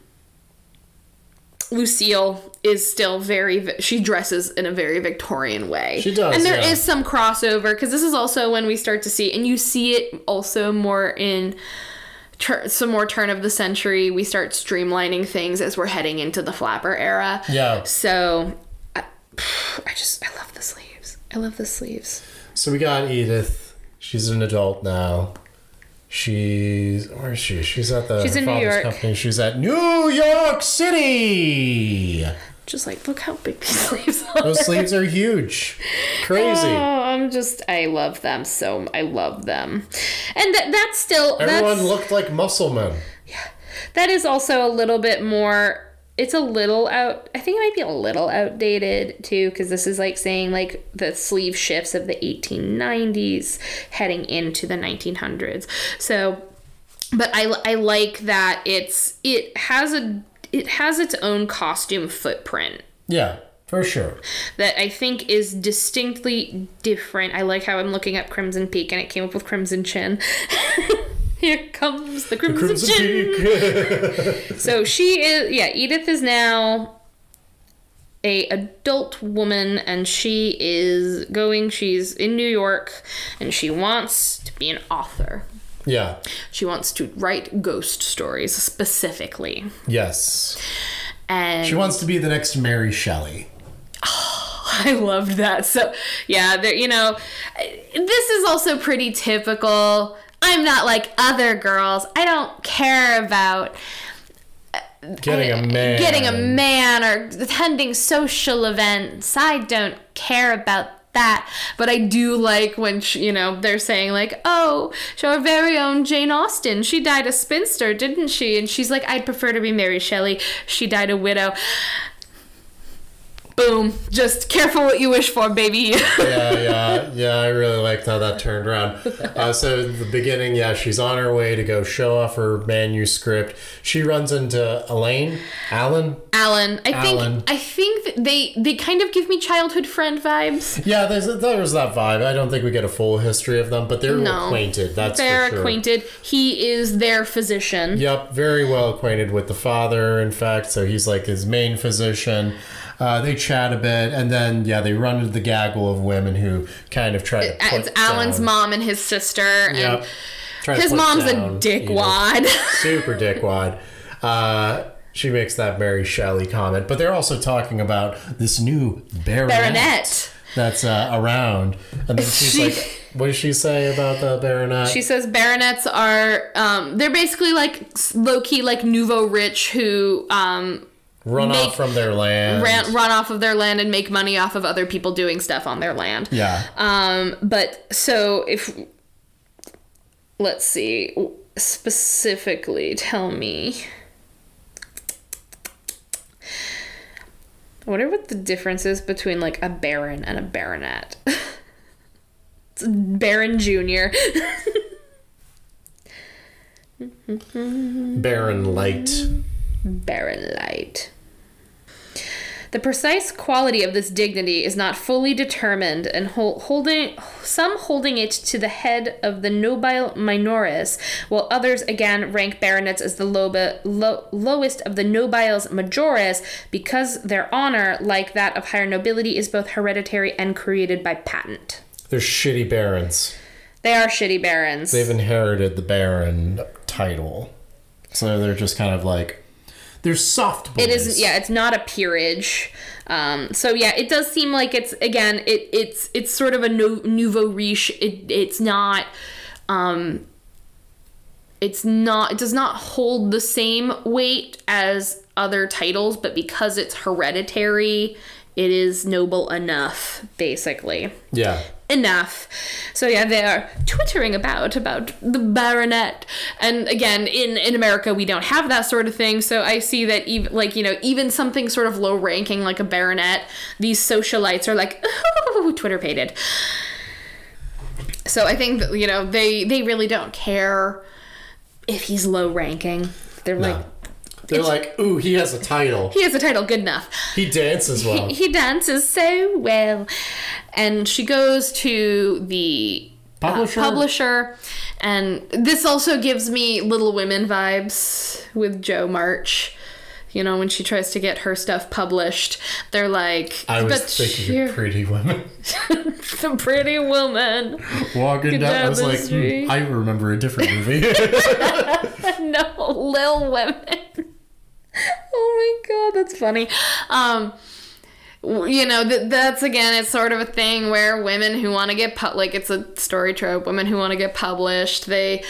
Speaker 3: Lucille is still very. She dresses in a very Victorian way.
Speaker 2: She does,
Speaker 3: and there is
Speaker 2: yeah.
Speaker 3: some crossover because this is also when we start to see, and you see it also more in tur- some more turn of the century. We start streamlining things as we're heading into the flapper era.
Speaker 2: Yeah.
Speaker 3: So, I, just I love the sleeves. I love the sleeves.
Speaker 2: So we got Edith. She's an adult now. She's where is she? She's at the
Speaker 3: She's in New
Speaker 2: father's
Speaker 3: York.
Speaker 2: company. She's at New York City.
Speaker 3: Just like look how big these sleeves are.
Speaker 2: Those sleeves are huge. Crazy.
Speaker 3: Oh, I'm just I love them so I love them, and that that's still
Speaker 2: Everyone
Speaker 3: that's,
Speaker 2: looked like muscle men. Yeah.
Speaker 3: That is also a little bit more. It's a little out. I think it might be a little outdated too, because this is like saying like the sleeve shifts of the 1890s heading into the 1900s. So, but I I like that it's it has a it has its own costume footprint
Speaker 2: Yeah, for sure.
Speaker 3: that I think is distinctly different. I like how I'm looking up Crimson Peak and it came up with Crimson Chin. Here comes the Crimson,
Speaker 2: Crimson
Speaker 3: Chin.
Speaker 2: Peak.
Speaker 3: So she is yeah, Edith is now a adult woman and she is going she's in New York and she wants to be an author.
Speaker 2: yeah.
Speaker 3: She wants to write ghost stories specifically.
Speaker 2: Yes.
Speaker 3: And
Speaker 2: She wants to be the next Mary Shelley.
Speaker 3: I loved that. So, yeah, there, you know, this is also pretty typical. I'm not like other girls. I don't care about uh,
Speaker 2: Getting a man.
Speaker 3: getting a man or attending social events. I don't care about that. But I do like when, sh you know, they're saying, like, oh, our very own Jane Austen, she died a spinster, didn't she? And she's like, I'd prefer to be Mary Shelley. She died a widow. Boom. Just careful what you wish for, baby.
Speaker 2: yeah, yeah, yeah. I really liked how that turned around. Uh, so the beginning, yeah, she's on her way to go show off her manuscript. She runs into Elaine, Alan.
Speaker 3: Alan. I think I think they they kind of give me childhood friend vibes.
Speaker 2: Yeah, there's there was that vibe. I don't think we get a full history of them, but they're
Speaker 3: No.
Speaker 2: acquainted. That's
Speaker 3: They're
Speaker 2: for sure.
Speaker 3: acquainted. He is their physician.
Speaker 2: Yep, very well acquainted with the father. In fact, so he's like his main physician. Uh, they chat a bit, and then yeah, they run into the gaggle of women who kind of try to.
Speaker 3: It's Alan's
Speaker 2: down-
Speaker 3: mom and his sister, and
Speaker 2: Yep. Try
Speaker 3: his mom's a
Speaker 2: down
Speaker 3: dickwad.
Speaker 2: super dickwad. Uh, she makes that Mary Shelley comment, but they're also talking about this new baronet,
Speaker 3: Baronet.
Speaker 2: that's uh, around. And then she's
Speaker 3: She-
Speaker 2: like, "What does she say about the baronet?"
Speaker 3: She says baronets are um, they're basically like low key like nouveau rich who um,
Speaker 2: run
Speaker 3: make-
Speaker 2: off from their land.
Speaker 3: ran, run off of their land and make money off of other people doing stuff on their land.
Speaker 2: yeah,
Speaker 3: Um, but so if let's see specifically, tell me. I wonder what the difference is between like a baron and a baronet. it's a Baron Junior.
Speaker 2: Baron Light.
Speaker 3: Baron Light. The precise quality of this dignity is not fully determined, and hol- holding some holding it to the head of the nobile minores, while others again rank baronets as the lo- lowest of the nobiles majoris, because their honor, like that of higher nobility, is both hereditary and created by patent.
Speaker 2: They're shitty barons.
Speaker 3: They are shitty barons.
Speaker 2: They've inherited the baron title. So they're just kind of like they're soft boys.
Speaker 3: It isn't. Yeah, it's not a peerage. Um, so yeah, it does seem like it's again. It it's it's sort of a no, nouveau riche. It it's not. Um, it's not. It does not hold the same weight as other titles, but because it's hereditary, it is noble enough. Basically
Speaker 2: Yeah.
Speaker 3: Enough. So yeah, they are twittering about about the baronet, and again, in in America we don't have that sort of thing. So I see that even like you know even something sort of low ranking like a baronet, these socialites are like oh, Twitter pated. So I think that you know they they really don't care if he's low ranking. They're like.
Speaker 2: They're like, ooh, he has a title.
Speaker 3: He has a title, good enough.
Speaker 2: He dances well.
Speaker 3: He dances so well. And she goes to the uh,
Speaker 2: Publisher?
Speaker 3: publisher. And this also gives me Little Women vibes with Jo March. You know, when she tries to get her stuff published, they're like,
Speaker 2: I was
Speaker 3: "But
Speaker 2: thinking
Speaker 3: you're
Speaker 2: of Pretty woman.
Speaker 3: the pretty woman.
Speaker 2: Walking down, I was like, hmm, I remember a different movie.
Speaker 3: no, Little Women. Oh my god, that's funny. Um, you know, th- that's again, it's sort of a thing where women who want to get pu- like it's a story trope. Women who want to get published, they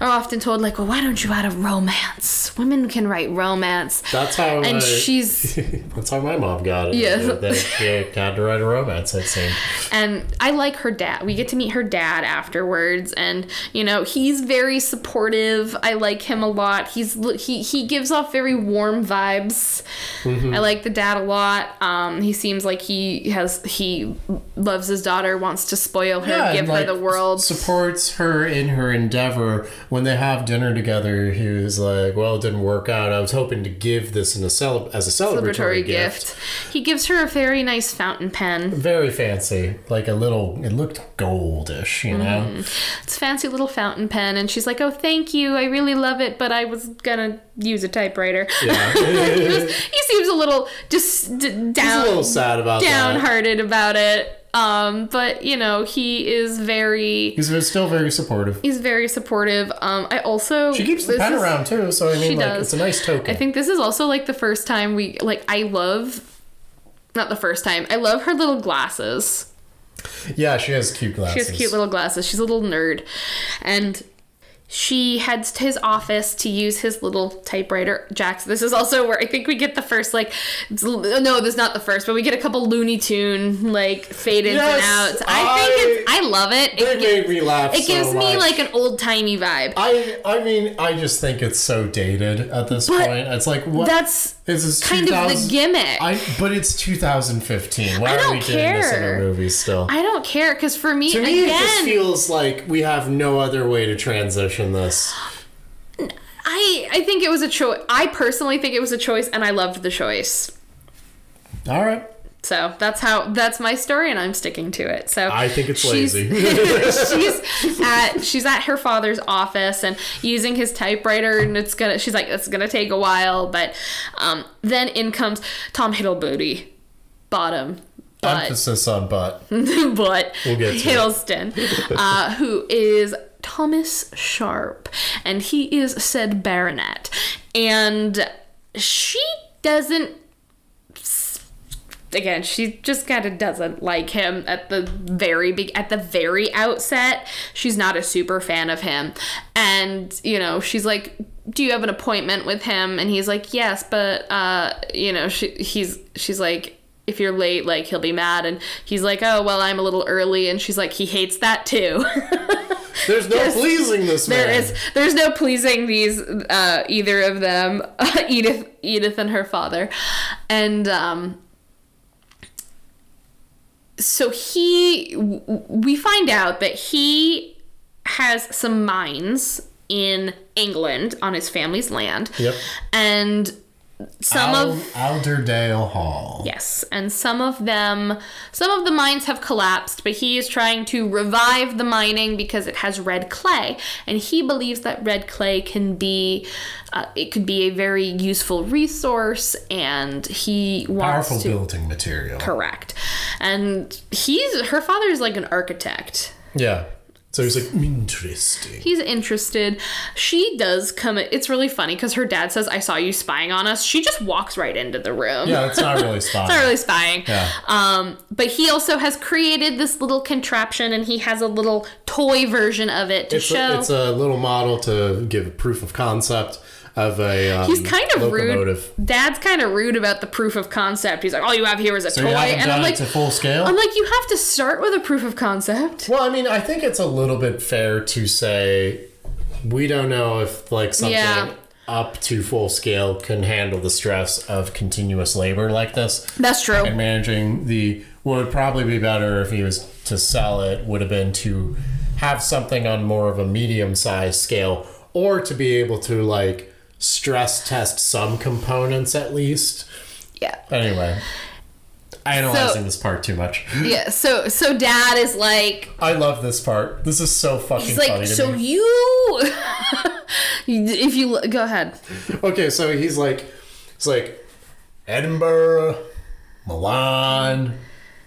Speaker 3: are often told like, "Well, why don't you write a romance? Women can write romance."
Speaker 2: That's how.
Speaker 3: and
Speaker 2: uh,
Speaker 3: she's
Speaker 2: That's how my mom got it.
Speaker 3: Yes.
Speaker 2: That- that she had to write a romance. It seemed.
Speaker 3: and I like her dad. We get to meet her dad afterwards, and you know he's very supportive. I like him a lot. He's he he gives off very warm vibes. I like the dad a lot. Um, he seems like he has he loves his daughter, wants to spoil her,
Speaker 2: and,
Speaker 3: give
Speaker 2: like,
Speaker 3: her the world.
Speaker 2: Supports her in her endeavor. When they have dinner together, he was like, "Well, it didn't work out. I was hoping to give this in a cele- as a celebratory,
Speaker 3: Celebratory
Speaker 2: gift.
Speaker 3: gift. He gives her a very nice fountain pen.
Speaker 2: Very fancy, like a little. It looked goldish, you know.
Speaker 3: Mm-hmm. It's a fancy little fountain pen, and she's like, "Oh, thank you. I really love it, but I was gonna use a typewriter."
Speaker 2: Yeah,
Speaker 3: he seems a little just d- down,
Speaker 2: He's a little sad about that.
Speaker 3: downhearted about it. Um, but you know, he is very
Speaker 2: He's still very supportive.
Speaker 3: he's very supportive. Um, I also
Speaker 2: She keeps the pen
Speaker 3: is-
Speaker 2: around too, so I mean, like,
Speaker 3: does.
Speaker 2: it's a nice token.
Speaker 3: I think this is also like the first time we like. I love, not the first time. I love her little glasses.
Speaker 2: yeah, she has cute glasses.
Speaker 3: She has cute little glasses. She's a little nerd, and she heads to his office to use his little typewriter. Jax. This is also where I think we get the first like. No, this is not the first, but we get a couple Looney Tune like fade ins
Speaker 2: Yes,
Speaker 3: and outs. I, think it's. I love it.
Speaker 2: They
Speaker 3: It, gives,
Speaker 2: made me laugh.
Speaker 3: it gives
Speaker 2: so
Speaker 3: me like an old timey vibe.
Speaker 2: I I mean, I just think it's so dated at this
Speaker 3: But
Speaker 2: point. It's like what
Speaker 3: That's
Speaker 2: this is
Speaker 3: kind of the gimmick.
Speaker 2: I but it's 2015. Why
Speaker 3: I
Speaker 2: are
Speaker 3: don't
Speaker 2: we doing this in
Speaker 3: care.
Speaker 2: our movies still?
Speaker 3: I don't care because for me,
Speaker 2: to me, it just
Speaker 3: again,
Speaker 2: feels like we have no other way to transition this.
Speaker 3: I I think it was a choice. I personally think it was a choice, and I loved the choice.
Speaker 2: All right,
Speaker 3: So that's how that's my story, and I'm sticking to it. So
Speaker 2: I think it's
Speaker 3: she's-
Speaker 2: lazy.
Speaker 3: she's at she's at her father's office and using his typewriter, and it's gonna. She's like, it's gonna take a while, but um, then in comes Tom Hiddlebooty, bottom. But
Speaker 2: Emphasis on butt.
Speaker 3: but
Speaker 2: We'll get to it.
Speaker 3: Hiddleston, uh, who is Thomas Sharpe, and he is said baronet, and she doesn't. Again, she just kind of doesn't like him at the very big at the very outset. She's not a super fan of him, and you know she's like, "Do you have an appointment with him?" And he's like, "Yes, but uh, you know she he's she's like, if you're late, like he'll be mad. And he's like, oh, well, I'm a little early. And she's like, he hates that too.
Speaker 2: There's no pleasing this man.
Speaker 3: there is, there's no pleasing these, uh, either of them, Edith, Edith and her father. And, um, so he, we find out that he has some mines in England on his family's land.
Speaker 2: Yep.
Speaker 3: And some
Speaker 2: Al-
Speaker 3: of
Speaker 2: Allerdale Hall.
Speaker 3: Yes, and some of them, some of the mines have collapsed, but he is trying to revive the mining because it has red clay, and he believes that red clay can be, uh, it could be a very useful resource, and he wants
Speaker 2: Powerful
Speaker 3: to
Speaker 2: building material.
Speaker 3: correct, and he's her father is like an architect.
Speaker 2: Yeah. So he's like, interesting.
Speaker 3: He's interested. She does come. It's really funny because her dad says, "I saw you spying on us." She just walks right into the room.
Speaker 2: Yeah, it's not really spying.
Speaker 3: It's not really spying.
Speaker 2: Yeah.
Speaker 3: Um, but he also has created this little contraption, and he has a little toy version of it to
Speaker 1: It's
Speaker 3: show.
Speaker 1: a, it's a little model to give proof of concept of a. Um,
Speaker 3: He's kind of
Speaker 1: locomotive.
Speaker 3: rude. Dad's kind of rude about the proof of concept. He's like, "All you have here is a
Speaker 2: So
Speaker 3: toy,"
Speaker 2: you
Speaker 3: and
Speaker 2: done
Speaker 3: I'm
Speaker 2: it
Speaker 3: like,
Speaker 2: to full scale?
Speaker 3: "I'm like, you have to start with a proof of concept."
Speaker 2: Well, I mean, I think it's a little bit fair to say we don't know if like something
Speaker 3: Yeah.
Speaker 2: up to full scale can handle the stress of continuous labor like this.
Speaker 3: That's true.
Speaker 2: And managing the what would probably be better if he was to sell it would have been to have something on more of a medium sized scale or to be able to like stress test some components at least.
Speaker 3: Yeah.
Speaker 2: Anyway, analyzing
Speaker 3: So-
Speaker 2: this part too much.
Speaker 3: Yeah. So so dad is like,
Speaker 2: I love this part. This is so fucking
Speaker 3: he's
Speaker 2: funny
Speaker 3: like, so
Speaker 2: me.
Speaker 3: you. if you go ahead.
Speaker 2: Okay, so he's like, it's like Edinburgh, Milan,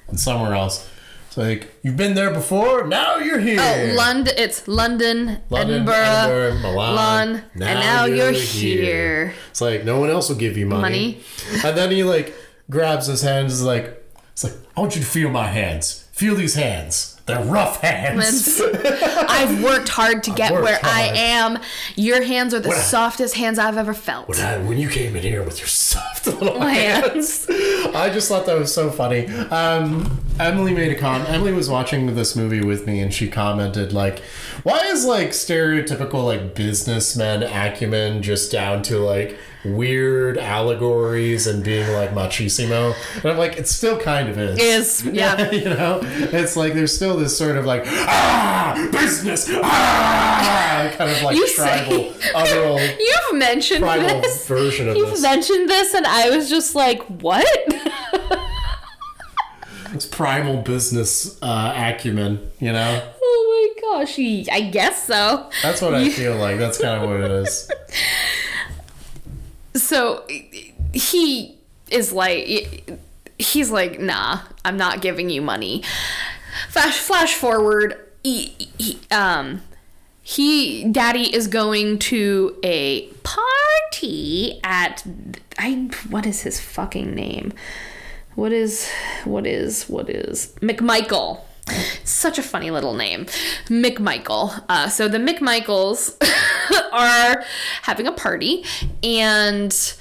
Speaker 2: and somewhere else. It's like you've been there before. Now you're here.
Speaker 3: Oh, London. It's London,
Speaker 2: London,
Speaker 3: Edinburgh,
Speaker 2: Edinburgh, Milan,
Speaker 3: Lon, and now you're here.
Speaker 2: It's like no one else will give you money.
Speaker 3: Money.
Speaker 2: And then he like grabs his hands. Is like, it's like I want you to feel my hands. Feel these hands. They're rough hands.
Speaker 3: I've worked hard to get where I am. Your hands are the
Speaker 2: When I-
Speaker 3: softest hands I've ever felt.
Speaker 2: When I- when you came in here with your soft little
Speaker 3: Hands.
Speaker 2: hands, I just thought that was so funny. Um, Emily made a comment. Emily was watching this movie with me, and she commented like, "Why is like stereotypical like businessman acumen just down to like weird allegories and being like machismo?" And I'm like, it still kind of is.
Speaker 3: Is yeah.
Speaker 2: you know, it's like there's still this sort of like ah business ah kind of like
Speaker 3: you
Speaker 2: tribal, other
Speaker 3: You've mentioned
Speaker 2: tribal
Speaker 3: this.
Speaker 2: version of
Speaker 3: You've
Speaker 2: this.
Speaker 3: mentioned this, and I was just like, "What?"
Speaker 2: It's primal business uh, acumen, you know?
Speaker 3: oh my gosh! I guess so.
Speaker 2: That's what I feel like. That's kind of what it is.
Speaker 3: So he is like, he's like, "Nah, I'm not giving you money." Flash, flash forward. He, he, um, he, daddy is going to a party at, I, what is his fucking name? What is, what is, what is McMichael? Such a funny little name, McMichael. Uh, so the McMichaels are having a party, and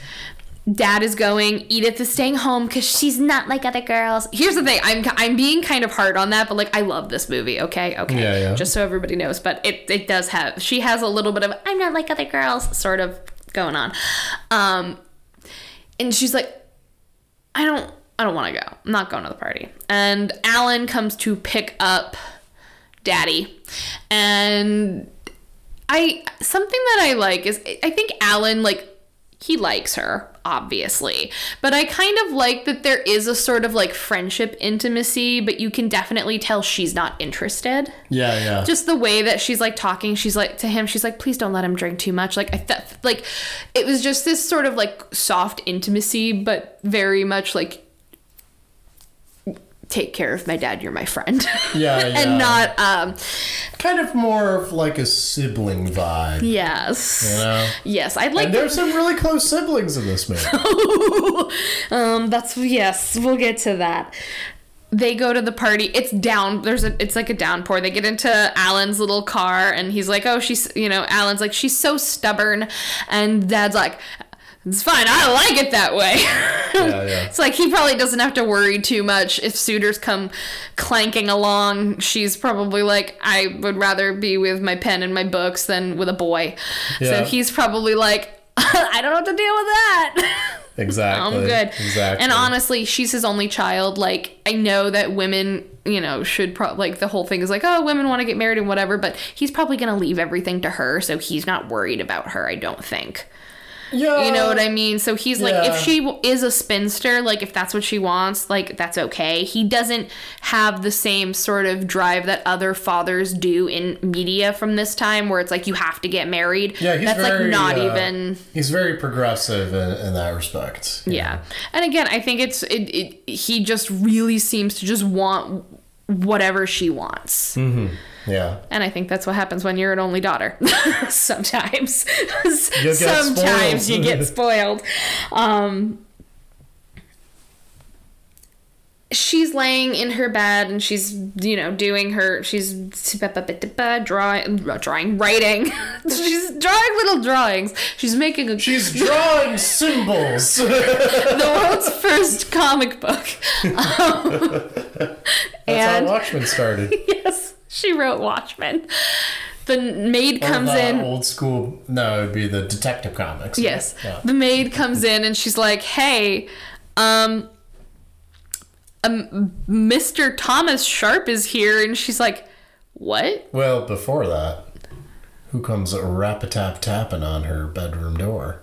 Speaker 3: dad is going. Edith is staying home because she's not like other girls. Here's the thing: I'm I'm being kind of hard on that, but like I love this movie. Okay, okay,
Speaker 2: Yeah, yeah.
Speaker 3: Just so everybody knows, but it it does have she has a little bit of I'm not like other girls sort of going on, um, and she's like, I don't I don't want to go. I'm not going to the party. And Alan comes to pick up Daddy. And I something that I like is I think Alan like he likes her obviously but i kind of like that there is a sort of like friendship intimacy but you can definitely tell she's not interested
Speaker 2: Yeah, yeah.
Speaker 3: just the way that she's like talking she's like to him she's like please don't let him drink too much like i th- like it was just this sort of like soft intimacy but very much like take care of my dad you're my friend
Speaker 2: Yeah, yeah.
Speaker 3: and not um
Speaker 2: kind of more of like a sibling vibe.
Speaker 3: yes
Speaker 2: You know?
Speaker 3: yes i'd like
Speaker 2: And there's some really close siblings in this movie.
Speaker 3: um that's yes we'll get to that they go to the party it's down there's a it's like a downpour they get into alan's little car and he's like oh she's you know alan's like she's so stubborn and dad's like it's fine i like it that way
Speaker 2: Yeah, yeah.
Speaker 3: it's like he probably doesn't have to worry too much if suitors come clanking along she's probably like i would rather be with my pen and my books than with a boy
Speaker 2: Yeah.
Speaker 3: so he's probably like i don't know what to deal with that
Speaker 2: exactly.
Speaker 3: I'm good.
Speaker 2: Exactly.
Speaker 3: And honestly, she's his only child. Like, I know that women, you know, should probably, like, the whole thing is like, oh, women want to get married and whatever, but he's probably going to leave everything to her, so he's not worried about her, I don't think.
Speaker 2: Yeah,
Speaker 3: You know what I mean? So he's like, if she is a spinster, like, if that's what she wants, like, that's okay. He doesn't have the same sort of drive that other fathers do in media from this time, where it's like, you have to get married.
Speaker 2: Yeah, he's
Speaker 3: that's
Speaker 2: very,
Speaker 3: like not
Speaker 2: uh,
Speaker 3: even.
Speaker 2: He's very progressive in, in that respect.
Speaker 3: Yeah. And again, I think it's it, it he just really seems to just want whatever she wants.
Speaker 2: Yeah.
Speaker 3: And I think that's what happens when you're an only daughter. Sometimes. Sometimes you get spoiled. Um She's laying in her bed and she's, you know, doing her, she's drawing, drawing, writing. she's drawing little drawings. She's making a,
Speaker 2: She's drawing symbols.
Speaker 3: the world's first comic book. Um,
Speaker 2: That's
Speaker 3: and
Speaker 2: how Watchmen started.
Speaker 3: yes, she wrote Watchmen. The maid comes
Speaker 2: the
Speaker 3: in.
Speaker 2: Old school. No, it'd be the Detective Comics.
Speaker 3: Yes.
Speaker 2: Yeah.
Speaker 3: The maid comes in and she's like, "Hey, um um, Mr. Thomas Sharpe is here." And she's like, "What?"
Speaker 2: Well, before that, who comes rap a tap tapping on her bedroom door?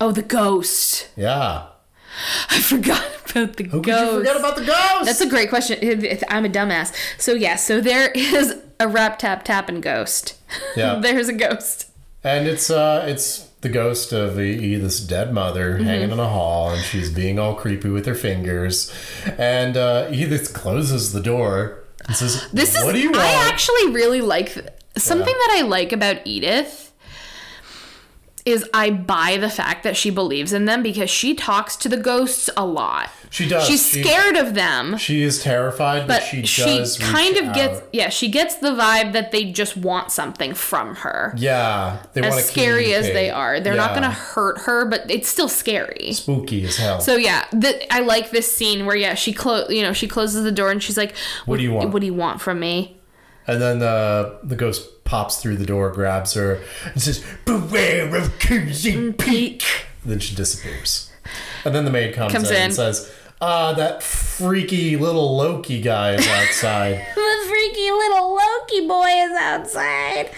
Speaker 3: Oh, the ghost.
Speaker 2: Yeah.
Speaker 3: I forgot about the
Speaker 2: Who
Speaker 3: ghost.
Speaker 2: could forget about the ghost?
Speaker 3: That's a great question. I'm a dumbass. So yeah, so there is a rap tap tapping ghost.
Speaker 2: Yeah.
Speaker 3: There's a ghost.
Speaker 2: And it's uh, it's the ghost of Edith's dead mother
Speaker 3: Mm-hmm.
Speaker 2: hanging in a hall, and she's being all creepy with her fingers. And uh, Edith closes the door and says,
Speaker 3: This is
Speaker 2: "What do you want?"
Speaker 3: I actually really like th- something
Speaker 2: Yeah.
Speaker 3: that I like about Edith is I buy the fact that she believes in them because she talks to the ghosts a lot.
Speaker 2: She does.
Speaker 3: She's
Speaker 2: She-
Speaker 3: scared of them.
Speaker 2: She is terrified, but,
Speaker 3: But
Speaker 2: she
Speaker 3: she, kind of
Speaker 2: out.
Speaker 3: gets yeah, she gets the vibe that they just want something from her.
Speaker 2: Yeah, they want
Speaker 3: as
Speaker 2: to
Speaker 3: scary as they are. They're not going to hurt her, but it's still scary.
Speaker 2: spooky as hell.
Speaker 3: So yeah, the, I like this scene where yeah, she clo- you know, she closes the door and she's like,
Speaker 2: What do you want?"
Speaker 3: What do you want from me?"
Speaker 2: And then uh, the ghost pops through the door, grabs her, and says, "Beware of Crimson Peak." Then she disappears. And then the maid comes,
Speaker 3: Comes
Speaker 2: in,
Speaker 3: in.
Speaker 2: and says, "Ah, that freaky little Loki guy is outside.
Speaker 3: The freaky little Loki boy is outside.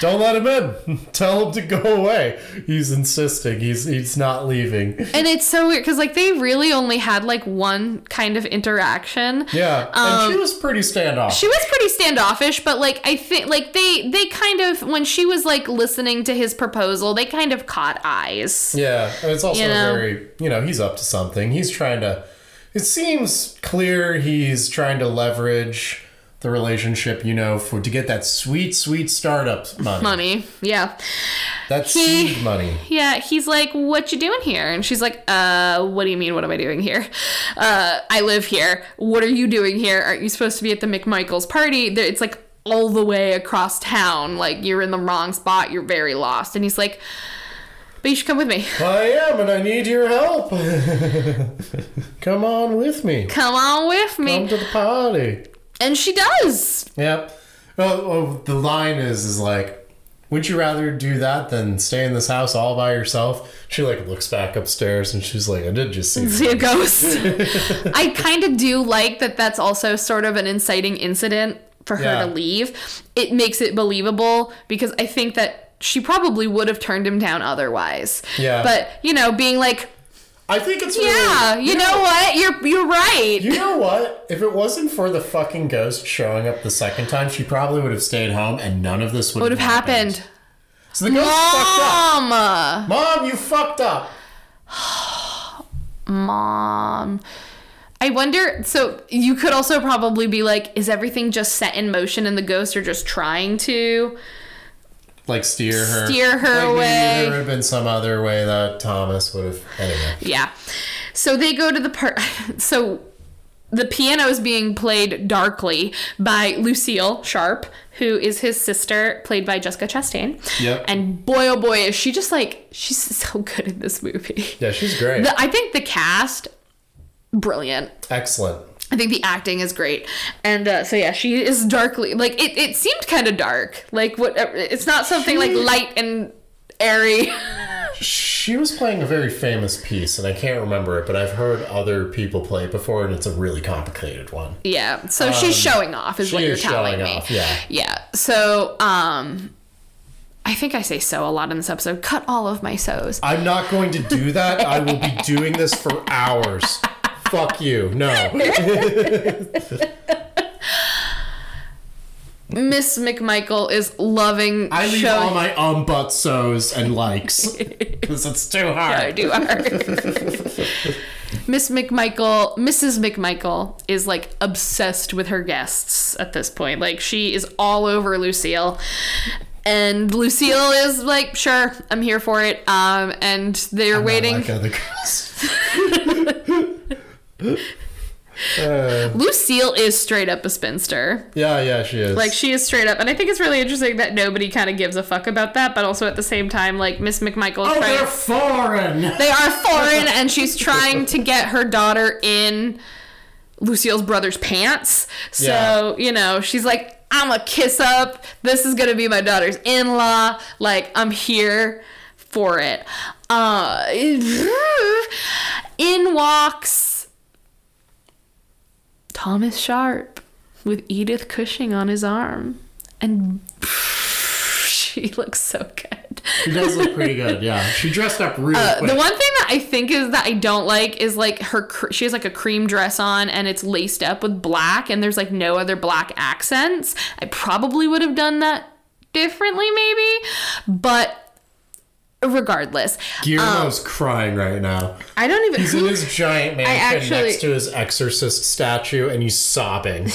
Speaker 2: Don't let him in. Tell him to go away." He's insisting. He's he's not leaving.
Speaker 3: And it's so weird because like they really only had like one kind of interaction.
Speaker 2: Yeah, and um, she was pretty standoff.
Speaker 3: She was pretty standoffish, but like I think like they they kind of when she was like listening to his proposal, they kind of caught eyes.
Speaker 2: Yeah, and it's also
Speaker 3: You know?
Speaker 2: very, you know, he's up to something. He's trying to, it seems clear he's trying to leverage the relationship, you know, for to get that sweet, sweet startup money.
Speaker 3: Money, yeah,
Speaker 2: That
Speaker 3: He-
Speaker 2: seed money.
Speaker 3: yeah. He's like, "What you doing here?" And she's like, "Uh, what do you mean? What am I doing here? Uh, I live here. What are you doing here? Aren't you supposed to be at the McMichaels party? It's like all the way across town. Like you're in the wrong spot. You're very lost." And he's like, "But you should come with me.
Speaker 2: I am, and I need your help. Come on with me.
Speaker 3: Come on with me."
Speaker 2: Come to the party.
Speaker 3: And she does.
Speaker 2: Yep. Well, well, the line is, is like, would you rather do that than stay in this house all by yourself? She like looks back upstairs and she's like, I did just see.
Speaker 3: see a ghost. I kind of do like that that's also sort of an inciting incident for her
Speaker 2: Yeah.
Speaker 3: to leave. It makes it believable because I think that she probably would have turned him down otherwise.
Speaker 2: Yeah.
Speaker 3: But, you know, being like,
Speaker 2: I think it's really,
Speaker 3: yeah, you know what? You're you're right.
Speaker 2: You know what? If it wasn't for the fucking ghost showing up the second time, she probably would have stayed home and none of this would,
Speaker 3: would have happened.
Speaker 2: So the ghost fucked up.
Speaker 3: Mom.
Speaker 2: Mom, you fucked up.
Speaker 3: Mom. I wonder. So you could also probably be like, is everything just set in motion and the ghosts are just trying to?
Speaker 2: Like steer her.
Speaker 3: Steer her
Speaker 2: Like,
Speaker 3: away.
Speaker 2: There would have been some other way that Thomas would have. Anyway.
Speaker 3: Yeah. So they go to the part. So the piano is being played darkly by Lucille Sharpe, who is his sister, played by Jessica Chastain.
Speaker 2: Yep.
Speaker 3: And boy, oh boy, is she just like she's so good in this movie.
Speaker 2: Yeah, she's great.
Speaker 3: The, I think the cast, brilliant.
Speaker 2: Excellent.
Speaker 3: I think the acting is great, and uh, so yeah, she is darkly like it. It seemed kind of dark, like what? It's not something like light and airy.
Speaker 2: She was playing a very famous piece, and I can't remember it, but I've heard other people play it before, and it's a really complicated one.
Speaker 3: Yeah. So she's showing off, is
Speaker 2: she
Speaker 3: what you're
Speaker 2: is
Speaker 3: telling
Speaker 2: showing
Speaker 3: me.
Speaker 2: off, yeah.
Speaker 3: Yeah. So, um, I think I say so a lot in this episode. Cut all of my so's.
Speaker 2: I'm not going to do that. I will be doing this for hours. Fuck you. No.
Speaker 3: Miss McMichael is loving
Speaker 2: I leave
Speaker 3: showing.
Speaker 2: all my um, but, so's, and likes. Because it's too hard.
Speaker 3: I do are. Miss McMichael, Mrs. McMichael is like obsessed with her guests at this point. Like she is all over Lucille. And Lucille is like, sure, I'm here for it. Um, and they're
Speaker 2: Not
Speaker 3: waiting.
Speaker 2: Like other girls. Uh,
Speaker 3: Lucille is straight up a spinster.
Speaker 2: yeah, yeah, she is.
Speaker 3: Like she is straight up, and I think it's really interesting that nobody kind of gives a fuck about that. But also at the same time, like Miss McMichael, is
Speaker 2: oh,
Speaker 3: trying-
Speaker 2: they're foreign.
Speaker 3: they are foreign, and she's trying to get her daughter in Lucille's brother's pants. So
Speaker 2: Yeah.
Speaker 3: you know, she's like, "I'm a kiss up. This is gonna be my daughter's in law. Like I'm here for it." Uh, in walks Thomas Sharpe with Edith Cushing on his arm. And she looks so good.
Speaker 2: She does look pretty good. Yeah, she dressed up really
Speaker 3: Uh,
Speaker 2: quick.
Speaker 3: the one thing that I think is that I don't like is like her. cr- She has like a cream dress on and it's laced up with black, and there's like no other black accents. I probably would have done that differently, maybe, but regardless,
Speaker 2: Guillermo's crying right now.
Speaker 3: I don't even.
Speaker 2: He's in his giant mansion
Speaker 3: actually-
Speaker 2: next to his exorcist statue, and he's sobbing.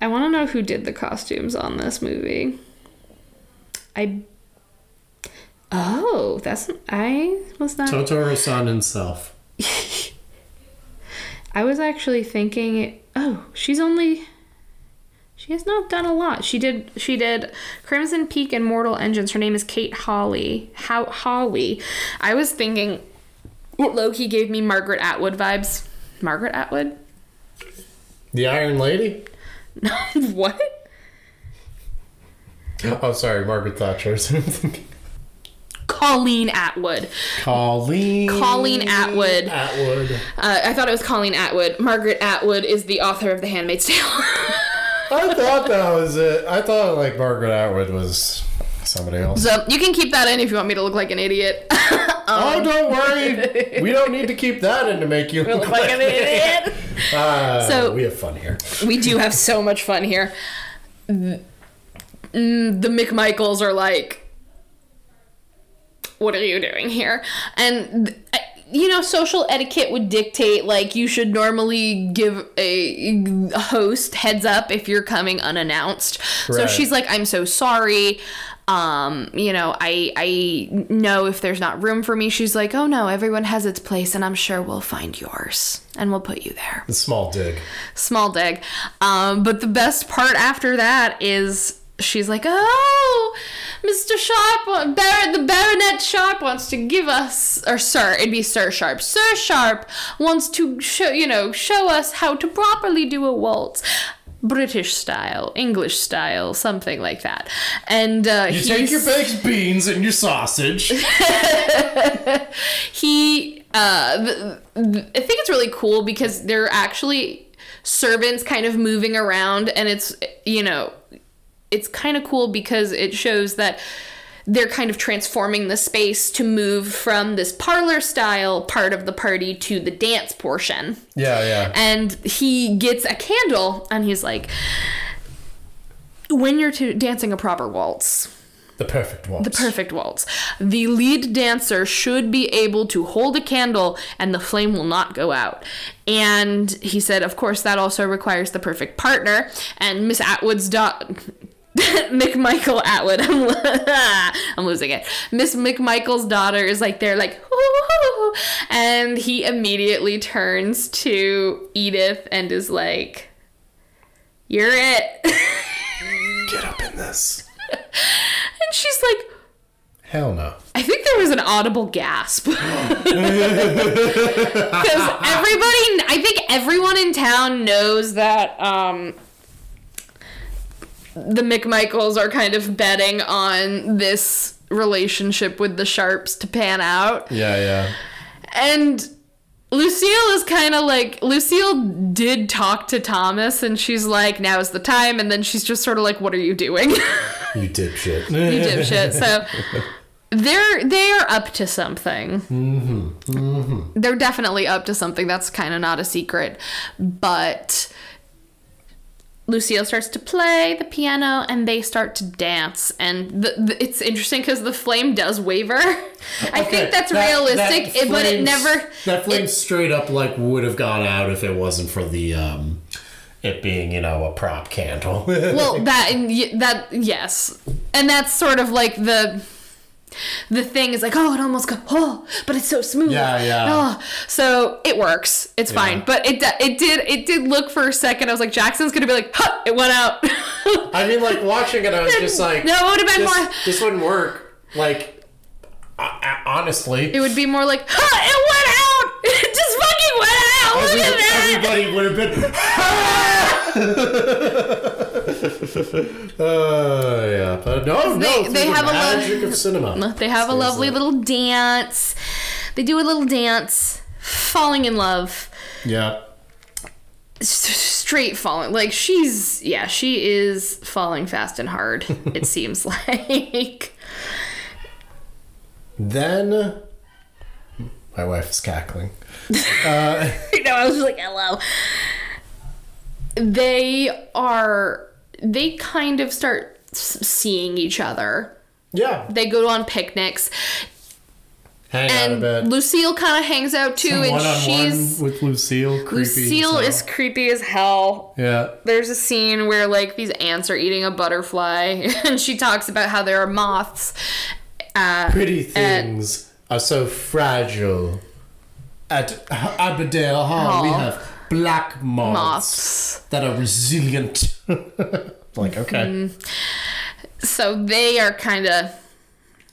Speaker 3: I want to know who did the costumes on this movie. I. Oh, that's I was not.
Speaker 2: Totoro-san himself.
Speaker 3: I was actually thinking. Oh, she's only. She has not done a lot. She did. She did Crimson Peak and Mortal Engines. Her name is Kate Hawley. How Hawley? I was thinking. Loki gave me Margaret Atwood vibes. Margaret Atwood?
Speaker 2: The Iron Lady?
Speaker 3: what?
Speaker 2: Oh, sorry, Margaret Thatcher.
Speaker 3: Colleen Atwood.
Speaker 2: Colleen.
Speaker 3: Colleen Atwood.
Speaker 2: Atwood.
Speaker 3: Uh, I thought it was Colleen Atwood. Margaret Atwood is the author of The Handmaid's Tale.
Speaker 2: I thought that was it. I thought like Margaret Atwood was somebody else.
Speaker 3: so you can keep that in if you want me to look like an idiot.
Speaker 2: oh, don't worry. We don't need to keep that in to make you look like
Speaker 3: an idiot.
Speaker 2: Uh,
Speaker 3: So-
Speaker 2: we have fun here.
Speaker 3: we do have so much fun here. Mm, The McMichaels are like, what are you doing here? And th- you know, social etiquette would dictate like you should normally give a host heads up if you're coming unannounced. So she's like, I'm so sorry. Um, you know, I I know if there's not room for me. She's like, oh no, everyone has its place, and I'm sure we'll find yours, and we'll put you there
Speaker 2: The small dig.
Speaker 3: small dig. Um, but the best part after that is she's like, "Oh, Mr. Sharpe, Bar- the Baronet Sharpe wants to give us, or Sir, it'd be Sir Sharpe. Sir Sharpe wants to show, you know, show us how to properly do a waltz." British style, English style, something like that. And uh,
Speaker 2: You take your baked beans and your sausage.
Speaker 3: he uh i think it's really cool because they're actually servants kind of moving around and it's you know it's kind of cool because it shows that they're kind of transforming the space to move from this parlor style part of the party to the dance portion
Speaker 2: yeah, yeah.
Speaker 3: and he gets a candle and he's like when you're to dancing a proper waltz
Speaker 2: The perfect waltz.
Speaker 3: the perfect waltz. The lead dancer should be able to hold a candle and the flame will not go out. And he said, of course, that also requires the perfect partner. And Miss Atwood's daughter. McMichael Atwood. I'm, I'm losing it. Miss McMichael's daughter is like there, like, and he immediately turns to Edith and is like, "You're it."
Speaker 2: Get up in this.
Speaker 3: and she's like,
Speaker 2: Hell no.
Speaker 3: I think there was an audible gasp. Because everybody, I think everyone in town knows that um, the McMichaels are kind of betting on this relationship with the Sharpes to pan out.
Speaker 2: Yeah, yeah.
Speaker 3: And Lucille is kind of like Lucille did talk to Thomas and she's like now is the time and then she's just sort of like what are you doing? you dipshit.
Speaker 2: You dipshit.
Speaker 3: So they're they're up to something. Mm-hmm. Mm-hmm. They're definitely up to something. That's kind of not a secret. But Lucille starts to play the piano and they start to dance. And the, the, it's interesting because the flame does waver. I
Speaker 2: Okay,
Speaker 3: think that's
Speaker 2: that-
Speaker 3: realistic,
Speaker 2: that
Speaker 3: it- but it never.
Speaker 2: That flame
Speaker 3: it-
Speaker 2: straight up like would have gone out if it wasn't for the um, it being you know a prop candle.
Speaker 3: well, that and that yes, and that's sort of like the. The thing is like, oh, it almost got, oh, but it's so smooth.
Speaker 2: Yeah, yeah.
Speaker 3: Oh, so it works. It's fine. But it it did it did look for a second. I was like, Jackson's gonna be like, huh, it went out.
Speaker 2: I mean, like watching it, I was just like,
Speaker 3: No, it would've been
Speaker 2: this,
Speaker 3: more-
Speaker 2: This wouldn't work. Like, honestly,
Speaker 3: it would be more like, huh, it went out. It just fucking went out. Look at that.
Speaker 2: everybody would have been. Ah! uh, yeah, but no, no.
Speaker 3: They- they
Speaker 2: the
Speaker 3: have a lo-
Speaker 2: magic of cinema.
Speaker 3: They have a lovely little dance. They do a little dance, falling in love.
Speaker 2: Yeah.
Speaker 3: S- straight falling. Like she's yeah, she is falling fast and hard. it seems like.
Speaker 2: Then my wife is cackling.
Speaker 3: you know, I was just like, hello. They are. They kind of start seeing each other.
Speaker 2: Yeah,
Speaker 3: They go on picnics,
Speaker 2: hang
Speaker 3: and
Speaker 2: bit.
Speaker 3: Lucille kind of hangs out too, and she's
Speaker 2: with Lucille. Creepy.
Speaker 3: Lucille is creepy as hell.
Speaker 2: Yeah.
Speaker 3: There's a scene where like these ants are eating a butterfly, and she talks about how there are moths. Uh,
Speaker 2: Pretty things are so fragile. At Allerdale Hall, we have black moths,
Speaker 3: moths.
Speaker 2: that are resilient. like, okay.
Speaker 3: Mm-hmm. So they are kind of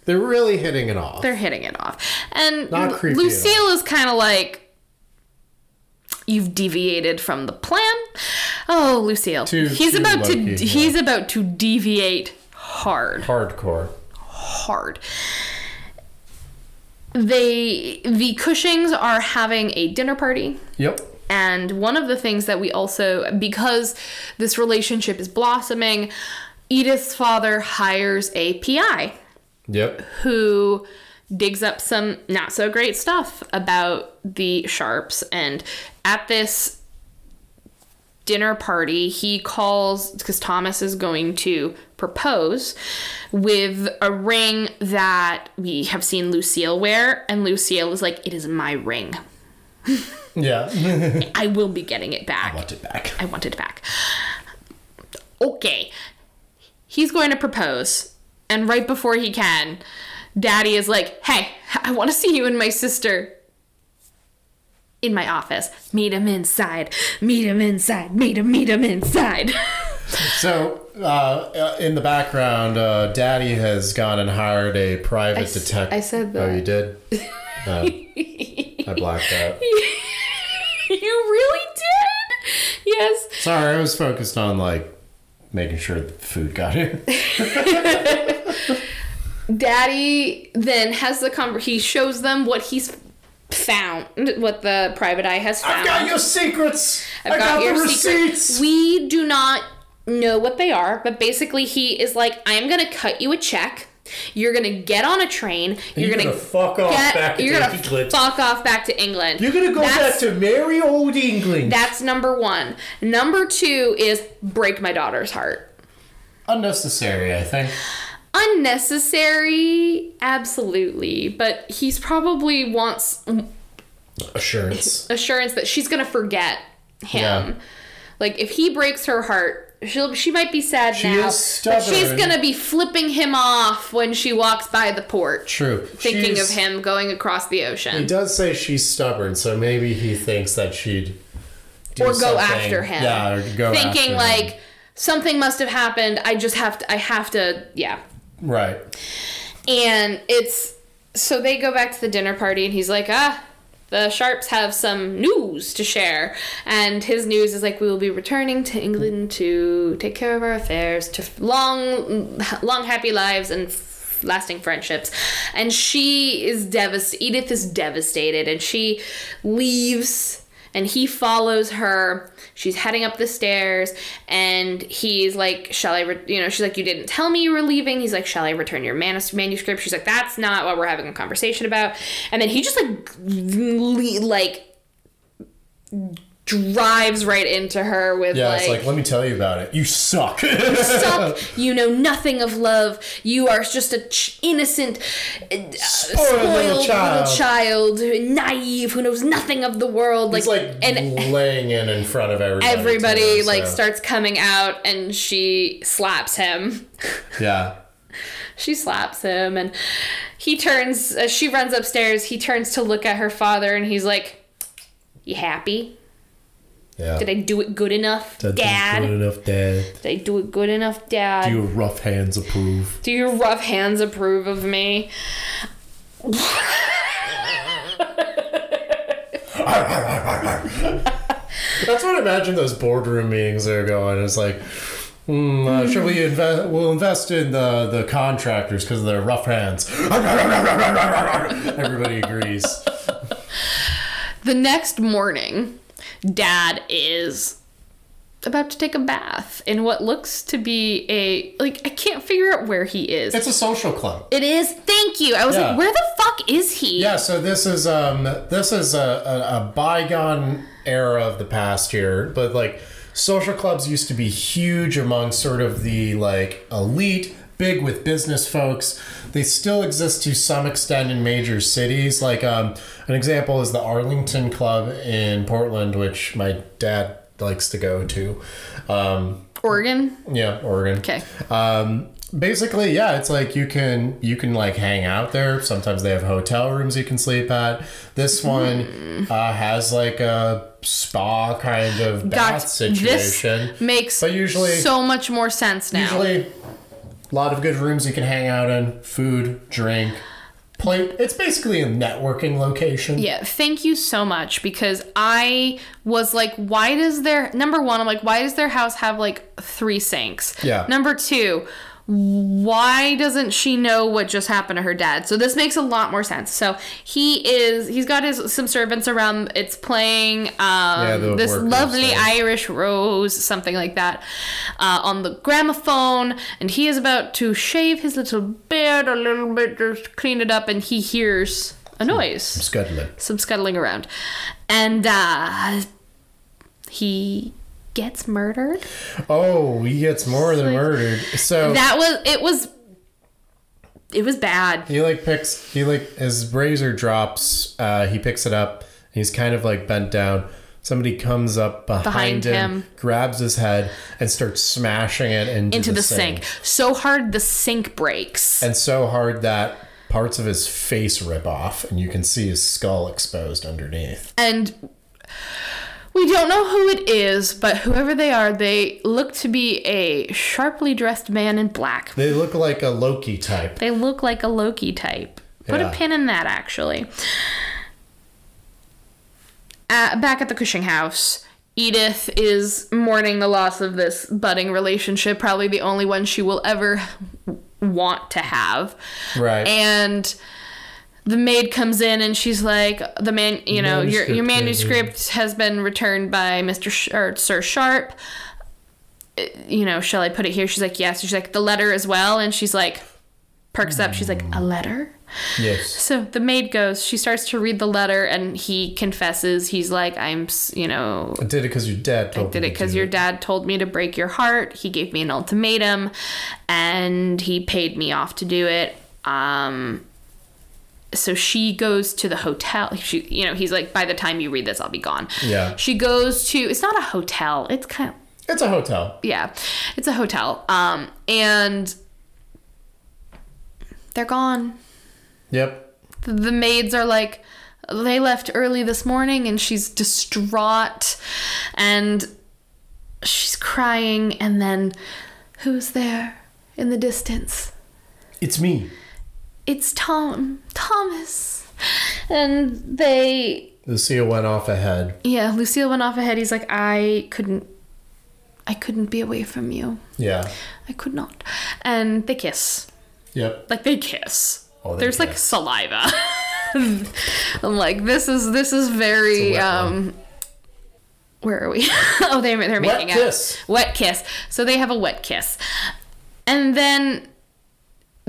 Speaker 2: They're really hitting it off.
Speaker 3: they're hitting it off, and
Speaker 2: Not
Speaker 3: Lu-
Speaker 2: creepy
Speaker 3: Lucille is kind of like. You've deviated from the plan. Oh, Lucille.
Speaker 2: Too-
Speaker 3: he's
Speaker 2: too
Speaker 3: about to
Speaker 2: low-key, yeah.
Speaker 3: he's about to deviate hard.
Speaker 2: Hardcore.
Speaker 3: hard. They the Cushings are having a dinner party.
Speaker 2: Yep.
Speaker 3: And one of the things that we also, because this relationship is blossoming, Edith's father hires a PI
Speaker 2: Yep.
Speaker 3: who digs up some not so great stuff about the Sharpes. And at this dinner party, he calls, because Thomas is going to propose with a ring that we have seen Lucille wear. And Lucille is like, It is my ring.
Speaker 2: Yeah.
Speaker 3: I will be getting it back.
Speaker 2: I want it back.
Speaker 3: I want it back. Okay. He's going to propose. And right before he can, Daddy is like, hey, I want to see you and my sister in my office. Meet him inside. Meet him inside. Meet him, meet him inside.
Speaker 2: So, uh, in the background, uh, Daddy has gone and hired a private detective.
Speaker 3: I said that.
Speaker 2: Oh, you did? Oh, I blacked out.
Speaker 3: you really did? Yes.
Speaker 2: Sorry, I was focused on, like, making sure the food got here.
Speaker 3: Daddy then has the conver he shows them what he's found, what the private eye has found.
Speaker 2: I've got your secrets!
Speaker 3: I've
Speaker 2: I got,
Speaker 3: your
Speaker 2: receipts!
Speaker 3: We do not know what they are, but basically he is like, I'm gonna cut you a check. You're gonna get on a train. You're,
Speaker 2: You're
Speaker 3: gonna,
Speaker 2: gonna fuck off
Speaker 3: get,
Speaker 2: back
Speaker 3: You're gonna
Speaker 2: England.
Speaker 3: fuck off back to England.
Speaker 2: You're gonna go
Speaker 3: That's-
Speaker 2: back to merry old England.
Speaker 3: That's number one. Number two is break my daughter's heart.
Speaker 2: Unnecessary, I think.
Speaker 3: Unnecessary, absolutely, but he's probably wants
Speaker 2: Assurance.
Speaker 3: assurance that she's gonna forget him.
Speaker 2: Yeah.
Speaker 3: Like if he breaks her heart, she'll she might be sad
Speaker 2: She
Speaker 3: now, but she's gonna be flipping him off when she walks by the porch,
Speaker 2: True.
Speaker 3: thinking
Speaker 2: She's-
Speaker 3: of him going across the ocean.
Speaker 2: He does say she's stubborn, so maybe he thinks that she'd do
Speaker 3: or go
Speaker 2: something-
Speaker 3: after him.
Speaker 2: Yeah, or go
Speaker 3: thinking
Speaker 2: after him.
Speaker 3: like something must have happened. I just have to. I have to. Yeah.
Speaker 2: right.
Speaker 3: And it's so they go back to the dinner party, and he's like, ah. The Sharpes have some news to share, and his news is like we will be returning to England to take care of our affairs, to long, long happy lives and lasting friendships. And she is devastated. Edith is devastated, and she leaves. And he follows her. She's heading up the stairs, and he's like, "Shall I?" Re-? You know, she's like, "You didn't tell me you were leaving." He's like, "Shall I return your manus- manuscript?" She's like, "That's not what we're having a conversation about." And then he just like, like drives right into her with
Speaker 2: Yeah,
Speaker 3: like,
Speaker 2: it's like, let me tell you about it. You suck.
Speaker 3: You suck. You know nothing of love. You are just a ch- innocent, uh, spoiled,
Speaker 2: little child.
Speaker 3: little child, naive, who knows nothing of the world. Like,
Speaker 2: like
Speaker 3: and
Speaker 2: laying in in front of everybody.
Speaker 3: everybody
Speaker 2: too,
Speaker 3: like
Speaker 2: so-
Speaker 3: starts coming out, and she slaps him.
Speaker 2: Yeah.
Speaker 3: she slaps him, and he turns. Uh, she runs upstairs. He turns to look at her father, and he's like, "You happy?
Speaker 2: Yeah.
Speaker 3: Did I do it good enough,
Speaker 2: didn't
Speaker 3: Dad?
Speaker 2: Good enough, Dad.
Speaker 3: Did I do it good enough, Dad?
Speaker 2: Do your rough hands approve?
Speaker 3: Do your rough hands approve of me?
Speaker 2: That's what I imagine those boardroom meetings are going. It's like, hmm, uh, should we invest? We'll invest in the the contractors because of their rough hands. Everybody agrees.
Speaker 3: The next morning, Dad is about to take a bath in what looks to be a like I can't figure out where he is.
Speaker 2: It's a social club.
Speaker 3: it is. Thank you. I was
Speaker 2: Yeah.
Speaker 3: like, where the fuck is he?
Speaker 2: Yeah, so this is um this is a, a, a bygone era of the past here, but like social clubs used to be huge among sort of the like elite, big with business folks. They still exist to some extent in major cities. Like um an example is the Arlington Club in Portland, which my dad likes to go to. Um
Speaker 3: Oregon.
Speaker 2: yeah, Oregon.
Speaker 3: Okay.
Speaker 2: Um, basically, yeah, it's like you can you can like hang out there. Sometimes they have hotel rooms you can sleep at. This one uh, has like a spa kind of bath
Speaker 3: Got
Speaker 2: situation.
Speaker 3: this makes
Speaker 2: But usually-
Speaker 3: so much more sense now.
Speaker 2: Usually, a lot of good rooms you can hang out in. Food, drink, play. It's basically a networking location.
Speaker 3: Yeah, thank you so much because I was like, why does their number one, I'm like, why does their house have like three sinks?
Speaker 2: Yeah.
Speaker 3: Number two, why doesn't she know what just happened to her dad? So this makes a lot more sense. So he is he's got his some servants around. It's playing um
Speaker 2: the
Speaker 3: this lovely
Speaker 2: thing.
Speaker 3: Irish rose, something like that, uh, on the gramophone, and he is about to shave his little beard a little bit, just clean it up, and he hears a noise—some
Speaker 2: Scuttling.
Speaker 3: some scuttling around. And uh he gets murdered.
Speaker 2: Oh, he gets more than
Speaker 3: Like-
Speaker 2: murdered. So
Speaker 3: That was it was it was bad.
Speaker 2: He like picks he like his razor drops, uh he picks it up, he's kind of like bent down. Somebody comes up behind,
Speaker 3: Behind
Speaker 2: him,
Speaker 3: him.
Speaker 2: grabs his head, and starts smashing it into,
Speaker 3: Into the sink. So hard the sink breaks.
Speaker 2: And so hard that parts of his face rip off, and you can see his skull exposed underneath.
Speaker 3: And we don't know who it is, but whoever they are, they look to be a sharply dressed man in black.
Speaker 2: They look like a Loki type.
Speaker 3: They look like a Loki type. Put
Speaker 2: Yeah.
Speaker 3: a pin in that, actually. Uh, back at the Cushing house, Edith is mourning the loss of this budding relationship, probably the only one she will ever want to have.
Speaker 2: Right.
Speaker 3: And the maid comes in and she's like, "The man, you know, your your
Speaker 2: Manuscript
Speaker 3: manuscript has been returned by Mister Sh- or Sir Sharpe. Uh, You know, shall I put it here?" She's like, "Yes." She's like, "The letter as well," and she's like, perks up. She's like, "A letter."
Speaker 2: yes.
Speaker 3: So the maid goes. She starts to read the letter, and he confesses. He's like, "I'm, you know,
Speaker 2: I did it because your dad told
Speaker 3: did
Speaker 2: me
Speaker 3: it because your dad told me to break your heart. He gave me an ultimatum, and he paid me off to do it. Um, so she goes to the hotel. She, you know, he's like, by the time you read this, I'll be gone.
Speaker 2: Yeah.
Speaker 3: She goes to. It's not a hotel. It's kind of
Speaker 2: It's a hotel.
Speaker 3: yeah, it's a hotel. Um, and they're gone
Speaker 2: Yep.
Speaker 3: the maids are like they left early this morning and she's distraught and she's crying and then who's there in the distance
Speaker 2: It's me.
Speaker 3: It's tom thomas and they
Speaker 2: Lucille went off ahead.
Speaker 3: yeah lucille went off ahead he's like i couldn't i couldn't be away from you
Speaker 2: Yeah.
Speaker 3: i could not and they kiss
Speaker 2: Yep.
Speaker 3: Like they kiss.
Speaker 2: Oh, they
Speaker 3: There's like saliva. I'm like, this is this is very um where are we? oh, they they're making Wet
Speaker 2: kiss.
Speaker 3: out. Wet kiss. So they have a wet kiss. And then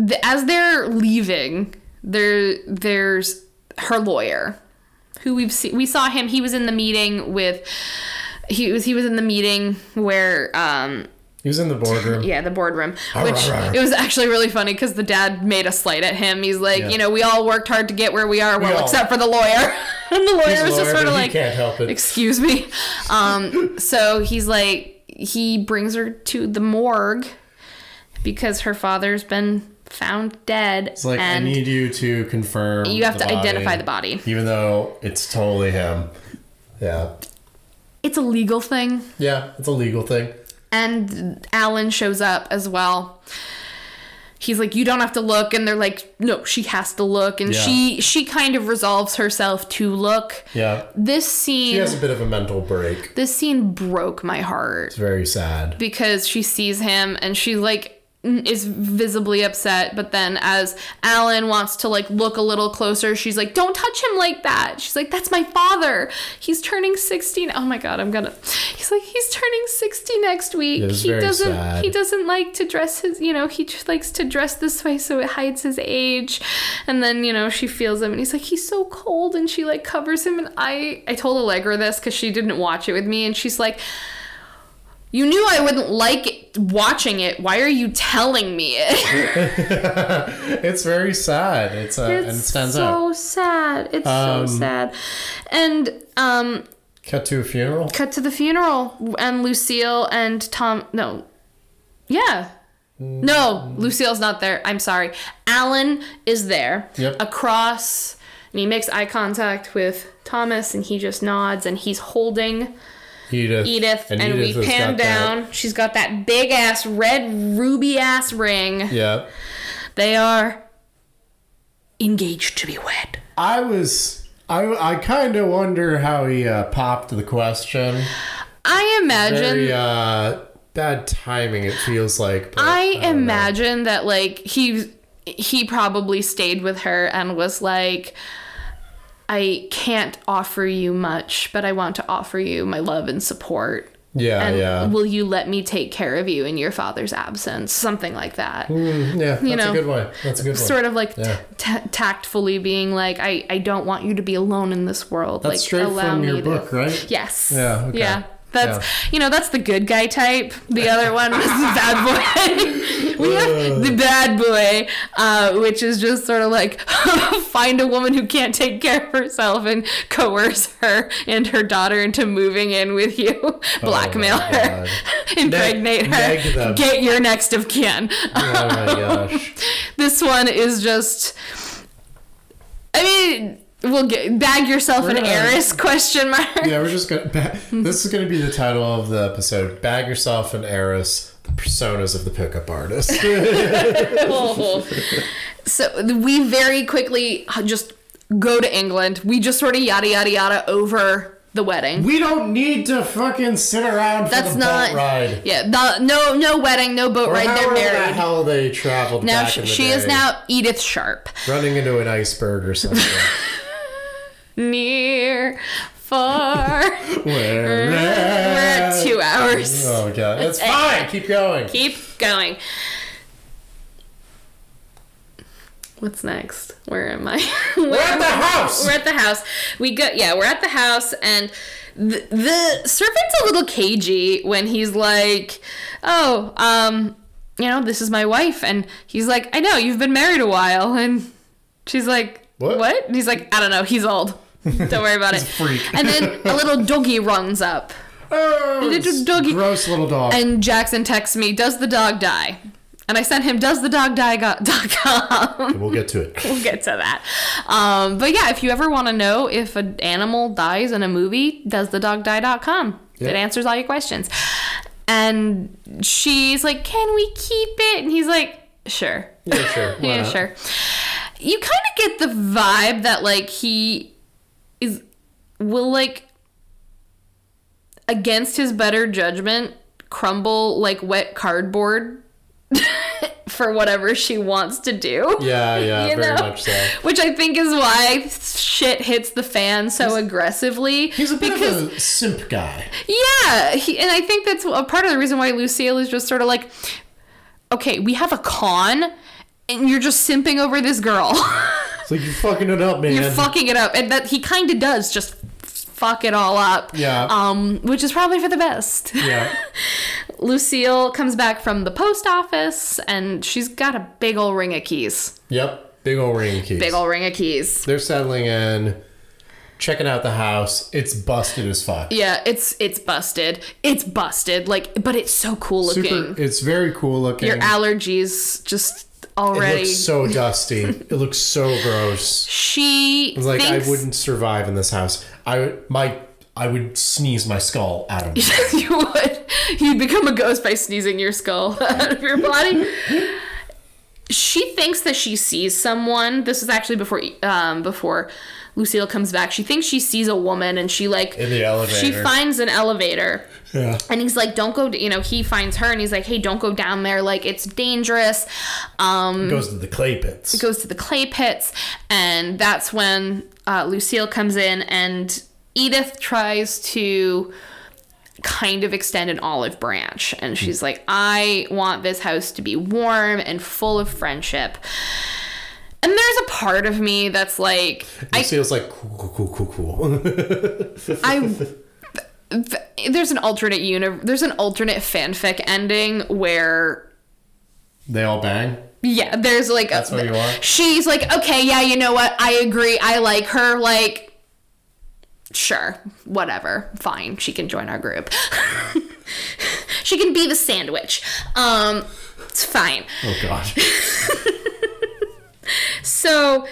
Speaker 3: the, as they're leaving, there there's her lawyer who we've seen we saw him he was in the meeting with he was he was in the meeting where um
Speaker 2: He was in the boardroom.
Speaker 3: yeah, the boardroom, which
Speaker 2: rah, rah.
Speaker 3: it was actually really funny because the dad made a slight at him. He's like,
Speaker 2: Yeah.
Speaker 3: you know, we all worked hard to get where we are, well,
Speaker 2: all-
Speaker 3: except for the lawyer. and the lawyer
Speaker 2: He's
Speaker 3: was just sort of like,
Speaker 2: can't help it.
Speaker 3: excuse me. Um, so he's like, he brings her to the morgue because her father's been found dead.
Speaker 2: It's like I need you to confirm.
Speaker 3: You have
Speaker 2: the
Speaker 3: to identify the body.
Speaker 2: even though it's totally him. Yeah,
Speaker 3: it's a legal thing.
Speaker 2: yeah, it's a legal thing.
Speaker 3: and Alan shows up as well. He's like, "You don't have to look," and they're like, "No, she has to look." And
Speaker 2: Yeah.
Speaker 3: she she kind of resolves herself to look.
Speaker 2: Yeah,
Speaker 3: This scene.
Speaker 2: she has a bit of a mental break.
Speaker 3: this scene broke my heart
Speaker 2: It's very sad.
Speaker 3: because she sees him and she like Mm-hmm. is visibly upset but then as alan wants to like look a little closer she's like don't touch him like that. She's like that's my father. He's turning 16 oh my god i'm gonna he's like he's turning 60 next week. He doesn't
Speaker 2: sad.
Speaker 3: he doesn't like to dress his you know he just likes to dress this way so it hides his age. And then you know she feels him and he's like he's so cold and she like covers him. And i i told allegra this because she didn't watch it with me and she's like you knew I wouldn't like it, watching it. Why are you telling me it?
Speaker 2: It's very sad. It's uh, and it
Speaker 3: It's
Speaker 2: stands
Speaker 3: so
Speaker 2: out.
Speaker 3: sad. It's
Speaker 2: Um,
Speaker 3: so sad. And um,
Speaker 2: Cut to a funeral.
Speaker 3: cut to the funeral, and Lucille and Tom. No, yeah. No, Lucille's not there. I'm sorry. Alan is there.
Speaker 2: Yep.
Speaker 3: Across, and he makes eye contact with Thomas, and he just nods, and he's holding
Speaker 2: Edith.
Speaker 3: Edith, and,
Speaker 2: Edith
Speaker 3: we pan
Speaker 2: got that-
Speaker 3: down. She's got that big ass red ruby ass ring.
Speaker 2: Yeah.
Speaker 3: They are engaged to be wed.
Speaker 2: I was. I, I kind of wonder how he uh, popped the question.
Speaker 3: I imagine.
Speaker 2: Very uh, bad timing. It feels like. but
Speaker 3: I
Speaker 2: don't know.
Speaker 3: imagine that like he he probably stayed with her and was like. I can't offer you much, but I want to offer you my love and support.
Speaker 2: Yeah,
Speaker 3: And
Speaker 2: yeah,
Speaker 3: will you let me take care of you in your father's absence? Something like that.
Speaker 2: Mm, yeah. That's
Speaker 3: know,
Speaker 2: a good one. That's a good one.
Speaker 3: sort of like
Speaker 2: Yeah.
Speaker 3: t- tactfully being like, I, I don't want you to be alone in this world.
Speaker 2: That's
Speaker 3: like,
Speaker 2: straight from
Speaker 3: me
Speaker 2: your
Speaker 3: to-
Speaker 2: book, right?
Speaker 3: Yes.
Speaker 2: Yeah, okay.
Speaker 3: Yeah. That's you know that's the good guy type. The other one was the bad boy. we have the bad boy, uh, which is just sort of like find a woman who can't take care of herself and coerce her and her daughter into moving in with you, blackmail
Speaker 2: my
Speaker 3: her, impregnate
Speaker 2: neg
Speaker 3: her, get your next of kin.
Speaker 2: Oh my gosh.
Speaker 3: This one is just. I mean, we'll get bag yourself an
Speaker 2: We're gonna-
Speaker 3: heiress question mark.
Speaker 2: Yeah, we're just gonna. Ba- this is gonna be the title of the episode. Bag yourself an heiress. The personas of the pickup artist.
Speaker 3: So we very quickly just go to England. We just sort of yada yada yada over the wedding.
Speaker 2: we don't need to fucking sit around for
Speaker 3: That's
Speaker 2: the
Speaker 3: not
Speaker 2: boat ride.
Speaker 3: Yeah, the, no no wedding, no boat
Speaker 2: Or
Speaker 3: ride. They're
Speaker 2: however the hell they traveled
Speaker 3: Now
Speaker 2: back
Speaker 3: she,
Speaker 2: in the
Speaker 3: she is now Edith Sharpe.
Speaker 2: running into an iceberg or something.
Speaker 3: Near, far.
Speaker 2: Where
Speaker 3: We're at two hours.
Speaker 2: Oh god, that's fine. Keep going.
Speaker 3: Keep going. What's next? Where am I?
Speaker 2: We're at the house.
Speaker 3: We're at the house. We go. Yeah, we're at the house, and the, the servant's a little cagey when he's like, "Oh, um, you know, this is my wife," and he's like, "I know you've been married a while," and she's like,
Speaker 2: What?
Speaker 3: "What?" And he's like, "I don't know. He's old. Don't worry about it."
Speaker 2: Freak.
Speaker 3: And then a little doggy runs up,
Speaker 2: Oh,
Speaker 3: Little doggy.
Speaker 2: Gross little dog.
Speaker 3: and Jackson texts me, "Does the dog die?" And I sent him, "Does the dog die?" dot com.
Speaker 2: we'll get to it.
Speaker 3: we'll get to that. Um, but yeah, if you ever want to know if an animal dies in a movie, does the dog doesthedogdie.com.
Speaker 2: Yeah.
Speaker 3: It answers all your questions. And she's like, Can we keep it? And he's like, Sure.
Speaker 2: Yeah, sure.
Speaker 3: Yeah, sure. You kind of get the vibe that, like, he will, like, against his better judgment, crumble like wet cardboard for whatever she wants to do.
Speaker 2: Yeah, yeah,
Speaker 3: You
Speaker 2: very
Speaker 3: know?
Speaker 2: much so.
Speaker 3: Which I think is why shit hits the fan so aggressively.
Speaker 2: He's a bit
Speaker 3: because
Speaker 2: of a simp guy.
Speaker 3: yeah, he, and I think that's a part of the reason why Lucille is just sort of like, okay, we have a con, and you're just simping over this girl.
Speaker 2: It's like you're fucking it up, man.
Speaker 3: you're fucking it up, and that he kind of does just fuck it all up.
Speaker 2: Yeah.
Speaker 3: Um, which is probably for the best.
Speaker 2: yeah.
Speaker 3: Lucille comes back from the post office, and she's got a big old ring of keys.
Speaker 2: Yep. Big old ring of keys.
Speaker 3: Big old ring of keys.
Speaker 2: They're settling in, checking out the house. It's busted as fuck.
Speaker 3: Yeah, it's it's busted. It's busted. Like, but it's so cool looking.
Speaker 2: Super. It's very cool looking.
Speaker 3: Your allergies just
Speaker 2: it
Speaker 3: already.
Speaker 2: looks so dusty. it looks so gross.
Speaker 3: she
Speaker 2: like
Speaker 3: thinks
Speaker 2: I wouldn't survive in this house. I would my I would sneeze my skull out of it.
Speaker 3: you would. You'd become a ghost by sneezing your skull out of your body. She thinks that she sees someone. This is actually before um before Lucille comes back. She thinks she sees a woman and she like
Speaker 2: In the
Speaker 3: She finds an elevator.
Speaker 2: Yeah.
Speaker 3: And he's like, "Don't go." You know, he finds her and he's like, "Hey, don't go down there. Like, it's dangerous." Um,
Speaker 2: Goes to the clay pits.
Speaker 3: It goes to the clay pits, and that's when uh, Lucille comes in, and Edith tries to kind of extend an olive branch, and she's like, "I want this house to be warm and full of friendship." And there's a part of me that's like, I
Speaker 2: feels like cool, cool, cool, cool, cool.
Speaker 3: I there's an alternate uni- there's an alternate fanfic ending where
Speaker 2: they all bang.
Speaker 3: yeah, there's like
Speaker 2: That's what you are.
Speaker 3: She's like, okay, yeah, you know what? I agree. I like her. Like, sure, whatever, fine. She can join our group. she can be the sandwich. Um, it's fine.
Speaker 2: Oh god.
Speaker 3: So,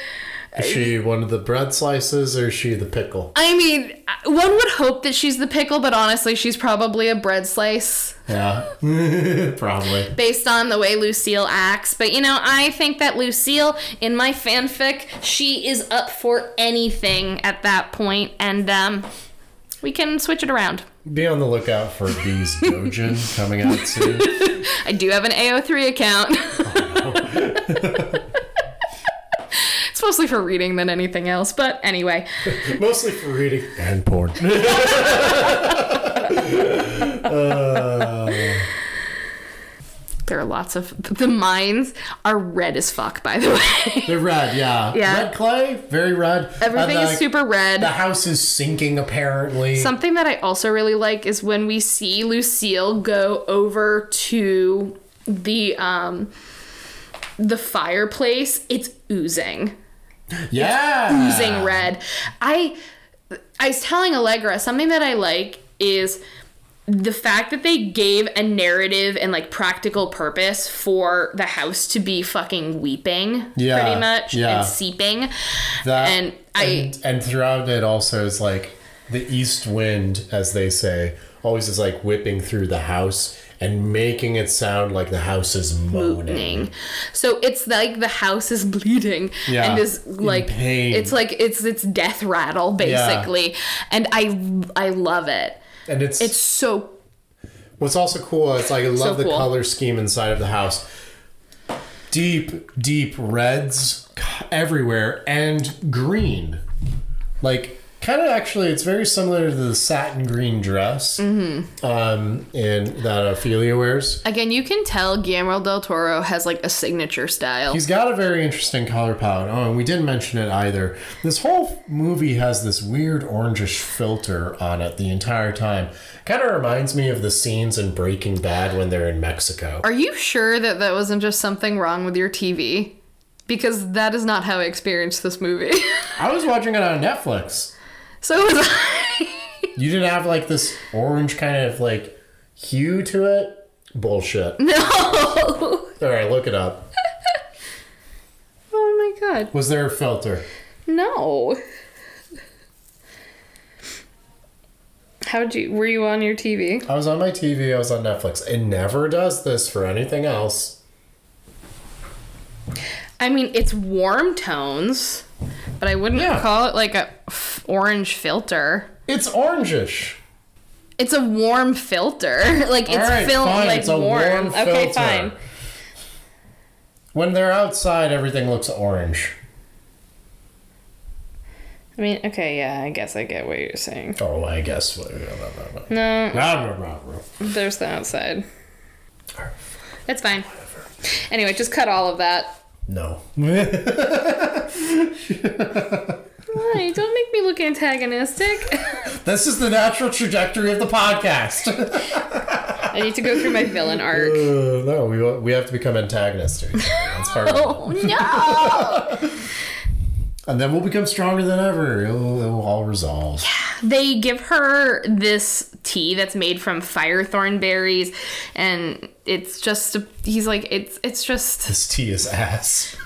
Speaker 2: Is she one of the bread slices or is she the pickle?
Speaker 3: I mean, one would hope that she's the pickle, but honestly, she's probably a bread slice.
Speaker 2: Yeah. Probably.
Speaker 3: based on the way Lucille acts. But you know, I think that Lucille, in my fanfic, she is up for anything at that point, and um, we can switch it around.
Speaker 2: Be on the lookout for Bees Dojin coming out soon.
Speaker 3: I do have an AO3 account. it's mostly for reading than anything else, but anyway.
Speaker 2: Mostly for reading and porn.
Speaker 3: There are lots of the mines are red as fuck, by the way.
Speaker 2: They're red, yeah.
Speaker 3: Yeah.
Speaker 2: Red clay, very red.
Speaker 3: Everything
Speaker 2: And,
Speaker 3: is super red.
Speaker 2: The house is sinking apparently.
Speaker 3: Something that I also really like is when we see Lucille go over to the um the fireplace. It's oozing,
Speaker 2: yeah.
Speaker 3: oozing red. I I was telling Allegra something that I like is the fact that they gave a narrative and like practical purpose for the house to be fucking weeping
Speaker 2: Yeah,
Speaker 3: pretty much
Speaker 2: yeah.
Speaker 3: and seeping
Speaker 2: That,
Speaker 3: and I-
Speaker 2: and, and throughout it also is like the east wind, as they say, always is like whipping through the house and making it sound like the house is moaning.
Speaker 3: moaning. So it's like the house is bleeding
Speaker 2: Yeah,
Speaker 3: and is like
Speaker 2: pain.
Speaker 3: it's like it's it's death rattle basically. And I I love it.
Speaker 2: And it's
Speaker 3: It's so
Speaker 2: What's also cool is like I love
Speaker 3: So
Speaker 2: the
Speaker 3: cool.
Speaker 2: color scheme inside of the house. Deep, deep reds everywhere and green. Like kind of actually it's very similar to the satin green dress
Speaker 3: Mm-hmm.
Speaker 2: um in that Ofelia wears.
Speaker 3: again you can tell Guillermo del Toro has like a signature style.
Speaker 2: He's got a very interesting color palette. Oh, and we didn't mention it either. This whole movie has this weird orangish filter on it the entire time. Kind of reminds me of the scenes in Breaking Bad when they're in Mexico.
Speaker 3: Are you sure that that wasn't just something wrong with your TV? Because that is not how I experienced this movie.
Speaker 2: I was watching it on Netflix.
Speaker 3: So was I.
Speaker 2: You didn't have like this orange kind of like hue to it? Bullshit.
Speaker 3: no.
Speaker 2: All right, look it up.
Speaker 3: Oh my god.
Speaker 2: Was there a filter?
Speaker 3: No. How'd you were you on your TV?
Speaker 2: I was on my TV, I was on Netflix. It never does this for anything else.
Speaker 3: I mean, it's warm tones, but I wouldn't
Speaker 2: Yeah.
Speaker 3: call it like a f- orange filter.
Speaker 2: It's orangish.
Speaker 3: It's a warm filter. like it's
Speaker 2: right,
Speaker 3: film
Speaker 2: fine,
Speaker 3: like
Speaker 2: it's
Speaker 3: warm.
Speaker 2: warm
Speaker 3: Okay, fine.
Speaker 2: When they're outside, everything looks orange.
Speaker 3: I mean, okay, yeah, I guess I get what you're saying.
Speaker 2: Oh, I guess.
Speaker 3: No, there's the outside. It's fine. Anyway, just cut all of that.
Speaker 2: No.
Speaker 3: Why? Don't make me look antagonistic.
Speaker 2: this is the natural trajectory of the podcast.
Speaker 3: I need to go through my villain arc.
Speaker 2: Uh, no, we, we have to become antagonists. That's part of.
Speaker 3: Oh no!
Speaker 2: And then we'll become stronger than ever. It'll, it'll all resolve.
Speaker 3: they give her this tea that's made from firethorn berries, and it's just he's like it's it's just
Speaker 2: This tea is ass.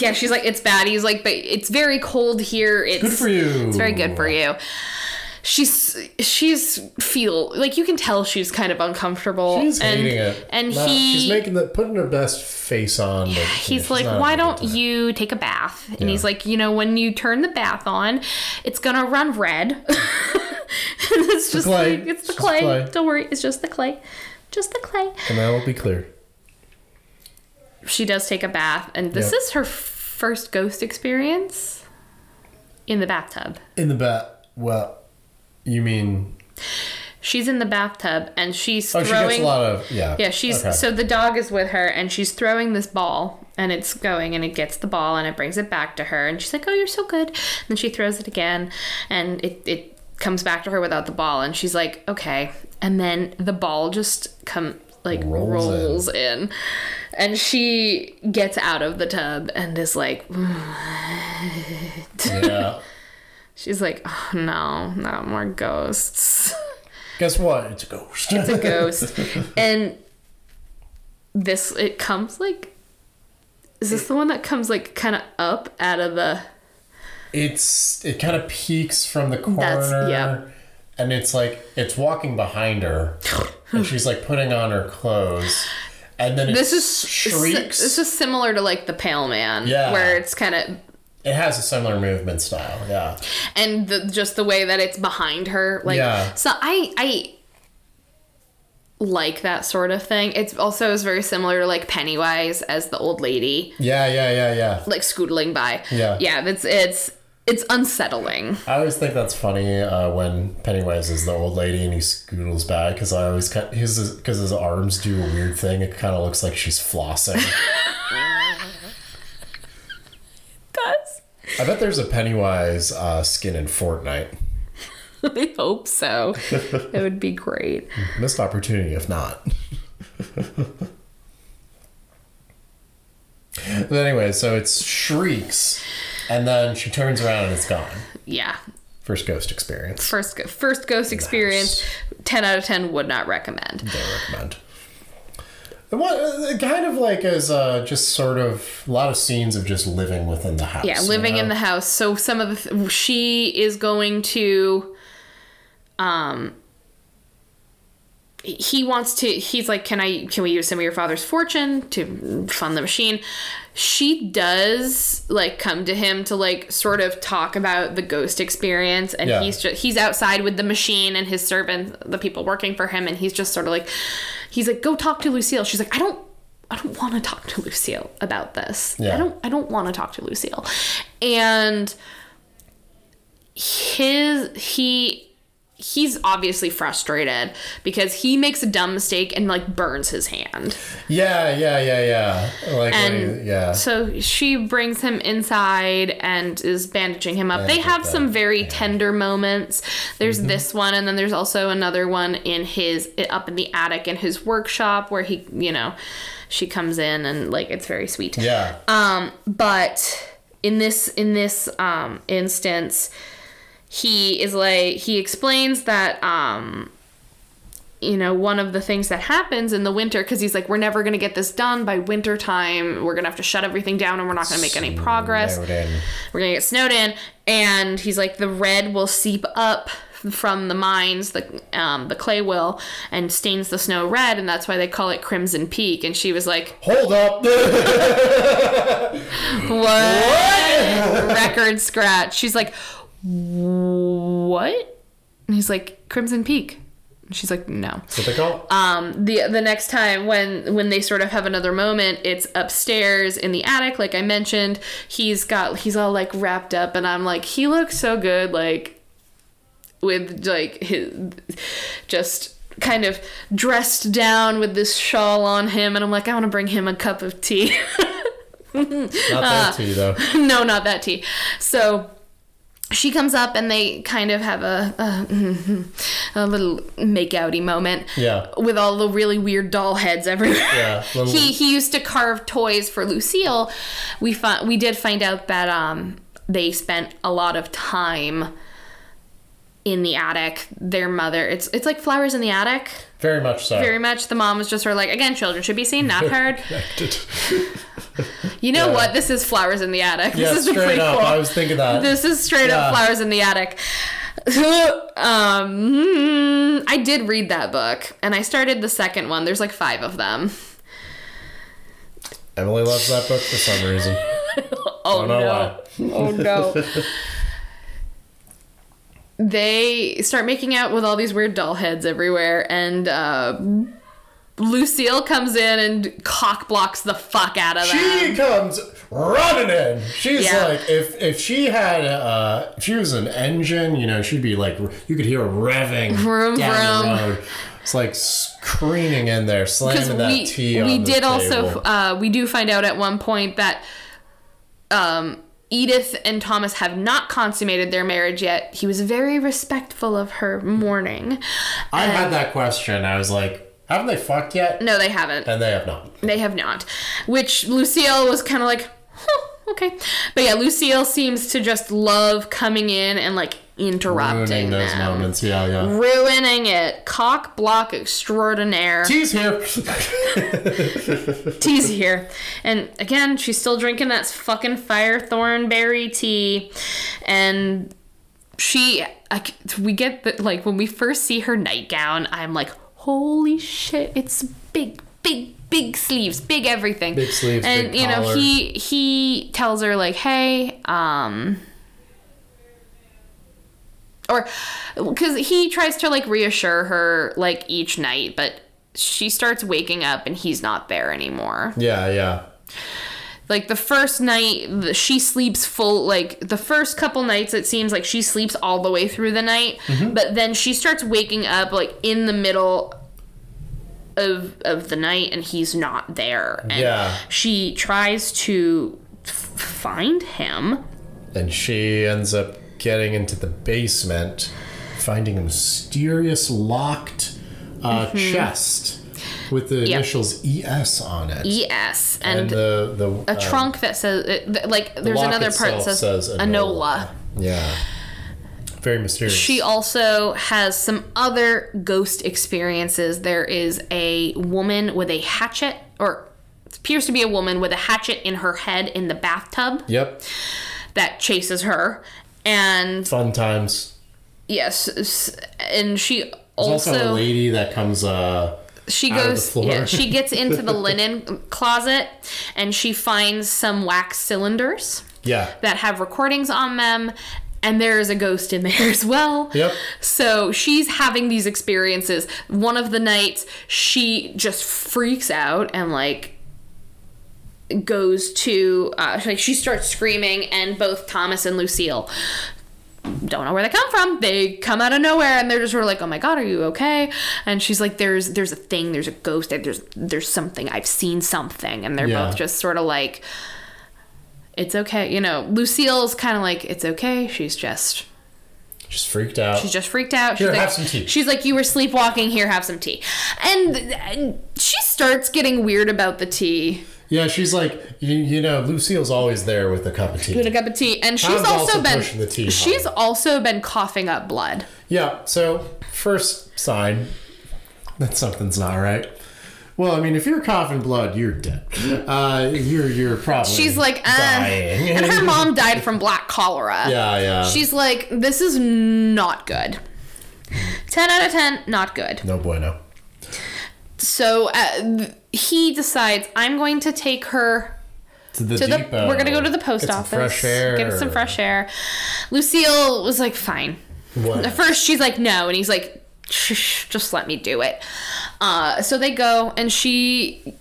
Speaker 3: yeah. She's like it's bad. He's like but it's very cold here. It's
Speaker 2: Good for you.
Speaker 3: It's very good for you. She's she's feel like you can tell she's kind of uncomfortable.
Speaker 2: She's
Speaker 3: and,
Speaker 2: hating it.
Speaker 3: And he
Speaker 2: she's making the putting her best face on. But
Speaker 3: he's like, why don't you take a bath? And he's like, you know, when you turn the bath on, it's gonna run red. and it's just like it's the clay.
Speaker 2: clay.
Speaker 3: Don't worry, it's just the clay. Just the clay.
Speaker 2: And that will be clear.
Speaker 3: She does take a bath, and this
Speaker 2: Yep.
Speaker 3: is her first ghost experience in the bathtub.
Speaker 2: In the bat. Well, you mean?
Speaker 3: She's in the bathtub and she's
Speaker 2: Oh, she
Speaker 3: throwing
Speaker 2: gets a lot of yeah.
Speaker 3: Yeah, she's
Speaker 2: Okay.
Speaker 3: so the dog is with her and she's throwing this ball and it's going and it gets the ball and it brings it back to her and she's like, "Oh, you're so good." And then she throws it again and it it comes back to her without the ball and she's like, "Okay." And then the ball just come like
Speaker 2: Rolls
Speaker 3: rolls, in. And she gets out of the tub and is like,
Speaker 2: yeah.
Speaker 3: she's like, oh, no, not more ghosts.
Speaker 2: Guess what? It's a ghost.
Speaker 3: It's a ghost. and this, it comes like, is this the one that comes like kind of up out of the,
Speaker 2: it's it kind of peeks from the corner.
Speaker 3: That's- yeah.
Speaker 2: And it's like it's walking behind her, and she's like putting on her clothes, and then
Speaker 3: this is,
Speaker 2: shrieks.
Speaker 3: this is similar to like the Pale Man.
Speaker 2: Yeah.
Speaker 3: Where it's kind of,
Speaker 2: it has a similar movement style. Yeah.
Speaker 3: and the, just the way that it's behind her. Like,
Speaker 2: Yeah.
Speaker 3: so I, I, like that sort of thing. It's also is very similar to like Pennywise as the old lady.
Speaker 2: Yeah, yeah, yeah, yeah.
Speaker 3: like scootling by.
Speaker 2: Yeah.
Speaker 3: Yeah, it's it's it's unsettling.
Speaker 2: I always think that's funny uh, when Pennywise is the old lady and he scoodles back because I always cut his because his arms do a weird thing. It kind of looks like she's flossing.
Speaker 3: Does.
Speaker 2: I bet there's a Pennywise uh, skin in Fortnite.
Speaker 3: I hope so. it would be great.
Speaker 2: Missed opportunity if not. but anyway, so it's shrieks, and then she turns around and it's gone.
Speaker 3: Yeah.
Speaker 2: First ghost experience.
Speaker 3: First first ghost experience, 10 out of 10 would not recommend.
Speaker 2: Don't recommend. What it kind of like is uh, just sort of a lot of scenes of just living within the house.
Speaker 3: Yeah,
Speaker 2: you
Speaker 3: living in the house. So some of the th- she is going to um he wants to he's like can i can we use some of your father's fortune to fund the machine she does like come to him to like sort of talk about the ghost experience and
Speaker 2: Yeah.
Speaker 3: he's just he's outside with the machine and his servants the people working for him and he's just sort of like he's like go talk to lucille she's like i don't i don't want to talk to lucille about this
Speaker 2: Yeah.
Speaker 3: i don't i don't want to talk to lucille and his he he's obviously frustrated because he makes a dumb mistake and like burns his hand.
Speaker 2: Yeah, yeah, yeah, yeah. Like,
Speaker 3: And
Speaker 2: yeah.
Speaker 3: so she brings him inside and is bandaging him up. They have some very
Speaker 2: yeah.
Speaker 3: tender moments. There's
Speaker 2: Mm-hmm.
Speaker 3: this one, and then there's also another one in his up in the attic in his workshop where he, you know, she comes in and like it's very sweet.
Speaker 2: Yeah.
Speaker 3: Um, but in this in this um instance, he is like he explains that um you know one of the things that happens in the winter because he's like we're never going to get this done by winter time we're going to have to shut everything down and we're not going to make any progress we're going to get snowed in and he's like the red will seep up from the mines the um the clay will and stains the snow red and that's why they call it crimson peak and she was like
Speaker 2: Hold up.
Speaker 3: what? Record scratch. She's like, what? And he's like, Crimson Peak. She's like, no.
Speaker 2: That's what they call it.
Speaker 3: Um, the the next time when when they sort of have another moment, it's upstairs in the attic, like I mentioned. He's got he's all like wrapped up, and I'm like, he looks so good, like with like his just kind of dressed down with this shawl on him, and I'm like, I want to bring him a cup of tea.
Speaker 2: Not that tea though.
Speaker 3: no, not that tea. So she comes up and they kind of have a a, a little make-outy moment.
Speaker 2: Yeah.
Speaker 3: With all the really weird doll heads everywhere.
Speaker 2: Yeah, little-
Speaker 3: he he used to carve toys for Lucille. We found we did find out that um they spent a lot of time in the attic. Their mother, it's it's like flowers in the attic.
Speaker 2: Very much so.
Speaker 3: Very much. The mom was just sort of like, again, children should be seen, not heard. You know
Speaker 2: Yeah.
Speaker 3: what? This is flowers in the attic.
Speaker 2: Yeah,
Speaker 3: this is
Speaker 2: straight up.
Speaker 3: prequel.
Speaker 2: I was thinking that.
Speaker 3: This is straight
Speaker 2: Yeah.
Speaker 3: up flowers in the attic. um, hmm, I did read that book, and I started the second one. There's like five of them.
Speaker 2: Emily loves that book for some reason.
Speaker 3: Oh
Speaker 2: Don't know
Speaker 3: no! Oh no! They start making out with all these weird doll heads everywhere, and uh, Lucille comes in and cock blocks the fuck out of them.
Speaker 2: She comes running in. She's
Speaker 3: Yeah.
Speaker 2: like, if if she had, uh, if she was an engine, you know, she'd be like, you could hear her revving
Speaker 3: Vroom,
Speaker 2: down
Speaker 3: vroom.
Speaker 2: the road. It's like screaming in there,
Speaker 3: because
Speaker 2: slamming that
Speaker 3: we
Speaker 2: tea on
Speaker 3: we
Speaker 2: the
Speaker 3: did also
Speaker 2: table.
Speaker 3: uh, we do find out at one point that um, Edith and Thomas have not consummated their marriage yet. He was very respectful of her mourning.
Speaker 2: I had that question. I was like, haven't they fucked yet?
Speaker 3: No, they haven't.
Speaker 2: And they have not.
Speaker 3: They have not. Which Lucille was kind of like, huh, okay. But yeah, Lucille seems to just love coming in and like interrupting
Speaker 2: Ruining those
Speaker 3: them.
Speaker 2: moments. Yeah, yeah.
Speaker 3: Ruining it. Cock block extraordinaire.
Speaker 2: Tea's here.
Speaker 3: Tea's here. And again, she's still drinking that fucking fire thornberry tea. And she, I, we get that, like, when we first see her nightgown, I'm like, holy shit, it's big, big, sleeves, big everything.
Speaker 2: Big sleeves,
Speaker 3: And,
Speaker 2: big
Speaker 3: you know, he, he tells her, like, hey, um, or because he tries to like reassure her like each night but she starts waking up and he's not there anymore
Speaker 2: yeah, yeah.
Speaker 3: like the first night she sleeps full like the first couple nights it seems like she sleeps all the way through the night
Speaker 2: Mm-hmm.
Speaker 3: but then she starts waking up like in the middle of of the night and he's not there and
Speaker 2: Yeah.
Speaker 3: she tries to f- find him
Speaker 2: And she ends up getting into the basement, finding a mysterious locked uh, chest with the
Speaker 3: Mm-hmm. Yep.
Speaker 2: initials ES on it.
Speaker 3: ES
Speaker 2: and
Speaker 3: and,
Speaker 2: the the
Speaker 3: a trunk that says it, like there's another part that says,
Speaker 2: says
Speaker 3: Enola.
Speaker 2: Yeah. Very mysterious.
Speaker 3: She also has some other ghost experiences. There is a woman with a hatchet, or appears to be a woman with a hatchet in her head in the bathtub
Speaker 2: Yep.
Speaker 3: that chases her. And
Speaker 2: Fun times.
Speaker 3: yes, and she
Speaker 2: There's also,
Speaker 3: also,
Speaker 2: a lady that comes uh
Speaker 3: she
Speaker 2: out of the
Speaker 3: goes
Speaker 2: floor.
Speaker 3: yeah, she gets into the linen closet and she finds some wax cylinders
Speaker 2: yeah.
Speaker 3: that have recordings on them and there is a ghost in there as well.
Speaker 2: Yep.
Speaker 3: So she's having these experiences. One of the nights she just freaks out and like goes to uh, like she starts screaming and both Thomas and Lucille don't know where they come from. They come out of nowhere and they're just sort of like, "Oh my god, are you okay?" And she's like, "There's there's a thing, there's a ghost, there's there's something. I've seen something." And they're
Speaker 2: Yeah.
Speaker 3: both just sort of like it's okay. You know, Lucille's kind of like, "It's okay." She's just
Speaker 2: Just freaked out.
Speaker 3: She's just freaked out. She's
Speaker 2: Here,
Speaker 3: like,
Speaker 2: have some tea.
Speaker 3: She's like, you were sleepwalking. Here, have some tea. And, and she starts getting weird about the tea.
Speaker 2: yeah, she's like, you, you know, Lucille's always there with a cup of tea.
Speaker 3: With a cup of tea, and she's
Speaker 2: Tom's
Speaker 3: also,
Speaker 2: also
Speaker 3: been
Speaker 2: pushing the tea
Speaker 3: she's also been coughing up blood.
Speaker 2: Yeah, so first sign that something's not right. Well, I mean, if you're coughing blood, you're dead. Uh, you're you're probably
Speaker 3: She's like, uh,
Speaker 2: dying.
Speaker 3: and her mom died from black cholera.
Speaker 2: yeah, yeah.
Speaker 3: She's like, this is not good. Ten out of ten, not good.
Speaker 2: no bueno.
Speaker 3: So uh, he decides, I'm going to take her
Speaker 2: To the
Speaker 3: to the
Speaker 2: depot.
Speaker 3: we're gonna go to the post
Speaker 2: Get some
Speaker 3: office
Speaker 2: fresh air.
Speaker 3: get some fresh air lucille was like fine
Speaker 2: What?
Speaker 3: at first she's like no and he's like just let me do it. Uh, so they go, and she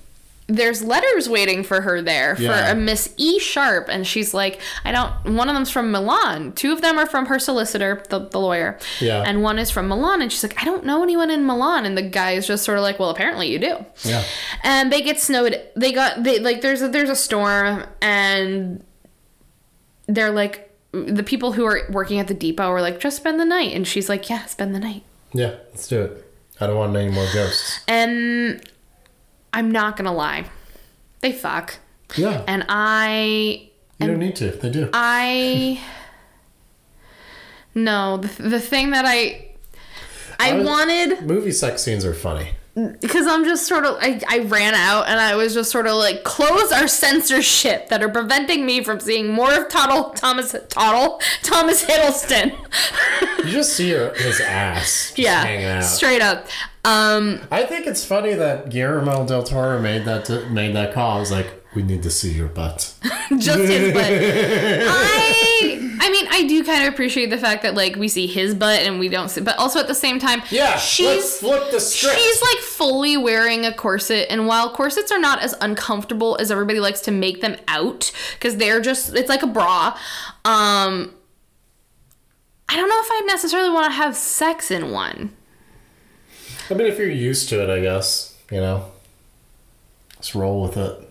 Speaker 3: there's letters waiting for her there for
Speaker 2: Yeah.
Speaker 3: a Miss E Sharpe, and she's like, I don't. One of them's from Milan. Two of them are from her solicitor, the, the lawyer.
Speaker 2: Yeah.
Speaker 3: And one is from Milan, and she's like, I don't know anyone in Milan. And the guy is just sort of like, Well, apparently you do.
Speaker 2: Yeah.
Speaker 3: And they get snowed. They got they like there's a there's a storm, and they're like the people who are working at the depot are like, just spend the night, and she's like, Yeah, spend the night.
Speaker 2: Yeah, let's do it. I don't want any more ghosts.
Speaker 3: And I'm not gonna lie, they fuck.
Speaker 2: Yeah.
Speaker 3: And I
Speaker 2: You don't need to. They do.
Speaker 3: I no the, the thing that I I
Speaker 2: I was-
Speaker 3: wanted
Speaker 2: Movie sex scenes are funny.
Speaker 3: Because I'm just sort of I, I ran out and I was just sort of like close our censorship that are preventing me from seeing more of Toddle Thomas Toddle Thomas Hiddleston.
Speaker 2: You just see his ass
Speaker 3: yeah,
Speaker 2: out.
Speaker 3: straight up. Um,
Speaker 2: I think it's funny that Guillermo del Toro made that made that call. I was like, we need to see your butt.
Speaker 3: just his butt. I I mean I do kind of appreciate the fact that like we see his butt and we don't see, but also at the same time,
Speaker 2: Yeah, let's
Speaker 3: she's
Speaker 2: flip the script.
Speaker 3: She's like fully wearing a corset, and while corsets are not as uncomfortable as everybody likes to make them out, because they're just it's like a bra. Um, I don't know if I necessarily want to have sex in one.
Speaker 2: I mean, if you're used to it, I guess you know. Just roll with it.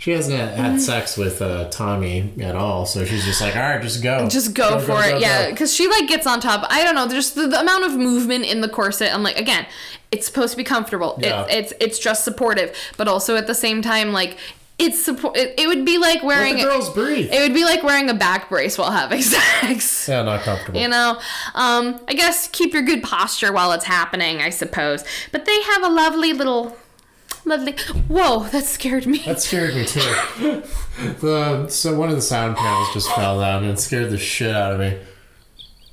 Speaker 2: She hasn't had, sex with uh, Tommy at all, so she's just like, all right, just go.
Speaker 3: Just go, for it, yeah. Because she like gets on top. I don't know. There's the, the amount of movement in the corset. I'm like, again, it's supposed to be comfortable.
Speaker 2: Yeah.
Speaker 3: It's it's it's just supportive, but also at the same time, like it's support. It, it would be like
Speaker 2: Let
Speaker 3: wearing.
Speaker 2: the girls breathe.
Speaker 3: it would be like wearing a back brace while having sex.
Speaker 2: yeah, not comfortable.
Speaker 3: You know, um, I guess keep your good posture while it's happening, I suppose. But they have a lovely little, lovely. Whoa, that scared me.
Speaker 2: That scared me too. the so one of the sound panels just fell down and scared the shit out of me.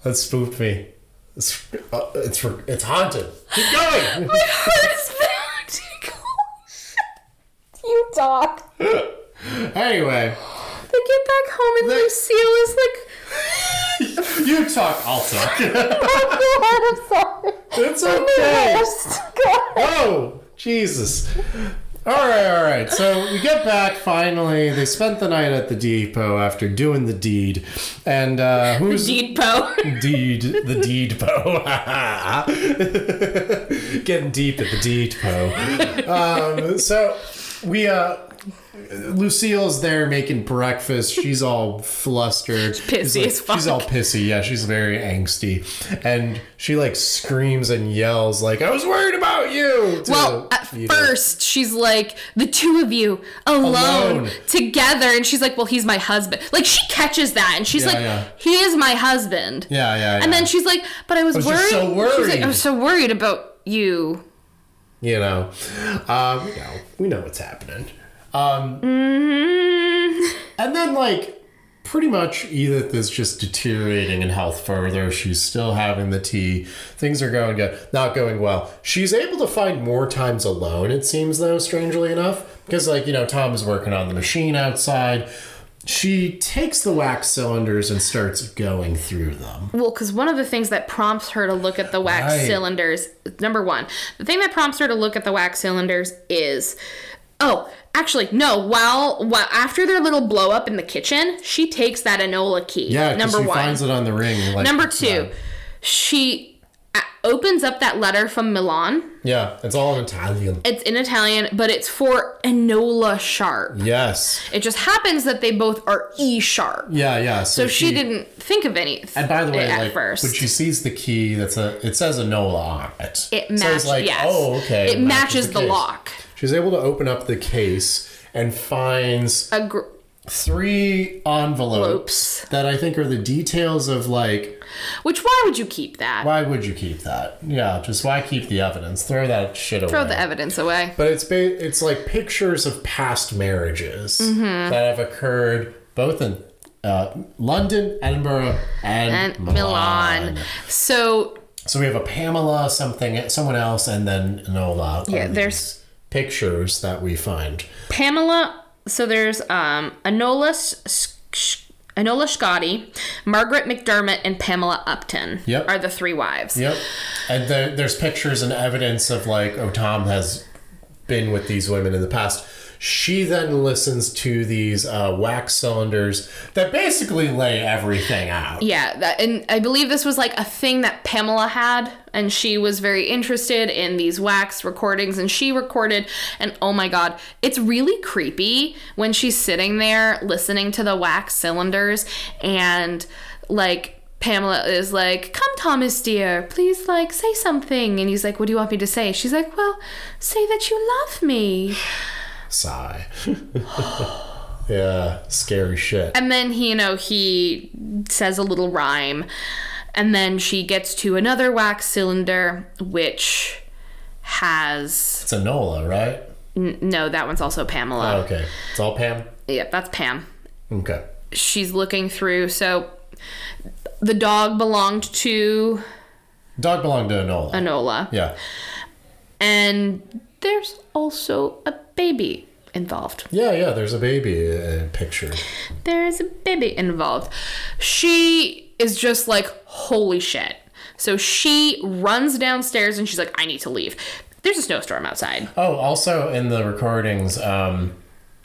Speaker 2: That spooked me. It's uh, it's it's haunted. Keep going.
Speaker 3: My heart is pounding. you dog.
Speaker 2: anyway,
Speaker 3: They get back home and
Speaker 2: They-
Speaker 3: Lucille is like,
Speaker 2: you talk. I'll talk.
Speaker 3: oh God, I'm sorry.
Speaker 2: it's okay. Oh Jesus. All right, all right. So we get back finally. They spent the night at the depot after doing the deed, and uh, who's
Speaker 3: Deed Po.
Speaker 2: Deed, the deed po. Getting deep at the deed po. Um, so we, uh, Lucille's there making breakfast. She's all flustered.
Speaker 3: pissy
Speaker 2: She's, like-
Speaker 3: as fuck.
Speaker 2: She's all pissy. Yeah, she's very angsty, and she like screams and yells like, "I was worried about you." to
Speaker 3: Well, at
Speaker 2: Eva.
Speaker 3: first she's like, the two of you alone,
Speaker 2: Alone.
Speaker 3: together, and she's like, well, he's my husband. Like she catches that, and she's
Speaker 2: Yeah,
Speaker 3: like,
Speaker 2: yeah.
Speaker 3: he is my husband.
Speaker 2: Yeah, yeah, yeah.
Speaker 3: And then she's like, but I was,
Speaker 2: was
Speaker 3: worried.
Speaker 2: so
Speaker 3: She's like. I was so worried about you.
Speaker 2: you know, um, we know, we know what's happening. Um,
Speaker 3: Mm-hmm.
Speaker 2: And then, like, pretty much Edith is just deteriorating in health further. She's still having the tea. Things are going good, not going well. She's able to find more times alone, it seems, though, strangely enough. Because, like, you know, Tom is working on the machine outside. She takes the wax cylinders and starts going through them.
Speaker 3: Well, because one of the things that prompts her to look at the wax
Speaker 2: Right.
Speaker 3: cylinders, number one, the thing that prompts her to look at the wax cylinders is, oh, actually, no. While while after their little blow up in the kitchen, she takes that Enola key.
Speaker 2: Yeah,
Speaker 3: number
Speaker 2: she
Speaker 3: one.
Speaker 2: finds it on the ring. Like,
Speaker 3: number two,
Speaker 2: yeah.
Speaker 3: she uh, opens up that letter from Milan.
Speaker 2: Yeah, it's all in Italian.
Speaker 3: It's in Italian, but it's for Enola Sharpe.
Speaker 2: Yes.
Speaker 3: It just happens that they both are E sharp.
Speaker 2: Yeah, yeah. So,
Speaker 3: So she, didn't think of any.
Speaker 2: And by the way,
Speaker 3: at
Speaker 2: like
Speaker 3: first,
Speaker 2: when she sees the key, that's a it says Enola Nola on it.
Speaker 3: it
Speaker 2: So
Speaker 3: matches.
Speaker 2: like,
Speaker 3: yes.
Speaker 2: oh, okay.
Speaker 3: It matches the
Speaker 2: case.
Speaker 3: lock.
Speaker 2: She's able to open up the case and finds
Speaker 3: A gr-
Speaker 2: three envelopes
Speaker 3: Envelopes.
Speaker 2: that I think are the details of like
Speaker 3: which why would you keep that?
Speaker 2: why would you keep that? Yeah, just why keep the evidence? Throw that shit away.
Speaker 3: Throw the evidence away.
Speaker 2: But it's ba- it's like pictures of past marriages
Speaker 3: Mm-hmm.
Speaker 2: that have occurred both in uh, London, Edinburgh, and,
Speaker 3: And Milan. So
Speaker 2: So we have a Pamela, something, someone else, and then Nola.
Speaker 3: Yeah, there's-
Speaker 2: pictures that we find.
Speaker 3: Pamela. So there's um Enola S- S- Scotty, Margaret McDermott, and Pamela Upton
Speaker 2: Yep.
Speaker 3: are the three wives.
Speaker 2: Yep. And there, there's pictures and evidence of like, oh, Tom has been with these women in the past. She then listens to these uh, wax cylinders that basically lay everything out.
Speaker 3: Yeah, that, and I believe this was like a thing that Pamela had, and she was very interested in these wax recordings, and she recorded. And oh my god, it's really creepy when she's sitting there listening to the wax cylinders, and like Pamela is like, "Come, Thomas dear, please like say something." And he's like, "What do you want me to say?" She's like, "Well, say that you love me."
Speaker 2: Sigh. yeah, scary shit.
Speaker 3: And then he, you know, he says a little rhyme. And then she gets to another wax cylinder, which has.
Speaker 2: It's a Nola, right?
Speaker 3: N- no, that one's also Pamela.
Speaker 2: Oh, okay. It's all Pam?
Speaker 3: Yep, that's Pam.
Speaker 2: Okay.
Speaker 3: She's looking through. So the dog belonged to
Speaker 2: Dog belonged to Nola.
Speaker 3: Enola.
Speaker 2: yeah.
Speaker 3: And there's also a baby involved.
Speaker 2: Yeah, yeah, there's a baby uh, picture.
Speaker 3: there is a baby involved. She is just like, holy shit. So she runs downstairs and she's like, I need to leave. There's a snowstorm outside.
Speaker 2: Oh, also in the recordings, um,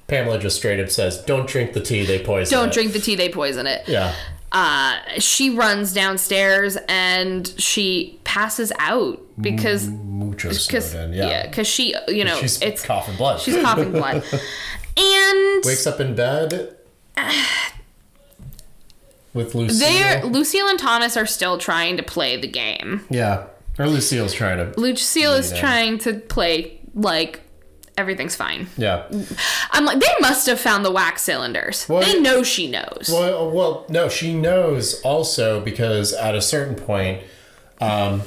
Speaker 2: Pamela just straight up says, "Don't drink the tea; they poison."
Speaker 3: Don't
Speaker 2: it."
Speaker 3: drink the tea, they poison it.
Speaker 2: Yeah,
Speaker 3: Uh, she runs downstairs and she passes out because
Speaker 2: mucho in.
Speaker 3: yeah,
Speaker 2: Yeah,
Speaker 3: because she you know
Speaker 2: she's
Speaker 3: it's
Speaker 2: coughing blood.
Speaker 3: she's coughing blood and
Speaker 2: wakes up in bed with Lucille.
Speaker 3: they're Lucille and Thomas are still trying to play the game.
Speaker 2: Yeah, or Lucille's trying to.
Speaker 3: Lucille is
Speaker 2: Yeah.
Speaker 3: trying to play like everything's fine.
Speaker 2: Yeah.
Speaker 3: I'm like, they must have found the wax cylinders.
Speaker 2: Well,
Speaker 3: they know she knows.
Speaker 2: Well, well, no, she knows also because at a certain point, um,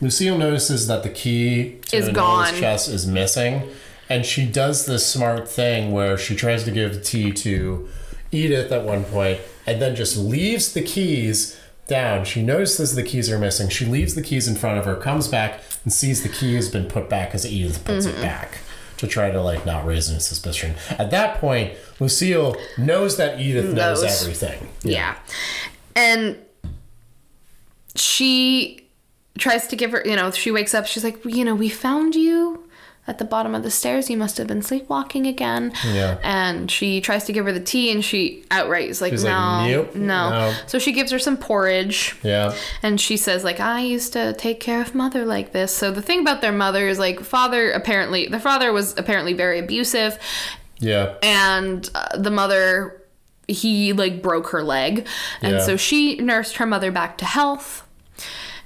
Speaker 2: Lucille notices that the key to
Speaker 3: Is gone.
Speaker 2: chest is missing, and she does this smart thing where she tries to give tea to Edith at one point, and then just leaves the keys down. She notices the keys are missing. She leaves the keys in front of her, comes back, and sees the key has been put back as Edith puts
Speaker 3: Mm-hmm.
Speaker 2: it back. To try to like not raise any suspicion. At that point, Lucille knows that Edith knows,
Speaker 3: Knows.
Speaker 2: everything.
Speaker 3: yeah. And she tries to give her, you know, she wakes up, she's like, you know, we found you at the bottom of the stairs. You must have been sleepwalking again.
Speaker 2: Yeah.
Speaker 3: And she tries to give her the tea and she outright is like,
Speaker 2: She's
Speaker 3: no,
Speaker 2: like, "Nope,
Speaker 3: no.
Speaker 2: no."
Speaker 3: So she gives her some porridge.
Speaker 2: Yeah.
Speaker 3: And she says, like, I used to take care of mother like this. So the thing about their mother is, like, father apparently, the father was apparently very abusive.
Speaker 2: Yeah.
Speaker 3: And uh, the mother, he, like, broke her leg. And
Speaker 2: Yeah.
Speaker 3: so she nursed her mother back to health.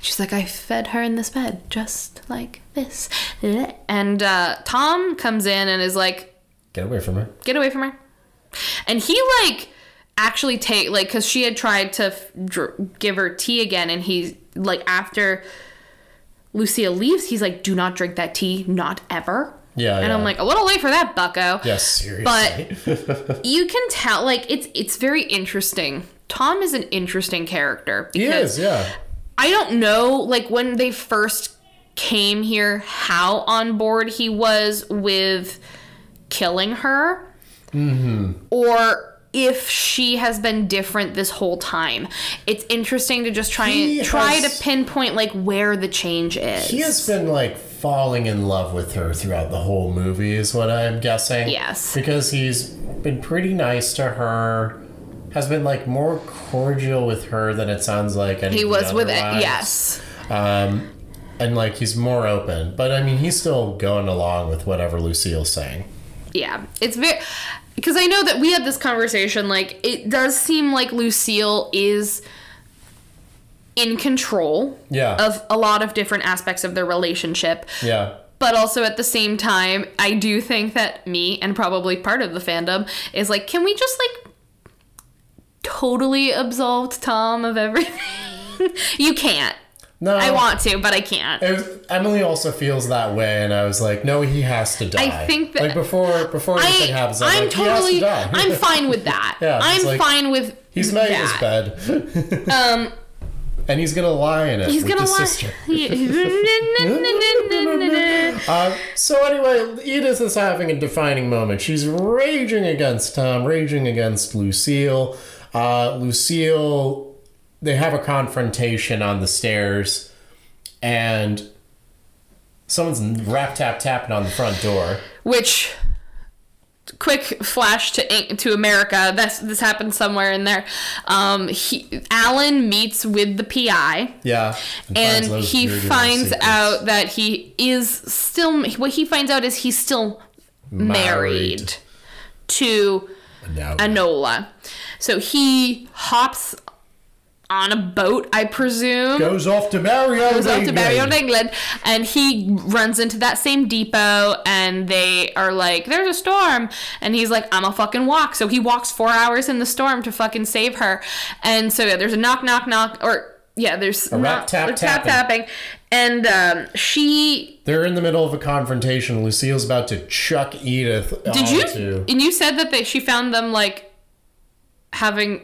Speaker 3: She's like, I fed her in this bed, just like this. And uh, Tom comes in and is like,
Speaker 2: Get away from her.
Speaker 3: get away from her. And he like actually take like because she had tried to f- dr- give her tea again, and he like after lucia leaves, he's like, "Do not drink that tea, not ever."
Speaker 2: Yeah,
Speaker 3: and
Speaker 2: yeah.
Speaker 3: I'm like, a little late for that, Bucko.
Speaker 2: Yes, seriously.
Speaker 3: But you can tell, like, it's it's very interesting. Tom is an interesting character
Speaker 2: he is, yeah.
Speaker 3: I don't know, like when they first came here, how on board he was with killing her,
Speaker 2: Mm-hmm.
Speaker 3: or if she has been different this whole time. It's interesting to just try
Speaker 2: He
Speaker 3: and try
Speaker 2: has-
Speaker 3: to pinpoint like where the change is.
Speaker 2: He has been like falling in love with her throughout the whole movie, is what I'm guessing.
Speaker 3: Yes.
Speaker 2: Because he's been pretty nice to her, has been like more cordial with her than it sounds like.
Speaker 3: he was with it, yes.
Speaker 2: Um, and like he's more open. But I mean, he's still going along with whatever Lucille's saying.
Speaker 3: Yeah, it's very because I know that we had this conversation. Like, it does seem like Lucille is in control
Speaker 2: Yeah.
Speaker 3: of a lot of different aspects of their relationship.
Speaker 2: Yeah.
Speaker 3: But also at the same time, I do think that me and probably part of the fandom is like, can we just like totally absolve Tom of everything? you can't.
Speaker 2: No.
Speaker 3: I want to, but I can't.
Speaker 2: Was, Emily also feels that way, and I was like, no, he has to die.
Speaker 3: I think that-
Speaker 2: like before before anything happens, I'm,
Speaker 3: I'm
Speaker 2: like,
Speaker 3: totally,
Speaker 2: he has to die.
Speaker 3: I'm fine with that.
Speaker 2: Yeah,
Speaker 3: I'm
Speaker 2: like-
Speaker 3: fine with
Speaker 2: He's made his bed,
Speaker 3: Um,
Speaker 2: and he's gonna lie in it.
Speaker 3: he's
Speaker 2: with
Speaker 3: gonna
Speaker 2: his
Speaker 3: lie.
Speaker 2: sister. Uh, so anyway, Edith is having a defining moment. She's raging against Tom, raging against Lucille. Uh, Lucille, they have a confrontation on the stairs, and someone's rap tap tapping on the front door.
Speaker 3: which quick flash to to America. This this happened somewhere in there. Um, he Alan meets with the PI.
Speaker 2: Yeah,
Speaker 3: And
Speaker 2: finds
Speaker 3: he finds out that he is still. What he finds out is he's still married,
Speaker 2: Married.
Speaker 3: to
Speaker 2: No.
Speaker 3: Enola. So he hops on a boat, I presume.
Speaker 2: goes off to Mario.
Speaker 3: goes off to England, and he runs into that same depot, and they are like, "There's a storm," and he's like, "I'm a fucking walk." So he walks four hours in the storm to fucking save her, and so yeah, there's a knock, knock, knock, or yeah, there's a
Speaker 2: rap, tap,
Speaker 3: tap
Speaker 2: tapping.
Speaker 3: tapping, and um, she.
Speaker 2: They're in the middle of a confrontation. Lucille's about to chuck Edith
Speaker 3: Did you? And you said that they, she found them like having.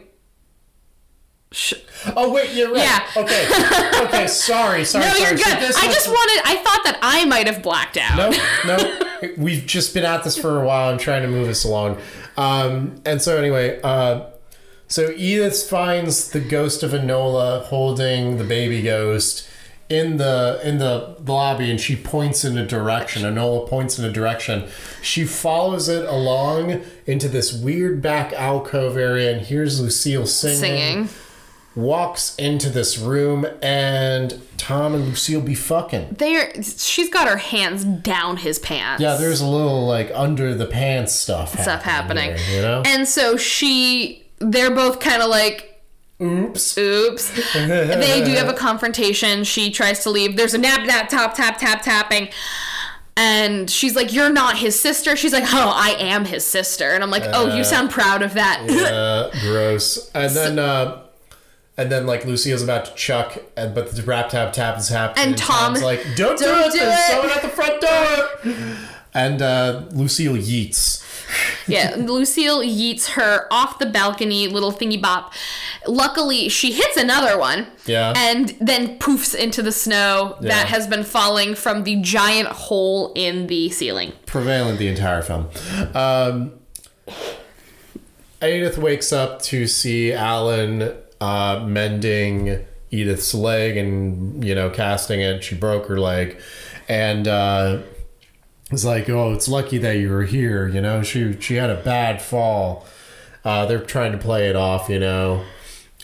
Speaker 3: Sh-
Speaker 2: Oh wait, you're right.
Speaker 3: Yeah.
Speaker 2: Okay. Okay. Sorry. Sorry.
Speaker 3: no, you're
Speaker 2: So
Speaker 3: good.
Speaker 2: this
Speaker 3: I
Speaker 2: was-
Speaker 3: just wanted. I thought that I might have blacked out.
Speaker 2: no, no. We've just been at this for a while. I'm trying to move us along. Um, and so anyway, uh, so Edith finds the ghost of Enola holding the baby ghost in the in the lobby, and she points in a direction. Enola points in a direction. She follows it along into this weird back alcove area, and here's Lucille
Speaker 3: Singing.
Speaker 2: Walks into this room, and Tom and Lucille be fucking.
Speaker 3: They're she's got her hands down his pants.
Speaker 2: Yeah, there's a little like under the pants stuff
Speaker 3: stuff happening.
Speaker 2: here, you know?
Speaker 3: And so she they're both kind of like
Speaker 2: Oops.
Speaker 3: oops. they do have a confrontation. She tries to leave. There's a nap nap tap tap tap tapping. And she's like, You're not his sister. She's like, Oh, I am his sister. And I'm like, Oh, you sound proud of that.
Speaker 2: Uh, gross. And then, uh, and then like Lucille's about to chuck, and but the rap tap tap is happening.
Speaker 3: And Tom,
Speaker 2: Tom's like, "Don't, do
Speaker 3: "Don't
Speaker 2: it!
Speaker 3: do
Speaker 2: There's
Speaker 3: it."
Speaker 2: someone at the front door." And uh, Lucille yeets.
Speaker 3: yeah, Lucille yeets her off the balcony, little thingy bop. Luckily, she hits another one.
Speaker 2: Yeah.
Speaker 3: And then poofs into the snow
Speaker 2: Yeah.
Speaker 3: that has been falling from the giant hole in the ceiling.
Speaker 2: prevalent the entire film. Um, Edith wakes up to see Alan uh, mending Edith's leg and you know casting it. She broke her leg, and uh, it's like, oh, it's lucky that you were here. You know, she she had a bad fall. Uh, they're trying to play it off, you know.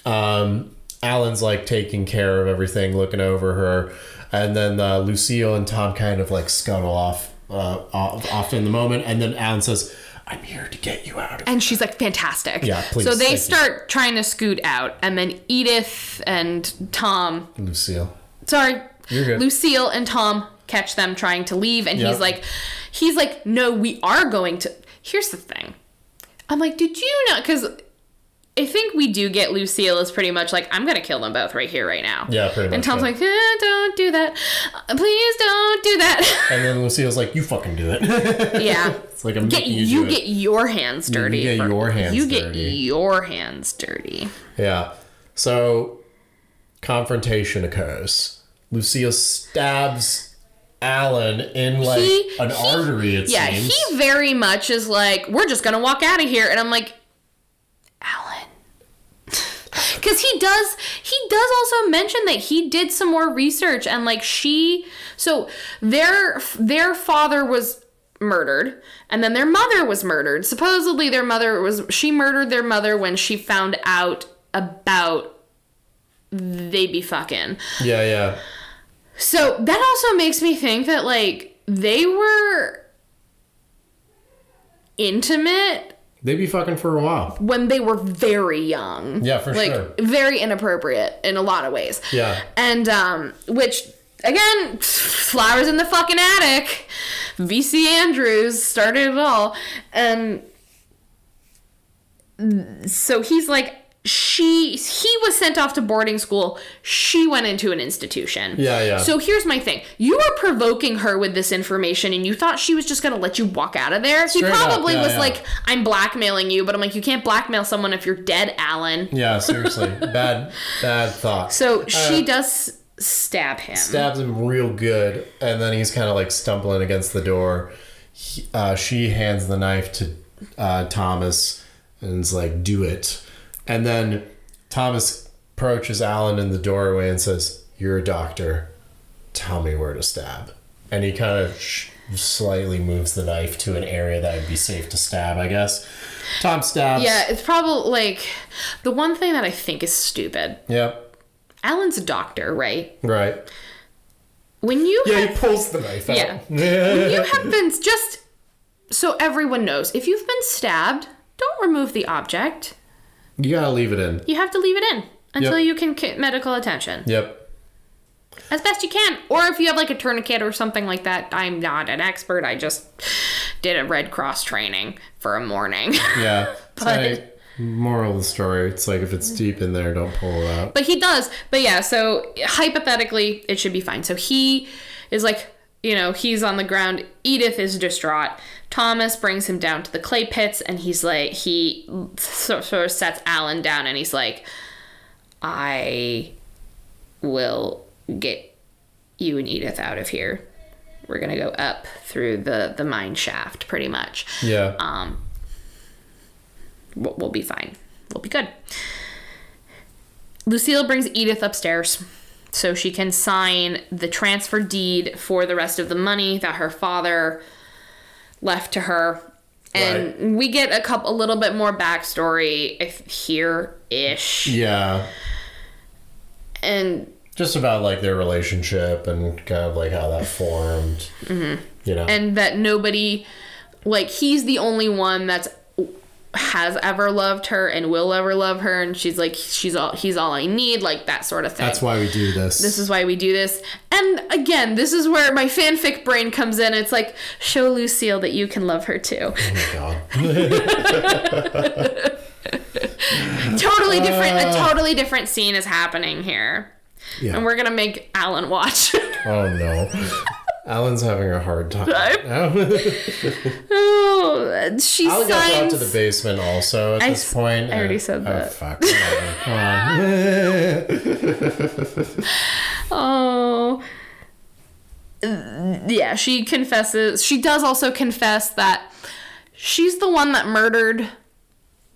Speaker 2: Um, Alan's like taking care of everything, looking over her, and then uh, Lucille and Tom kind of like scuttle off, uh, off, off in the moment, and then Alan says, "I'm here to get you out of."
Speaker 3: And she's like, fantastic.
Speaker 2: Yeah, please,
Speaker 3: So they
Speaker 2: thank you.
Speaker 3: start trying to scoot out. And then Edith and Tom,
Speaker 2: Lucille.
Speaker 3: sorry,
Speaker 2: You're good.
Speaker 3: Lucille and Tom catch them trying to leave. And
Speaker 2: Yeah.
Speaker 3: he's like, he's like, no, we are going to. Here's the thing. I'm like, did you not? Because I think we do get Lucille is pretty much like, I'm to kill them both right here, right now.
Speaker 2: Yeah, pretty
Speaker 3: And Tom's
Speaker 2: yeah.
Speaker 3: like, eh, don't do that. Please don't do that.
Speaker 2: And then Lucille's like, "You fucking do it."
Speaker 3: yeah.
Speaker 2: it's like I'm
Speaker 3: Get,
Speaker 2: you,
Speaker 3: you get
Speaker 2: it.
Speaker 3: your hands dirty.
Speaker 2: get
Speaker 3: for-
Speaker 2: your hands
Speaker 3: You get your hands dirty.
Speaker 2: Yeah. So confrontation occurs. Lucille stabs Alan in like
Speaker 3: He-
Speaker 2: an
Speaker 3: he-
Speaker 2: artery. It
Speaker 3: Yeah,
Speaker 2: seems.
Speaker 3: he very much is like, we're just gonna walk out of here, and I'm like, because he does. He does also mention that he did some more research, and like she, so their their father was murdered and then their mother was murdered supposedly their mother was she murdered their mother when she found out about they be fucking
Speaker 2: Yeah, yeah.
Speaker 3: so that also makes me think that like they were intimate
Speaker 2: They be fucking for a while.
Speaker 3: when they were very young.
Speaker 2: Yeah, for
Speaker 3: like,
Speaker 2: sure.
Speaker 3: Very inappropriate in a lot of ways.
Speaker 2: Yeah.
Speaker 3: And um which again, flowers in the fucking attic. VC Andrews started it all. And so he's like she he was sent off to boarding school. She went into an institution.
Speaker 2: Yeah, yeah.
Speaker 3: So here's my thing. You were provoking her with this information and you thought she was just gonna let you walk out of there. He
Speaker 2: Straight
Speaker 3: probably
Speaker 2: yeah,
Speaker 3: was
Speaker 2: yeah.
Speaker 3: like, I'm blackmailing you, but I'm like, you can't blackmail someone if you're dead, Alan.
Speaker 2: Yeah, seriously. bad bad thought.
Speaker 3: So she
Speaker 2: Uh,
Speaker 3: does stab him.
Speaker 2: stabs him real good, and then he's kind of like stumbling against the door. He, uh, she hands the knife to uh, Thomas and is like, "Do it." And then Thomas approaches Alan in the doorway and says, You're a doctor. Tell me where to stab. And he kind of sh- slightly moves the knife to an area that would be safe to stab, I guess. Tom stabs.
Speaker 3: Yeah, it's probably like the one thing that I think is stupid.
Speaker 2: Yep.
Speaker 3: Alan's a doctor, right?
Speaker 2: Right.
Speaker 3: When you
Speaker 2: Yeah,
Speaker 3: have,
Speaker 2: he pulls the knife out.
Speaker 3: Yeah. when you have been just so everyone knows, if you've been stabbed, don't remove the object.
Speaker 2: You gotta leave it in.
Speaker 3: You have to leave it in until
Speaker 2: Yep.
Speaker 3: you can get medical attention
Speaker 2: Yep.
Speaker 3: as best you can. Or if you have like a tourniquet or something like that, I'm not an expert. I just did a Red Cross training for a morning.
Speaker 2: Yeah.
Speaker 3: But-
Speaker 2: like, moral of the story, it's like if it's deep in there, don't pull it out.
Speaker 3: But he does. But yeah, so hypothetically, it should be fine. So he is like, you know, he's on the ground. Edith is distraught. Thomas brings him down to the clay pits, and he's like, he sort of sets Alan down, and he's like, I will get you and Edith out of here. We're gonna go up through the the mine shaft, pretty much.
Speaker 2: Yeah.
Speaker 3: Um, we'll, we'll be fine. We'll be good. Lucille brings Edith upstairs so she can sign the transfer deed for the rest of the money that her father left to her. And we get a couple, a little bit more backstory if here ish.
Speaker 2: yeah.
Speaker 3: And
Speaker 2: Just about like their relationship and kind of like how that formed. Mm-hmm. You know.
Speaker 3: and that nobody like he's the only one that's has ever loved her and will ever love her and she's like she's all he's all I need like that sort of thing.
Speaker 2: That's why we do this.
Speaker 3: this is why we do this. And again, this is where my fanfic brain comes in. It's like show Lucille that you can love her too.
Speaker 2: Oh my god.
Speaker 3: totally different
Speaker 2: Uh.
Speaker 3: a totally different scene is happening here.
Speaker 2: Yeah.
Speaker 3: And we're going to make Alan watch.
Speaker 2: Oh no. Alan's having a hard time.
Speaker 3: oh, she
Speaker 2: Alan got brought
Speaker 3: signs
Speaker 2: to the basement also at
Speaker 3: I
Speaker 2: this
Speaker 3: s-
Speaker 2: point.
Speaker 3: I already
Speaker 2: Uh,
Speaker 3: said
Speaker 2: oh,
Speaker 3: that.
Speaker 2: fuck. Come on.
Speaker 3: Oh. Yeah, she confesses. She does also confess that she's the one that murdered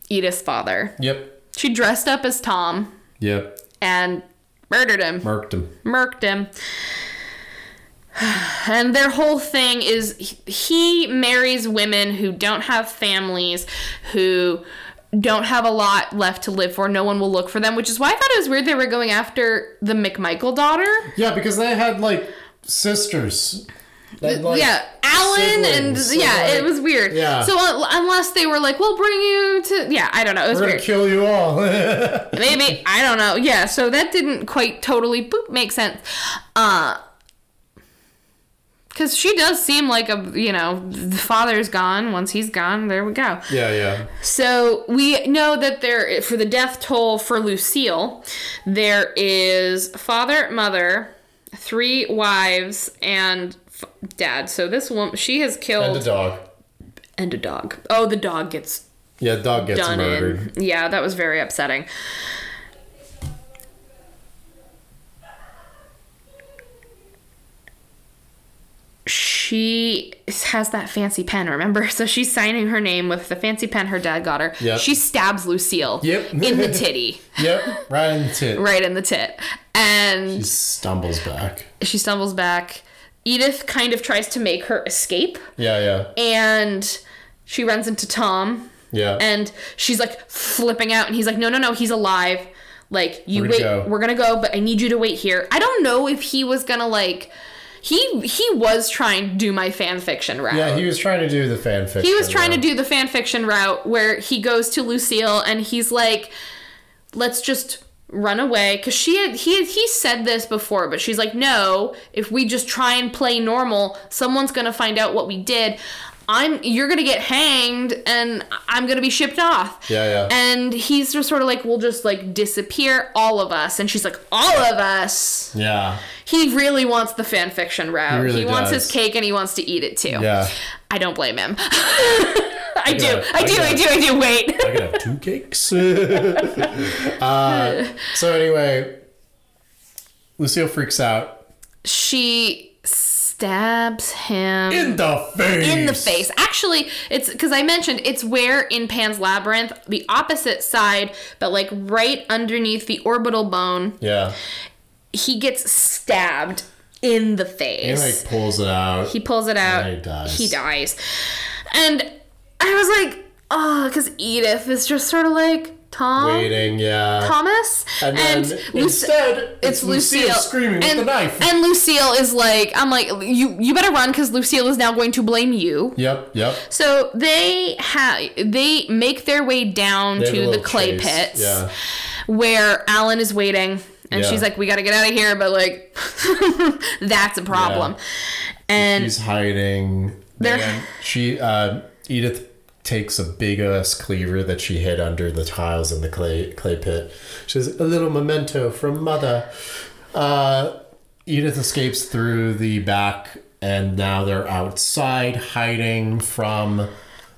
Speaker 3: Edith's father.
Speaker 2: Yep.
Speaker 3: She dressed up as Tom
Speaker 2: Yep.
Speaker 3: and murdered him,
Speaker 2: Marked him.
Speaker 3: murked him. And their whole thing is he- marries women who don't have families, who don't have a lot left to live for. No one will look for them, which is why I thought it was weird they were going after the McMichael daughter.
Speaker 2: Yeah, because they had like sisters. Like,
Speaker 3: yeah, Alan and.
Speaker 2: So,
Speaker 3: yeah, it was weird.
Speaker 2: yeah.
Speaker 3: So un- unless they were like, "We'll bring you to," yeah, I don't know. It was
Speaker 2: We're gonna kill you all.
Speaker 3: Maybe I don't know. Yeah, so that didn't quite totally boop make sense. Uh because she does seem like a you know the father's gone once he's gone there we go
Speaker 2: yeah, yeah.
Speaker 3: so we know that there for the death toll for lucille there is father mother three wives and f- dad so this woman she has killed
Speaker 2: And a dog.
Speaker 3: and a dog oh the dog gets
Speaker 2: Yeah, dog gets murdered.
Speaker 3: in. Yeah, that was very upsetting. She has that fancy pen, remember? So she's signing her name with the fancy pen her dad got her.
Speaker 2: Yep.
Speaker 3: She stabs Lucille
Speaker 2: Yep.
Speaker 3: in the titty,
Speaker 2: Yep, right in the tit.
Speaker 3: right in the tit. And
Speaker 2: she stumbles back.
Speaker 3: she stumbles back. Edith kind of tries to make her escape,
Speaker 2: Yeah, yeah,
Speaker 3: and she runs into Tom,
Speaker 2: yeah.
Speaker 3: and she's like flipping out and he's like no no no he's alive like you
Speaker 2: We're
Speaker 3: wait
Speaker 2: go.
Speaker 3: we're gonna go but i need you to wait here i don't know if he was gonna like he he was trying to do my fan fiction route.
Speaker 2: Yeah, he was trying to do the fan fiction.
Speaker 3: he was trying to do the fan fiction route where he goes to lucille and he's like let's just run away. Because she had he he said this before but she's like no if we just try and play normal someone's gonna find out what we did i'm you're gonna get hanged and i'm gonna be shipped off.
Speaker 2: Yeah, yeah.
Speaker 3: and he's just sort of like we'll just like disappear all of us. And she's like all of us?
Speaker 2: Yeah,
Speaker 3: he really wants the fan fiction route.
Speaker 2: He
Speaker 3: he,
Speaker 2: really
Speaker 3: wants his cake and he wants to eat it too.
Speaker 2: Yeah.
Speaker 3: i don't blame him. I do.
Speaker 2: gotta-
Speaker 3: i
Speaker 2: I
Speaker 3: do i
Speaker 2: gotta-
Speaker 3: do i do. Wait.
Speaker 2: I could have two cakes. uh, so anyway, Lucille freaks out.
Speaker 3: she stabs him
Speaker 2: In the face.
Speaker 3: in the face. Actually, it's because I mentioned it's where in Pan's Labyrinth, the opposite side, but like right underneath the orbital bone,
Speaker 2: Yeah.
Speaker 3: he gets stabbed in the face.
Speaker 2: He like pulls it out.
Speaker 3: He pulls it out.
Speaker 2: And he dies.
Speaker 3: He dies. And I was like, oh, because Edith is just sort of like, Tom?
Speaker 2: waiting, yeah.
Speaker 3: Thomas?
Speaker 2: and then
Speaker 3: Luc-
Speaker 2: instead,
Speaker 3: it's Lucille,
Speaker 2: screaming
Speaker 3: and,
Speaker 2: with the knife.
Speaker 3: And Lucille is like, I'm like, you you better run because Lucille is now going to blame you.
Speaker 2: yep, yep.
Speaker 3: So they have they make their way down
Speaker 2: They
Speaker 3: to the clay
Speaker 2: chase,
Speaker 3: pits
Speaker 2: Yeah.
Speaker 3: where Alan is waiting and
Speaker 2: Yeah.
Speaker 3: she's like, We gotta get out of here, but like that's a problem. And
Speaker 2: She's hiding.
Speaker 3: They're-
Speaker 2: And she, uh, Edith takes a big ass cleaver that she hid under the tiles in the clay clay pit. She says, "A little memento from mother." Uh, Edith escapes through the back, and now they're outside hiding from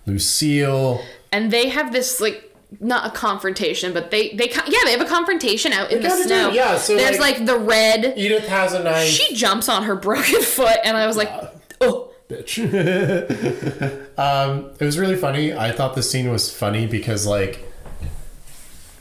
Speaker 2: Lucille.
Speaker 3: and they have this like not a confrontation, but they they yeah they have a confrontation out in the
Speaker 2: kinda do,
Speaker 3: snow.
Speaker 2: yeah, so,
Speaker 3: there's
Speaker 2: like-
Speaker 3: like, the red.
Speaker 2: Edith has a knife.
Speaker 3: She jumps on her broken foot, and I was like, oh.
Speaker 2: Bitch. um, it was really funny. I thought the scene was funny because like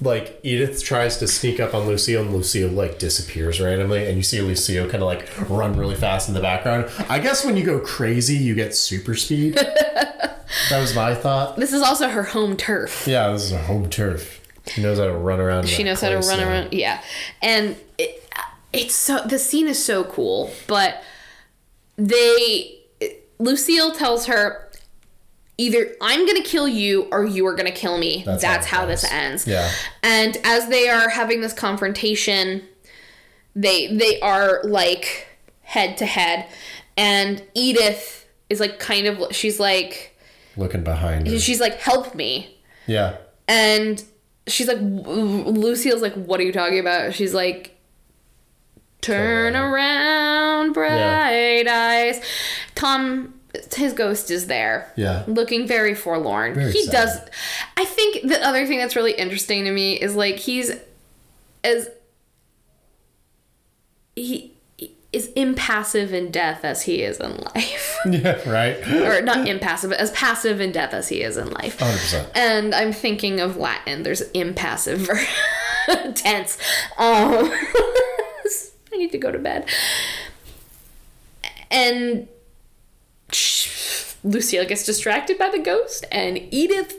Speaker 2: like Edith tries to sneak up on Lucille and Lucille like disappears randomly and you see Lucille kind of like run really fast in the background. I guess when you go crazy you get super speed. that was my thought.
Speaker 3: This is also her home turf.
Speaker 2: Yeah, this is a home turf. She knows how to run around.
Speaker 3: She knows how to run
Speaker 2: snow.
Speaker 3: around. Yeah, and it, it's so the scene is so cool. But they, Lucille tells her, either I'm gonna kill you or you are gonna kill me.
Speaker 2: That's
Speaker 3: That's,
Speaker 2: how
Speaker 3: how, this ends.
Speaker 2: Yeah.
Speaker 3: And as they are having this confrontation, they they are like head to head, and Edith is like kind of she's like
Speaker 2: Looking behind her.
Speaker 3: she's like help me
Speaker 2: Yeah.
Speaker 3: and she's like, Lucille's like, what are you talking about? She's like, turn around, bright eyes. Tom, his ghost is there.
Speaker 2: Yeah.
Speaker 3: Looking very forlorn.
Speaker 2: Very
Speaker 3: he
Speaker 2: sad.
Speaker 3: does. I think the other thing that's really interesting to me is like, he's as. He is impassive in death as he is in life.
Speaker 2: Yeah, right.
Speaker 3: or not impassive, but as passive in death as he is in life.
Speaker 2: 100%.
Speaker 3: And I'm thinking of Latin. There's impassive tense. Um, need to go to bed. And Lucille gets distracted by the ghost, and Edith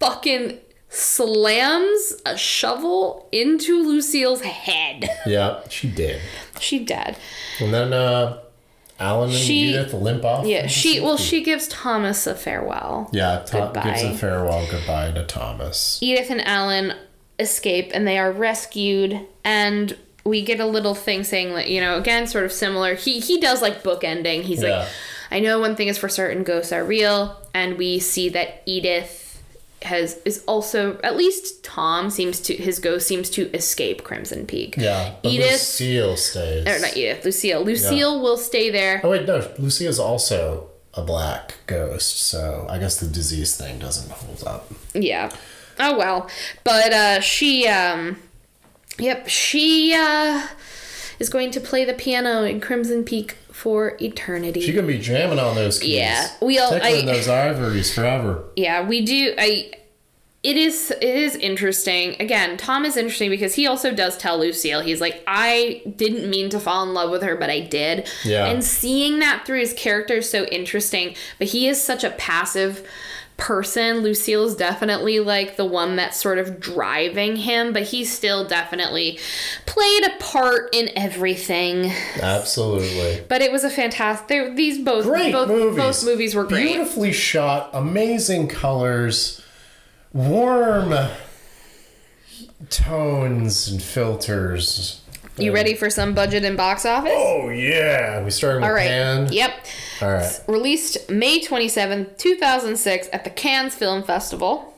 Speaker 3: fucking slams a shovel into Lucille's head.
Speaker 2: Yeah, she did.
Speaker 3: she did.
Speaker 2: And then uh Alan and
Speaker 3: She-
Speaker 2: Edith limp off.
Speaker 3: Yeah, she well she gives Thomas a farewell.
Speaker 2: Yeah, Tom gives a farewell goodbye to Thomas.
Speaker 3: Edith and Alan escape and they are rescued and we get a little thing saying that you know again sort of similar he he does like book ending he's
Speaker 2: Yeah.
Speaker 3: like i know one thing is for certain ghosts are real and we see that edith has is also at least tom seems to his ghost seems to escape crimson peak
Speaker 2: Yeah, but
Speaker 3: edith
Speaker 2: Lucille stays.
Speaker 3: or not edith lucille lucille will stay there
Speaker 2: Oh wait, no, Lucille's also a black ghost, so I guess the disease thing doesn't hold up.
Speaker 3: Yeah. Oh well. But uh she um yep, she uh is going to play the piano in Crimson Peak for eternity.
Speaker 2: She can be jamming on those keys.
Speaker 3: Yeah, we all-
Speaker 2: tickling
Speaker 3: I-
Speaker 2: those ivories forever.
Speaker 3: yeah, we do I it is it is interesting. Again, Tom is interesting because he also does tell Lucille he's like I didn't mean to fall in love with her, but I did.
Speaker 2: Yeah.
Speaker 3: And seeing that through his character is so interesting, but he is such a passive person. Lucille is definitely like the one that's sort of driving him, but he's still definitely played a part in everything.
Speaker 2: Absolutely.
Speaker 3: But it was a fantastic. These both
Speaker 2: Great
Speaker 3: both
Speaker 2: movies.
Speaker 3: both movies were great.
Speaker 2: Beautifully shot, amazing colors, warm tones and filters.
Speaker 3: You ready for some budget and box office?
Speaker 2: Oh yeah, we starting with
Speaker 3: All right.
Speaker 2: Pan.
Speaker 3: Yep.
Speaker 2: All right.
Speaker 3: Released May 27th, 2006 at the Cannes Film Festival.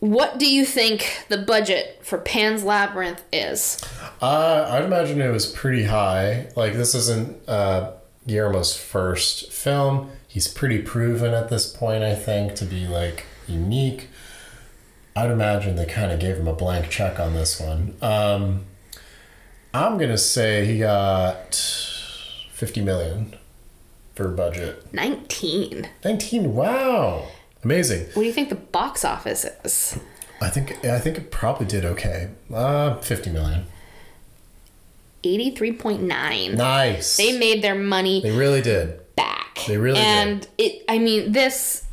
Speaker 3: What do you think the budget for Pan's Labyrinth is?
Speaker 2: Uh, I'd imagine it was pretty high. Like this isn't uh, Guillermo's first film. He's pretty proven at this point, I think, to be like unique. I'd imagine they kind of gave him a blank check on this one. Um, I'm gonna say he got 50 million for budget.
Speaker 3: 19.
Speaker 2: 19. Wow. Amazing.
Speaker 3: What do you think the box office is?
Speaker 2: I think I think it probably did okay. Uh 50 million.
Speaker 3: 83.9.
Speaker 2: Nice.
Speaker 3: They made their money
Speaker 2: They really did.
Speaker 3: back.
Speaker 2: They really did.
Speaker 3: and it I mean this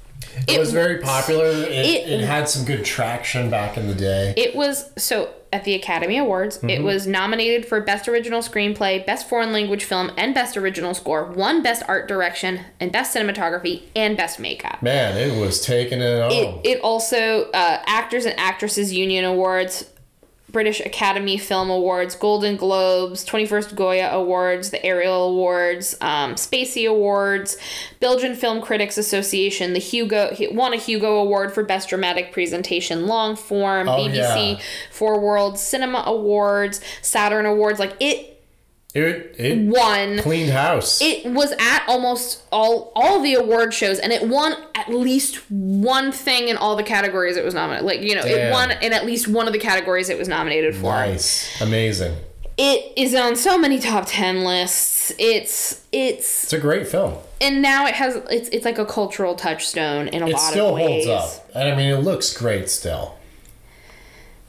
Speaker 2: It, was very popular. It,
Speaker 3: it-
Speaker 2: it, had some good traction back in the day.
Speaker 3: It was so at the Academy Awards,
Speaker 2: Mm-hmm.
Speaker 3: it was nominated for Best Original Screenplay, Best Foreign Language Film, and Best Original Score, won Best Art Direction, and Best Cinematography, and Best Makeup.
Speaker 2: Man, it was taking it all.
Speaker 3: It, it also uh, Actors and Actresses Union Awards, British Academy Film Awards, Golden Globes, 21st Goya Awards, the Ariel Awards, um, Spacey Awards, Belgian Film Critics Association, the Hugo won a Hugo Award for Best Dramatic Presentation Long Form,
Speaker 2: Oh,
Speaker 3: BBC
Speaker 2: yeah.
Speaker 3: Four World Cinema Awards, Saturn Awards. Like it
Speaker 2: it, it
Speaker 3: won.
Speaker 2: cleaned house.
Speaker 3: It was at almost all all the award shows, and it won at least one thing in all the categories it was nominated. Like you know, it won in at least one of the categories it was nominated for.
Speaker 2: nice. Amazing.
Speaker 3: It is on so many top ten lists. It's it's
Speaker 2: It's a great film.
Speaker 3: and now it has it's it's like a cultural touchstone in a
Speaker 2: It
Speaker 3: lot
Speaker 2: still
Speaker 3: of ways.
Speaker 2: holds up. And I mean, it looks great still.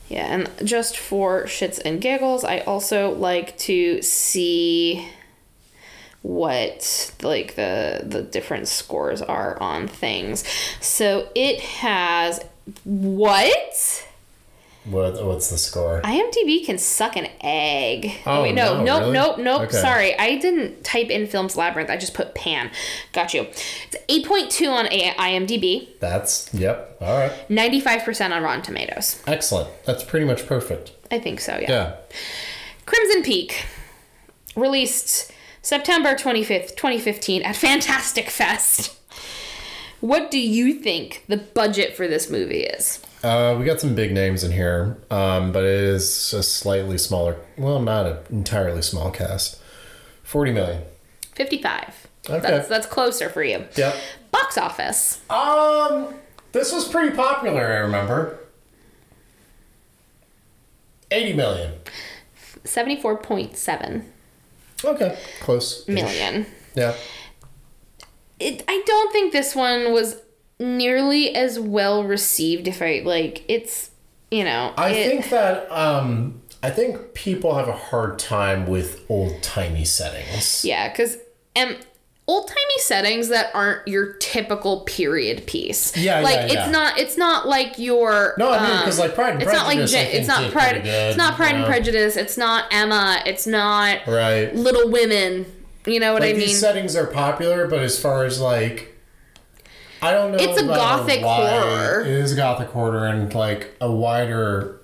Speaker 3: Yeah, and just for shits and giggles, I also like to see what like the the different scores are on things. So it has what?
Speaker 2: What, what's the score?
Speaker 3: IMDb can suck an egg.
Speaker 2: Oh,
Speaker 3: wait, no,
Speaker 2: no,
Speaker 3: nope,
Speaker 2: really?
Speaker 3: nope, nope.
Speaker 2: Okay.
Speaker 3: Sorry, I didn't type in Films Labyrinth. I just put Pan. Got you. It's eight point two on A- IMDb,
Speaker 2: That's, yep. All right.
Speaker 3: ninety five percent on Rotten Tomatoes.
Speaker 2: Excellent. That's pretty much perfect.
Speaker 3: I think so.
Speaker 2: yeah. Yeah.
Speaker 3: Crimson Peak, released September 25th, 2015 at Fantastic Fest. What do you think the budget for this movie is?
Speaker 2: Uh, we got some big names in here, um, but it is a slightly smaller, well, not an entirely small cast. 40 million.
Speaker 3: 55.
Speaker 2: Okay.
Speaker 3: That's that's closer for you.
Speaker 2: Yep.
Speaker 3: Box office.
Speaker 2: Um, this was pretty popular, I remember. 80 million.
Speaker 3: 74.7
Speaker 2: Okay. Close.
Speaker 3: million.
Speaker 2: Yeah.
Speaker 3: It, I don't think this one was nearly as well received if I like it's you know
Speaker 2: I
Speaker 3: it-
Speaker 2: think that, um, I think people have a hard time with old timey settings.
Speaker 3: Yeah, because um, old timey settings that aren't your typical period piece.
Speaker 2: Yeah,
Speaker 3: like
Speaker 2: yeah,
Speaker 3: it's
Speaker 2: yeah.
Speaker 3: not it's not like your.
Speaker 2: No, I mean,
Speaker 3: um,
Speaker 2: 'cause, like, Pride and
Speaker 3: it's not like
Speaker 2: Prejudice,
Speaker 3: it's not Pride.
Speaker 2: good,
Speaker 3: it's not Pride
Speaker 2: you
Speaker 3: and? Prejudice. It's not Emma. It's not
Speaker 2: Right.
Speaker 3: Little Women. You know what
Speaker 2: like
Speaker 3: I mean?
Speaker 2: these settings are popular, but as far as like, I don't know.
Speaker 3: It's a
Speaker 2: about
Speaker 3: gothic
Speaker 2: why
Speaker 3: horror.
Speaker 2: It is a gothic horror and like a wider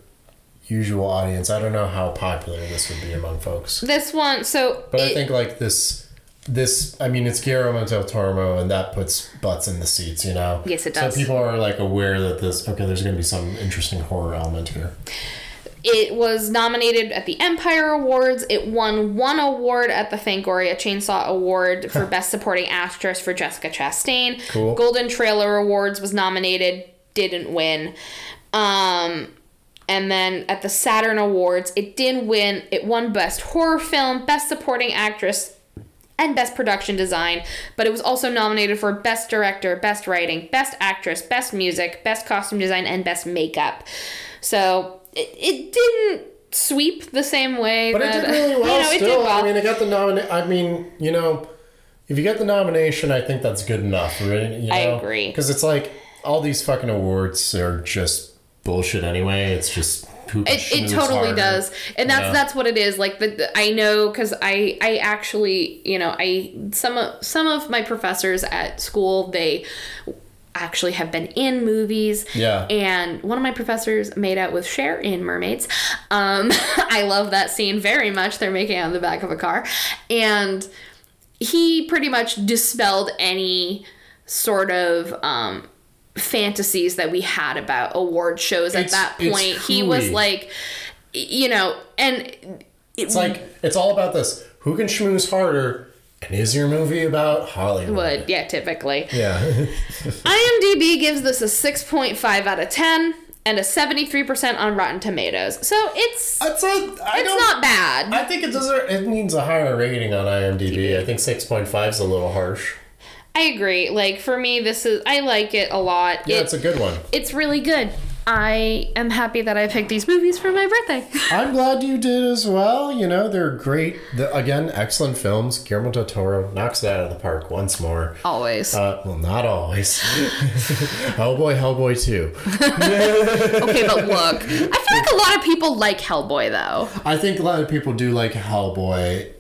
Speaker 2: usual audience. I don't know how popular this would be among folks,
Speaker 3: this one, so
Speaker 2: but I think like this. This, I mean, it's Guillermo del Toro, and that puts butts in the seats, you know.
Speaker 3: Yes, it does.
Speaker 2: So people are like aware that this. Okay, there's going to be some interesting horror element here.
Speaker 3: It was nominated at the Empire Awards. It won one award at the Fangoria Chainsaw Award for Best Supporting Actress for Jessica Chastain.
Speaker 2: Cool.
Speaker 3: Golden Trailer Awards was nominated, didn't win. Um, and then at the Saturn Awards, it did win. It won Best Horror Film, Best Supporting Actress, and Best Production Design, but it was also nominated for Best Director, Best Writing, Best Actress, Best Music, Best Costume Design, and Best Makeup. So it, it didn't sweep the same way.
Speaker 2: But it did really well.
Speaker 3: You know, it
Speaker 2: still,
Speaker 3: did well.
Speaker 2: I mean, it got the nomination. I mean, you know, if you get the nomination, I think that's good enough, right? You know?
Speaker 3: I agree.
Speaker 2: Because it's like all these fucking awards are just bullshit anyway. It's just
Speaker 3: it, it totally
Speaker 2: harder,
Speaker 3: does and that's
Speaker 2: know?
Speaker 3: that's what it is like the, the- i know because i i actually you know i some of some of my professors at school they actually have been in movies.
Speaker 2: Yeah.
Speaker 3: and one of my professors made out with Cher in mermaids. Um i love that scene very much. They're making out on the back of a car. And he pretty much dispelled any sort of um fantasies that we had about award shows at
Speaker 2: It's-
Speaker 3: that point. He was like you know and
Speaker 2: It's like it's all about this: who can schmooze harder, and is your movie about Hollywood?
Speaker 3: would yeah typically
Speaker 2: Yeah.
Speaker 3: imdb gives this a 6.5 out of 10 and a 73% on Rotten Tomatoes. So it's
Speaker 2: I'd say I
Speaker 3: it's not bad.
Speaker 2: I think it deserves. It needs a higher rating on IMDb. I think six point five is a little harsh.
Speaker 3: I agree. Like for me, this is I like it a lot.
Speaker 2: Yeah,
Speaker 3: It-
Speaker 2: it's a good one.
Speaker 3: it's really good. I am happy that I picked these movies for my birthday.
Speaker 2: I'm glad you did as well. You know, they're great. The, again, excellent films. Guillermo del Toro knocks it out of the park once more.
Speaker 3: Always.
Speaker 2: Uh, well, not always. Hellboy, Hellboy 2.
Speaker 3: okay, but look, I feel like a lot of people like Hellboy though.
Speaker 2: I think a lot of people do like Hellboy.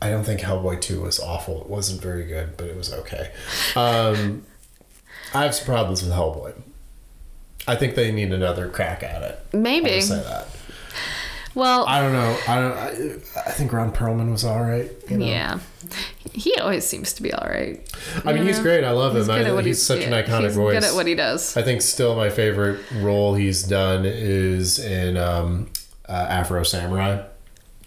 Speaker 2: I don't think Hellboy 2 was awful. It wasn't very good, but it was okay. Um, I have some problems with Hellboy. I think they need another crack at it.
Speaker 3: Maybe.
Speaker 2: I'll say that.
Speaker 3: Well,
Speaker 2: I don't know. I don't. I, I think Ron Perlman was all right. you know?
Speaker 3: yeah. He always seems to be all right.
Speaker 2: I mean, he's great. I love him.
Speaker 3: He's good
Speaker 2: I, he's
Speaker 3: he's
Speaker 2: such an iconic
Speaker 3: he's
Speaker 2: voice.
Speaker 3: good at what he does.
Speaker 2: I think still my favorite role he's done is in um, uh, Afro Samurai,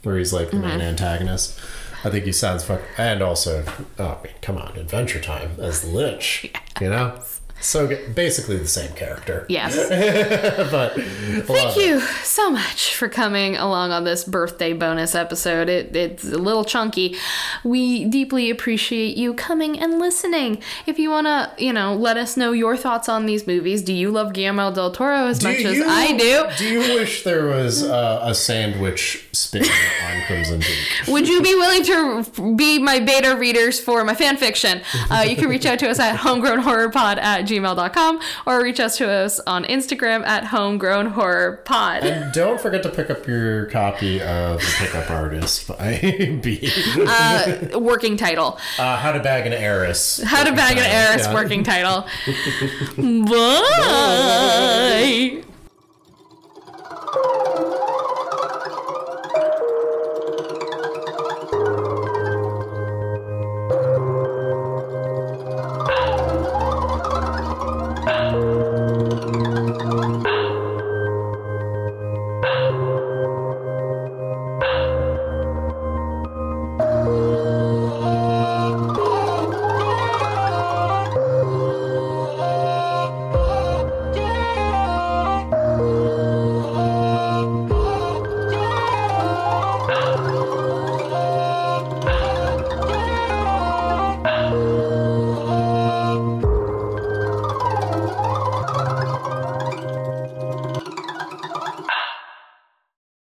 Speaker 2: where he's like the
Speaker 3: Mm-hmm.
Speaker 2: main antagonist. I think he sounds fuck. And also, oh, I mean, come on, Adventure Time as Lich. You know, so basically the same character.
Speaker 3: Yes.
Speaker 2: but
Speaker 3: Thank you so much for coming along on this birthday bonus episode. It, it's a little chunky. We deeply appreciate you coming and listening. If you want to, you know, let us know your thoughts on these movies. Do you love Guillermo del Toro as much as I do?
Speaker 2: Do you wish there was uh, a sandwich spin on Crimson Peak?
Speaker 3: Would you be willing to be my beta readers for my fan fiction? Uh, you can reach out to us at homegrownhorrorpod at gmail.com or reach us to us on Instagram at homegrownhorrorpod.
Speaker 2: And don't forget to pick up your copy of The Pickup Artist by B.
Speaker 3: Uh, working title.
Speaker 2: Uh, How to Bag an Heiress.
Speaker 3: How to bag an heiress
Speaker 2: Yeah.
Speaker 3: working title. Bye.